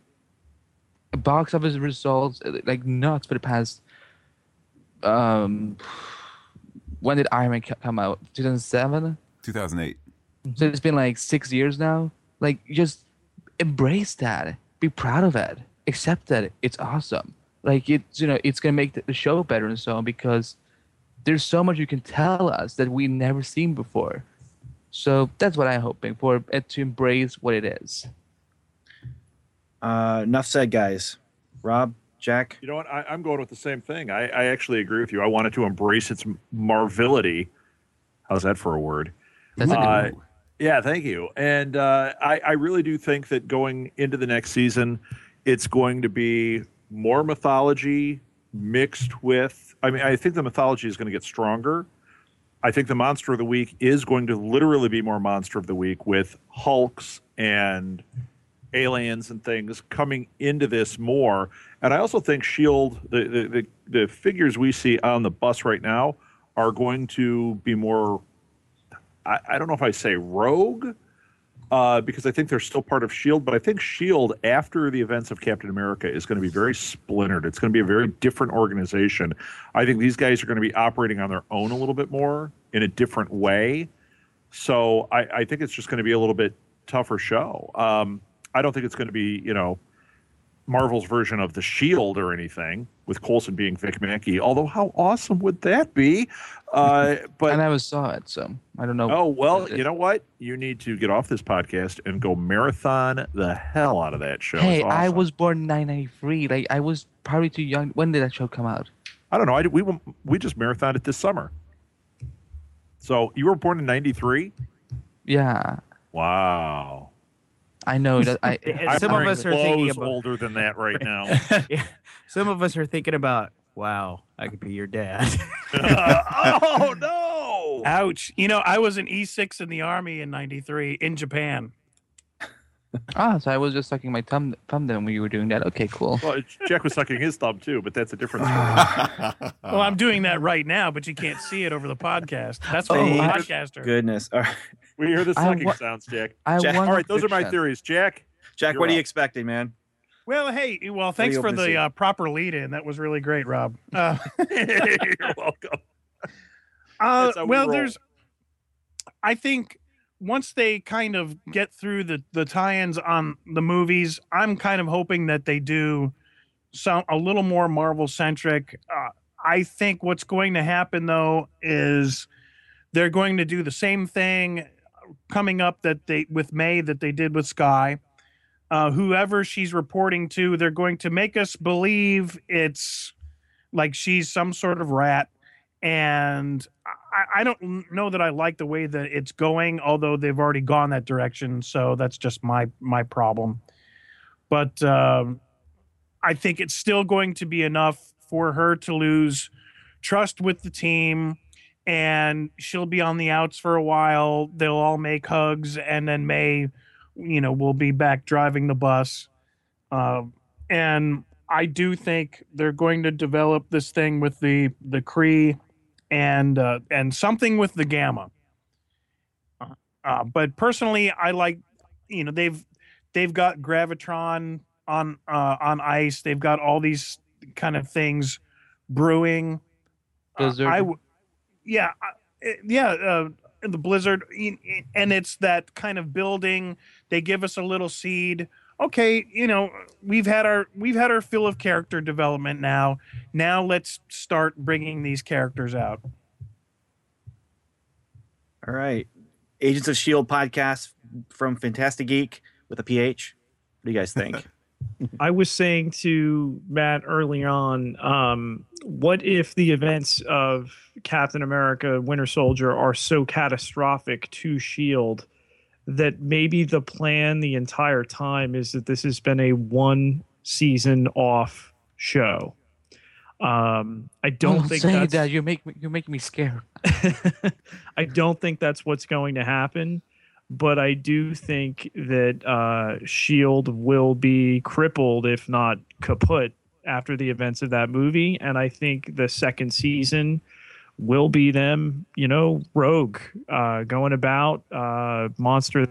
a box office results like nuts for the past um when did Iron Man come out? 2007 2008. so it's been like six years now? Like just embrace that. Be proud of it. Accept that it's awesome. Like it's you know it's gonna make the, the show better and so on because there's so much you can tell us that we never seen before so that's what i'm hoping for it to embrace what it is Uh, enough said, guys. Rob, Jack. You know what? I, I'm going with the same thing. I, I actually agree with you. I wanted to embrace its marvility. How's that for a word? That's a good Uh, one. Yeah, thank you. And uh, I, I really do think that going into the next season, it's going to be more mythology mixed with. I mean, I think the mythology is going to get stronger. I think the monster of the week is going to literally be more monster of the week with Hulks and aliens and things coming into this more. And I also think Shield, the the, the, the figures we see on the bus right now are going to be more. I, I don't know if I say rogue, uh, because I think they're still part of Shield, but I think Shield after the events of Captain America is going to be very splintered. It's going to be a very different organization. I think these guys are going to be operating on their own a little bit more in a different way. So I, I think it's just going to be a little bit tougher show. Um, I don't think it's going to be, you know, Marvel's version of the Shield or anything with Coulson being Vic Mackey. Although, how awesome would that be? Uh, *laughs* but I never saw it, so I don't know. Oh well, you know what? You need to get off this podcast and go marathon the hell out of that show. Hey, It's I was born in 1993. Like I was probably too young. When did that show come out? I don't know. I did, we we just marathoned it this summer. So you were born in '93. Yeah. Wow. I know that I. *laughs* And some of us are thinking about older than that right *laughs* now. yeah, some of us are thinking about, wow, I could be your dad. *laughs* oh no! Ouch. You know, I was an E6 in the Army in 93 in Japan. Ah, so I was just sucking my thumb thumb then when you were doing that. Okay, cool. Well, Jack was sucking his thumb too, but that's a different story. Well, I'm doing that right now, but you can't see it over the podcast. That's for Oh, a podcaster. Goodness. All right. We hear the I sucking wa- sounds, Jack. I Jack- All right, those are my fiction. theories. Jack, Jack, You're what are you expecting, man? Well, hey, well, thanks for the uh, proper lead in. That was really great, Rob. Uh, *laughs* *laughs* you're welcome. Uh, we well, roll. there's. I think once they kind of get through the the tie-ins on the movies, I'm kind of hoping that they do some a little more Marvel centric. Uh, I think what's going to happen though is they're going to do the same thing coming up that they with May that they did with Skye. Uh, whoever she's reporting to, they're going to make us believe it's like she's some sort of rat and I, I don't know that I like the way that it's going, although they've already gone that direction. So that's just my my problem. But um, I think it's still going to be enough for her to lose trust with the team, and she'll be on the outs for a while. They'll all make hugs, and then May, you know, will be back driving the bus. Um, and I do think they're going to develop this thing with the the Kree and uh, and something with the Gamma. Uh, but personally, I like you know they've they've got Graviton on uh, on ice. They've got all these kind of things brewing. Uh, Blizzard. I w- yeah uh, yeah uh, the blizzard and it's that kind of building they give us a little seed okay you know we've had our we've had our fill of character development now now let's start bringing these characters out All right. Agents of S.H.I.E.L.D. Podcast from Fantastic Geek with a PH. What do you guys think? *laughs* I was saying to Matt early on, um, what if the events of Captain America Winter Soldier are so catastrophic to S.H.I.E.L.D. That maybe the plan the entire time is that this has been a one season off show? Um, I don't Don't think that's, that. You make you make me scared. *laughs* I don't think that's what's going to happen, but I do think that uh, Shield will be crippled, if not kaput, after the events of that movie. And I think the second season will be them, you know, rogue, uh, going about uh, monster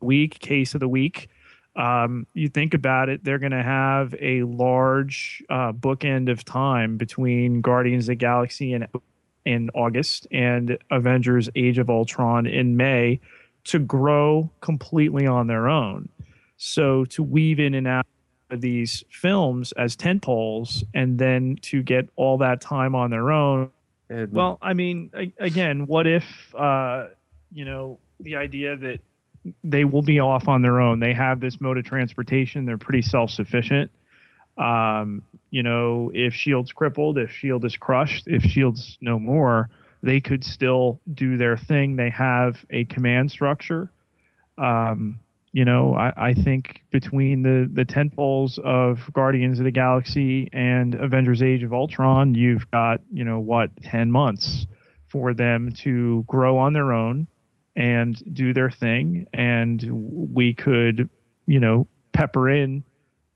week, case of the week. Um, you think about it, they're going to have a large uh, bookend of time between Guardians of the Galaxy and in August and Avengers Age of Ultron in May to grow completely on their own. So to weave in and out of these films as tent poles and then to get all that time on their own. Well, I mean, again, what if, uh, you know, the idea that they will be off on their own. They have this mode of transportation. They're pretty self sufficient. Um, you know, if Shield's crippled, if Shield is crushed, if Shield's no more, they could still do their thing. They have a command structure. Um, you know, I, I think between the the tentpoles of Guardians of the Galaxy and Avengers: Age of Ultron, you've got you know what ten months for them to grow on their own and do their thing, and we could you know pepper in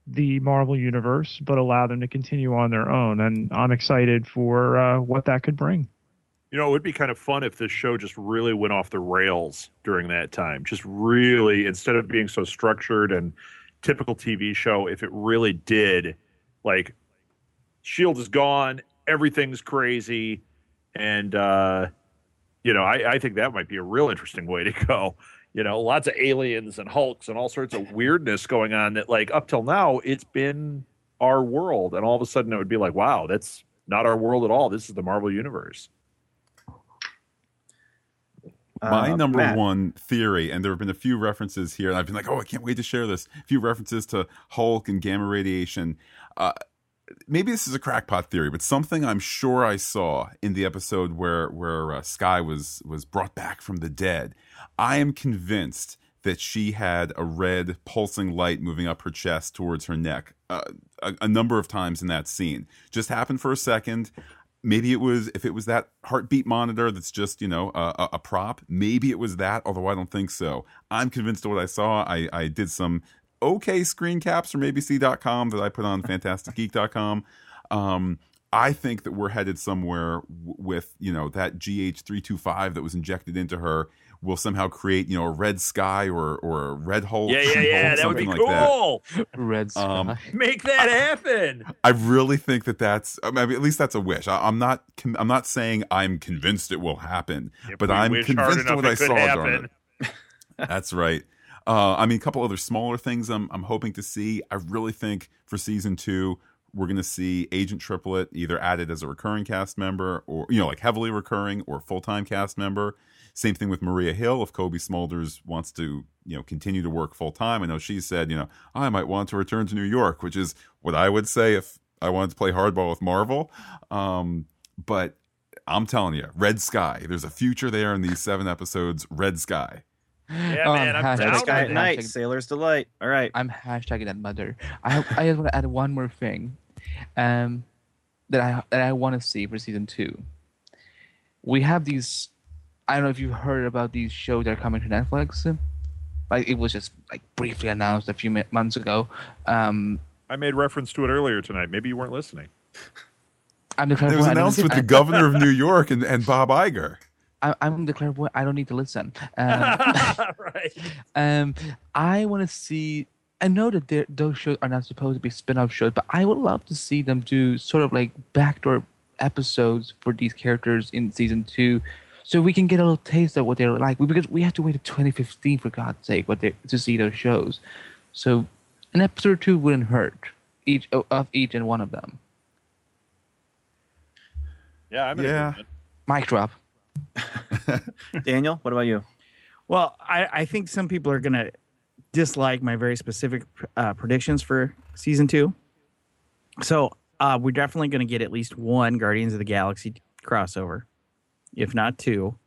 the Marvel universe, but allow them to continue on their own. And I'm excited for uh, what that could bring. You know, it would be kind of fun if this show just really went off the rails during that time. Just really, instead of being so structured and typical TV show, if it really did, like, Shield is gone, everything's crazy, and uh, you know, I, I think that might be a real interesting way to *laughs* go. You know, lots of aliens and Hulks and all sorts of weirdness going on that, like, up till now, it's been our world, and all of a sudden it would be like, wow, that's not our world at all. This is the Marvel universe. My Uh, number Matt. one theory, and there have been a few references here, and I've been like, oh, I can't wait to share this. A few references to Hulk and gamma radiation. Uh, maybe this is a crackpot theory, but something I'm sure I saw in the episode where where uh, Skye was was brought back from the dead. I am convinced that she had a red pulsing light moving up her chest towards her neck uh, a, a number of times in that scene. Just happened for a second. Maybe it was if it was that heartbeat monitor that's just you know a, a, prop. Maybe it was that, although I don't think so. I'm convinced of what I saw. I, I did some okay screen caps from ABC.com that I put on FantasticGeek.com. Um, I think that we're headed somewhere w- with you know that GH325 that was injected into her will somehow create you know a red sky or or a red hole. Yeah, yeah, yeah. That would be something like that. cool. Red Um, Make that happen. I really think that that's. I mean, at least that's a wish. I, I'm not. con- I'm not saying I'm convinced it will happen, but I'm wish hard convinced of what I saw. darn it. That's right. Uh, I mean, a couple other smaller things I'm I'm hoping to see. I really think for season two we're going to see Agent Triplett either added as a recurring cast member or you know like heavily recurring or full time cast member. Same thing with Maria Hill. If Cobie Smulders wants to you know continue to work full time, I know she said you know I might want to return to New York, which is what I would say if I wanted to play hardball with Marvel. Um, but I'm telling you, Red Sky. There's a future there in these seven episodes. Red Sky. Yeah, Oh, man, I'm hashtag- down Sky at night, Hashtag- Sailor's Delight. All right. I'm hashtagging that mother. I I just want to add one more thing, um, that I that I want to see for season two. We have these. I don't know if you've heard about these shows that are coming to Netflix. Like it was just like briefly announced a few mi- months ago. Um, I made reference to it earlier tonight. Maybe you weren't listening. I'm the There was. I don't announced need- with the *laughs* governor of New York and, and Bob Iger. I, I'm the clairvoyant. I don't need to listen. Um, *laughs* right. Um, I want to see. I know that those shows are not supposed to be spin-off shows, but I would love to see them do sort of like backdoor episodes for these characters in season two, so we can get a little taste of what they're like. Because we have to wait to 2015 for God's sake, what they to see those shows. So, an episode or two wouldn't hurt each of each and one of them. Yeah, I'm in Yeah. Mic drop. *laughs* Daniel, what about you? Well, I, I think some people are going to dislike my very specific uh, predictions for season two. So uh, we're definitely going to get at least one Guardians of the Galaxy crossover, if not two.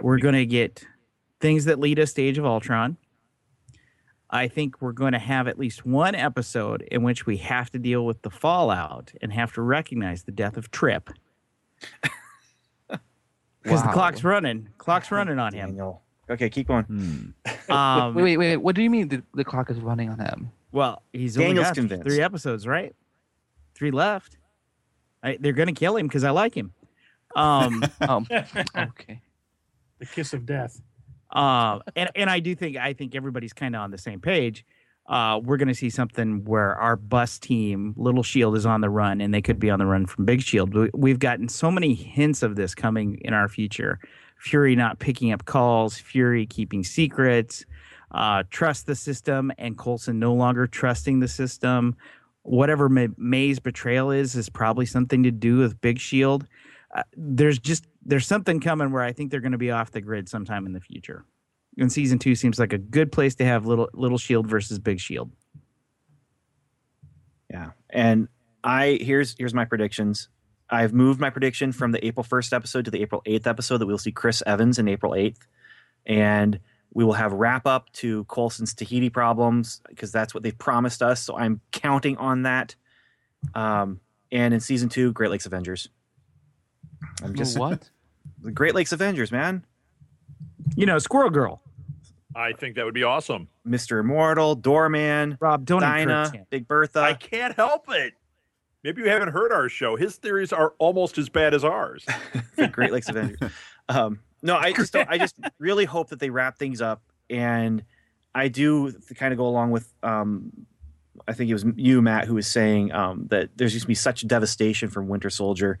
We're going to get things that lead us to Age of Ultron. I think we're going to have at least one episode in which we have to deal with the fallout and have to recognize the death of Trip. *laughs* Because the clock's running. Clock's running on him. Daniel. Okay, keep going. Hmm. Um, wait, wait, wait. What do you mean the, the clock is running on him? Well, he's Daniel's only got convinced. three episodes, right? Three left. I, they're going to kill him because I like him. Um, *laughs* Um, okay. The kiss of death. uh, and and I do think I think everybody's kind of on the same page. Uh, we're going to see something where our bus team, Little Shield, is on the run, and they could be on the run from Big Shield. We, we've gotten so many hints of this coming in our future. Fury not picking up calls, Fury keeping secrets, uh, trust the system, and Coulson no longer trusting the system. Whatever May's betrayal is, is probably something to do with Big Shield. Uh, there's just there's something coming where I think they're going to be off the grid sometime in the future. And season two seems like a good place to have little little Shield versus Big Shield. Yeah. And I here's here's my predictions. I've moved my prediction from the April 1st episode to the April 8th episode that we'll see Chris Evans in April 8th. And we will have wrap up to Coulson's Tahiti problems because that's what they've promised us. So I'm counting on that. Um, and in season two, Great Lakes Avengers. I'm just *laughs* what? the Great Lakes Avengers, man. You know, Squirrel Girl. I think that would be awesome. Mr. Immortal, Doorman, Rob, don't Dinah. Big Bertha. I can't help it. Maybe you haven't heard our show. His theories are almost as bad as ours. *laughs* the Great Lakes Avengers. *laughs* Um, no, I just don't, I just really hope that they wrap things up, and I do kind of go along with. Um, I think it was you, Matt, who was saying um, that there's just gonna be such devastation from Winter Soldier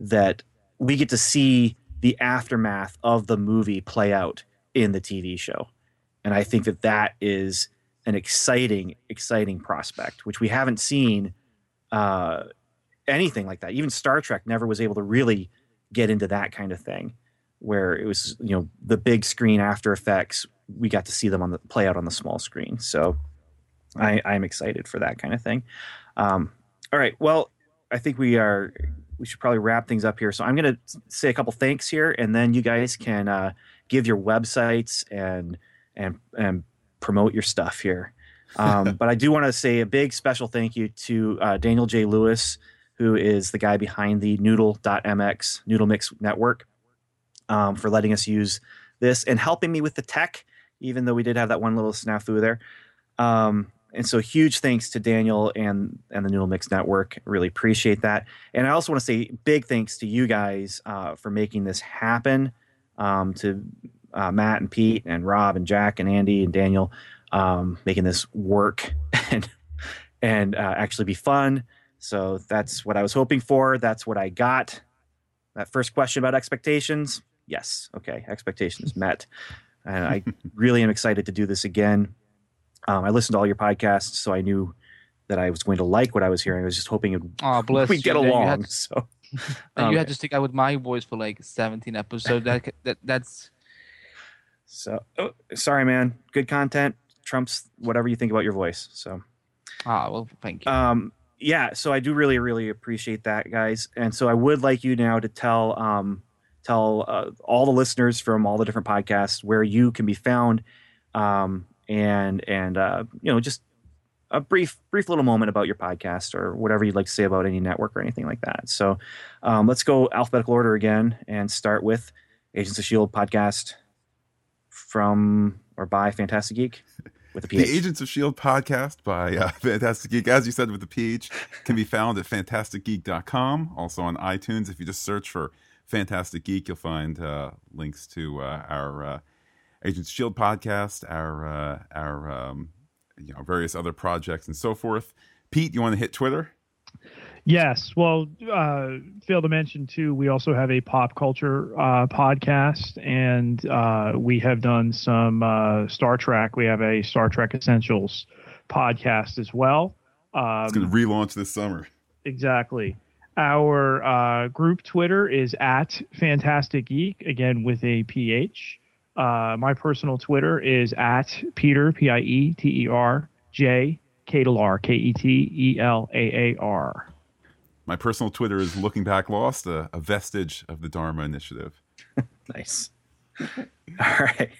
that we get to see the aftermath of the movie play out in the TV show, and I think that that is an exciting, exciting prospect, which we haven't seen uh, anything like that. Even Star Trek never was able to really get into that kind of thing, where it was you know the big screen After Effects. We got to see them on the play out on the small screen. So I, I'm excited for that kind of thing. Um, all right, well, I think we are. We should probably wrap things up here. So I'm going to say a couple thanks here, and then you guys can uh, give your websites and and and promote your stuff here. Um, *laughs* but I do want to say a big special thank you to uh, Daniel J. Lewis, who is the guy behind the Noodle.mx Noodle Mix Network, um, for letting us use this and helping me with the tech, even though we did have that one little snafu there. Um, and so huge thanks to Daniel and and the Noodle Mix Network. Really appreciate that. And I also want to say big thanks to you guys uh, for making this happen. Um, to uh, Matt and Pete and Rob and Jack and Andy and Daniel, um, making this work *laughs* and and uh, actually be fun. So that's what I was hoping for. That's what I got. That first question about expectations. Yes. Okay. Expectations met. And I *laughs* really am excited to do this again. Um, I listened to all your podcasts, so I knew that I was going to like what I was hearing. I was just hoping it, Oh, *laughs* bless we you. get you along. had- so *laughs* And um, you had to stick out with my voice for like 17 episodes. That, that that's So oh, sorry, man. Good content trumps whatever you think about your voice. So ah well, thank you. Um, yeah. So I do really, really appreciate that, guys. And so I would like you now to tell um, tell uh, all the listeners from all the different podcasts where you can be found, um, and and uh, you know just a brief brief little moment about your podcast or whatever you'd like to say about any network or anything like that. So um, let's go alphabetical order again and start with Agents of Shield podcast from or by Fantastic Geek with a PH. The Agents of S.H.I.E.L.D. Podcast by uh, *laughs* Fantastic Geek, as you said with the PH, can be found at fantasticgeek.com. Also on iTunes. If you just search for Fantastic Geek, you'll find uh, links to uh, our uh, Agents S.H.I.E.L.D. podcast, our, uh, our um, you know, various other projects, and so forth. Pete, you want to hit Twitter? Yes. Well, uh, failed to mention too, we also have a pop culture uh, podcast, and uh, we have done some uh, Star Trek. We have a Star Trek Essentials podcast as well. Um, It's going to relaunch this summer. Exactly. Our uh, group Twitter is at Fantastic Geek, again with a PH. Uh, my personal Twitter is at Peter, P I E T E R, J, Ketelaar, K E T E L A A R. My personal Twitter is Looking Back Lost, a, a vestige of the Dharma Initiative. *laughs* nice. *laughs* All right.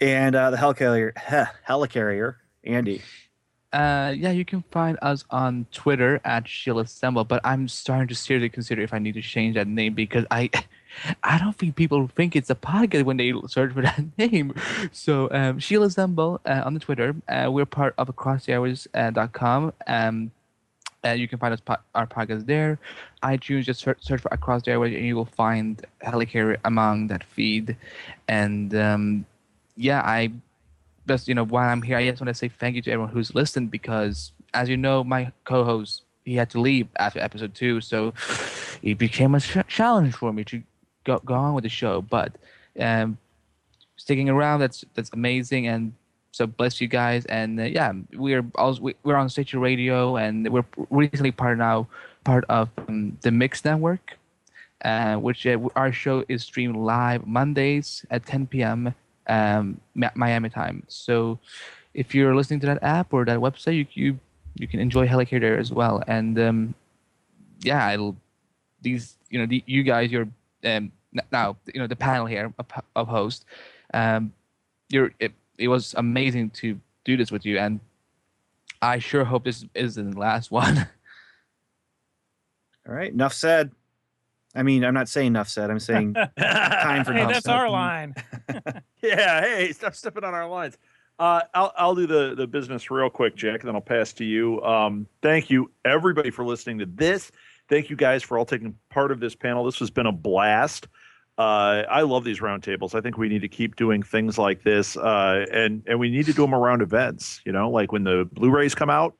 And uh, the helicarrier, heh, helicarrier, Andy. Uh, yeah, you can find us on Twitter at Shield Assemble, but I'm starting to seriously consider if I need to change that name because I, *laughs* I don't think people think it's a podcast when they search for *laughs* that name. So um, Shield Assemble uh, on the Twitter. Uh, we're part of AcrossTheHours.com. Um, and you can find us po- our podcast there. iTunes, just search, search for Across the Airways, and you will find Helicarrier among that feed. And um, yeah, I just you know while I'm here, I just want to say thank you to everyone who's listened because, as you know, my co-host he had to leave after episode two, so it became a ch- challenge for me to go, go on with the show. But um, sticking around, that's that's amazing, and so bless you guys. And uh, yeah, we're also we- we're on Stitcher Radio, and we're recently part now part of um, the Mix Network, uh, which uh, our show is streamed live Mondays at 10 p.m. Um, Miami time. So if you're listening to that app or that website, you you, you can enjoy Helicarrier there as well. And um, yeah, these you know the, you guys you're um, now you know the panel here of, of host. Um, you're it, it was amazing to do this with you, and I sure hope this isn't the last one. *laughs* All right. Enough said. I mean, I'm not saying enough said. I'm saying *laughs* time for hey, enough that's said. our line. *laughs* yeah, hey, stop stepping on our lines. Uh, I'll I'll do the the business real quick, Jack, and then I'll pass to you. Um, thank you everybody for listening to this. Thank you guys for all taking part of this panel. This has been a blast. Uh, I love these roundtables. I think we need to keep doing things like this, uh, and and we need to do them around events. You know, like when the Blu-rays come out,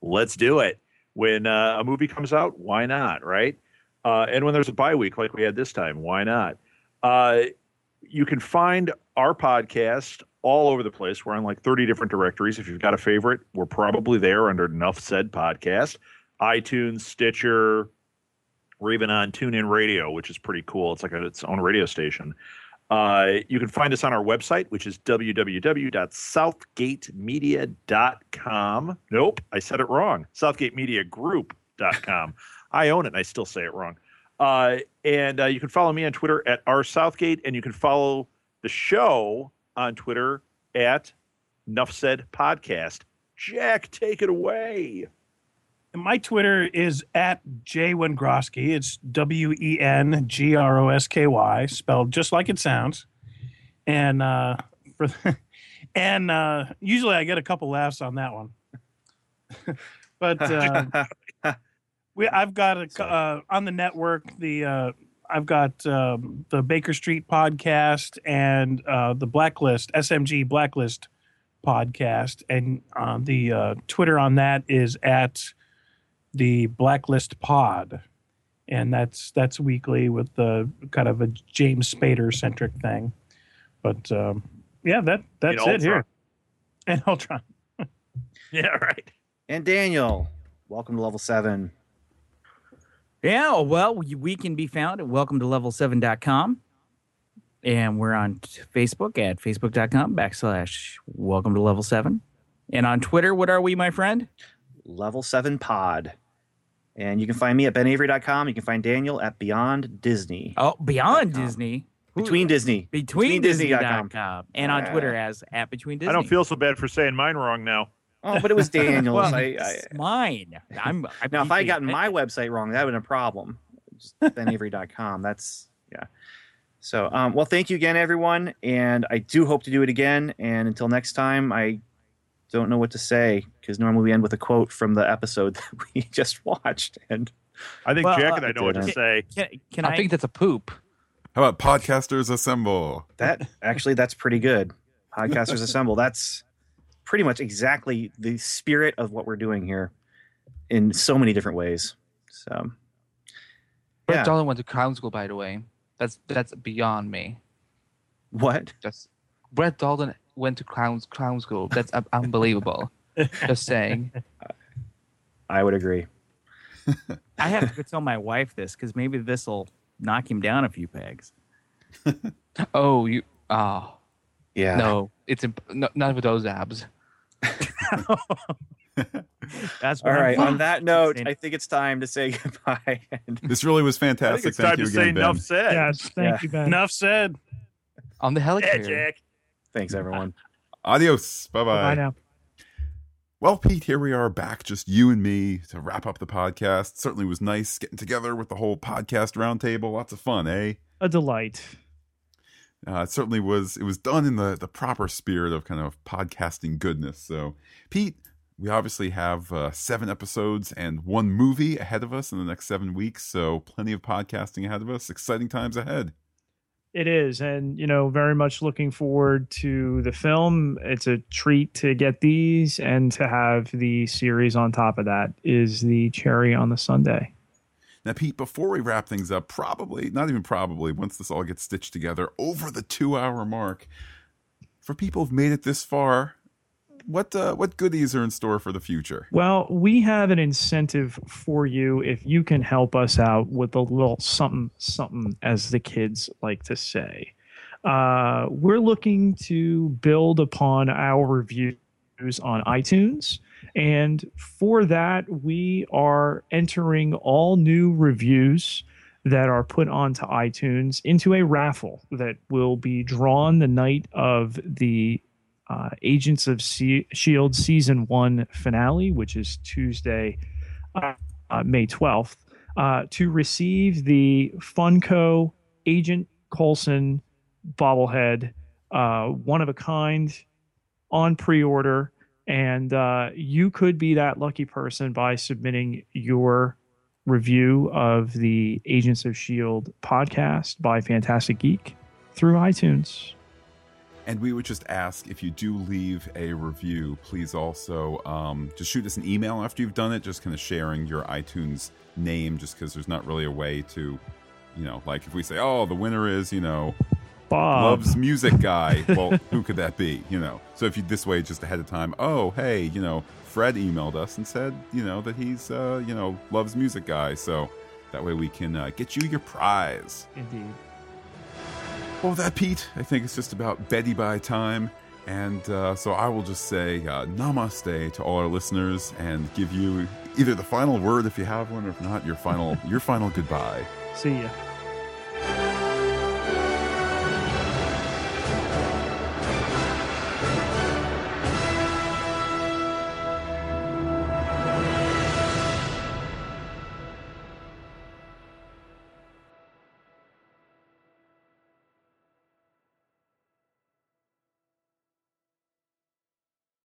let's do it. When uh, a movie comes out, why not? Right? Uh, and when there's a bye week like we had this time, why not? Uh, you can find our podcast all over the place. We're on like 30 different directories. If you've got a favorite, we're probably there under Enough Said Podcast, iTunes, Stitcher. We're even on TuneIn Radio, which is pretty cool. It's like a, its own radio station. Uh, you can find us on our website, which is www.southgatemedia.com. Nope, I said it wrong. Southgatemediagroup.com. I own it and I still say it wrong. Uh, and uh, you can follow me on Twitter at r southgate, and you can follow the show on Twitter at Nuff Said Podcast. Jack, take it away. My Twitter is at J Wengrosky. It's W E N G R O S K Y, spelled just like it sounds. And uh, for *laughs* and uh, usually I get a couple laughs on that one. *laughs* but uh, we I've got a uh, on the network the uh, I've got um, the Baker Street podcast and uh, the Blacklist SMG Blacklist podcast, and uh, the uh, Twitter on that is at the Blacklist Pod, and that's that's weekly with the kind of a James Spader centric thing. But um, yeah, that that's In it here. Ultron. *laughs* And Ultron. *laughs* yeah, right. And Daniel, welcome to level seven. Yeah, well, we- we can be found at welcome to level7.com. And we're on t- Facebook at facebook.com backslash welcome to level seven. And on Twitter, what are we, my friend? Level seven pod. And you can find me at benavery.com. You can find Daniel at Beyond Disney. Oh, Beyond Disney. Between Disney. Between Disney.com. Disney.com. And on Twitter as at between Disney. I don't feel so bad for saying mine wrong now. Oh, but it was *laughs* Daniel's. Well, I, I, it's mine. I'm, I'm *laughs* now, if I had gotten keeping- my website wrong, that would have been a problem. Just *laughs* benavery.com. That's, yeah. So, um, well, thank you again, everyone. And I do hope to do it again. And until next time, I don't know what to say because normally we end with a quote from the episode *laughs* that we just watched. And I think Well, Jack uh, and I know what to say. Can, can I, think that's a poop. How about podcasters assemble? That actually, that's pretty good. Podcasters *laughs* Assemble. That's pretty much exactly the spirit of what we're doing here in so many different ways. So, Brett yeah. Dalton went to Crown school, by the way. That's that's beyond me. What? Just Brett Dalton went to clown clown school. That's un- unbelievable. Just saying. I would agree. *laughs* I have to tell my wife this because maybe this will knock him down a few pegs. *laughs* Oh, you. Oh. Yeah. No, it's imp- no, none of those abs. *laughs* That's All what I'm right. On that note, I think it's time to say goodbye. And This really was fantastic. it's Thank time you to again, say Ben. enough said. Yes, thank Yeah. you, Ben. Enough said. On the Yeah. Jack. Thanks, *laughs* everyone. Adios. Bye Bye bye. now. Well, Pete, here we are back, just you and me to wrap up the podcast. Certainly was nice getting together with the whole podcast roundtable. Lots of fun, eh? A delight. Uh, it certainly was. It was done in the the proper spirit of kind of podcasting goodness. So, Pete, we obviously have uh, seven episodes and one movie ahead of us in the next seven weeks. So, plenty of podcasting ahead of us. Exciting times ahead. It is, and you know, very much looking forward to the film. It's a treat to get these and to have the series on top of that is the cherry on the sundae. Now, Pete, before we wrap things up, probably, not even probably, once this all gets stitched together over the two hour mark, for people who've made it this far, what uh, what goodies are in store for the future? Well, we have an incentive for you if you can help us out with a little something, something, as the kids like to say. Uh, we're looking to build upon our reviews on iTunes. And for that, we are entering all new reviews that are put onto iTunes into a raffle that will be drawn the night of the uh, Agents of Se- Shield season one finale, which is Tuesday, uh, uh, May 12th, uh, to receive the Funko Agent Coulson bobblehead, uh, one of a kind, on pre order. And uh, you could be that lucky person by submitting your review of the Agents of S.H.I.E.L.D. podcast by Fantastic Geek through iTunes. And we would just ask if you do leave a review, please also um, just shoot us an email after you've done it, just kind of sharing your iTunes name, just because there's not really a way to, you know, like if we say, oh, the winner is, you know, Bob. loves music guy. *laughs* Well, who could that be? You know, so if you this way just ahead of time, oh, hey, you know, Fred emailed us and said, you know, that he's, uh, you know, loves music guy. So that way we can uh, get you your prize. Indeed. Well, that, Pete, I think it's just about Betty by time. And uh, so I will just say uh, namaste to all our listeners and give you either the final word if you have one, or if not, your final your final goodbye. See ya.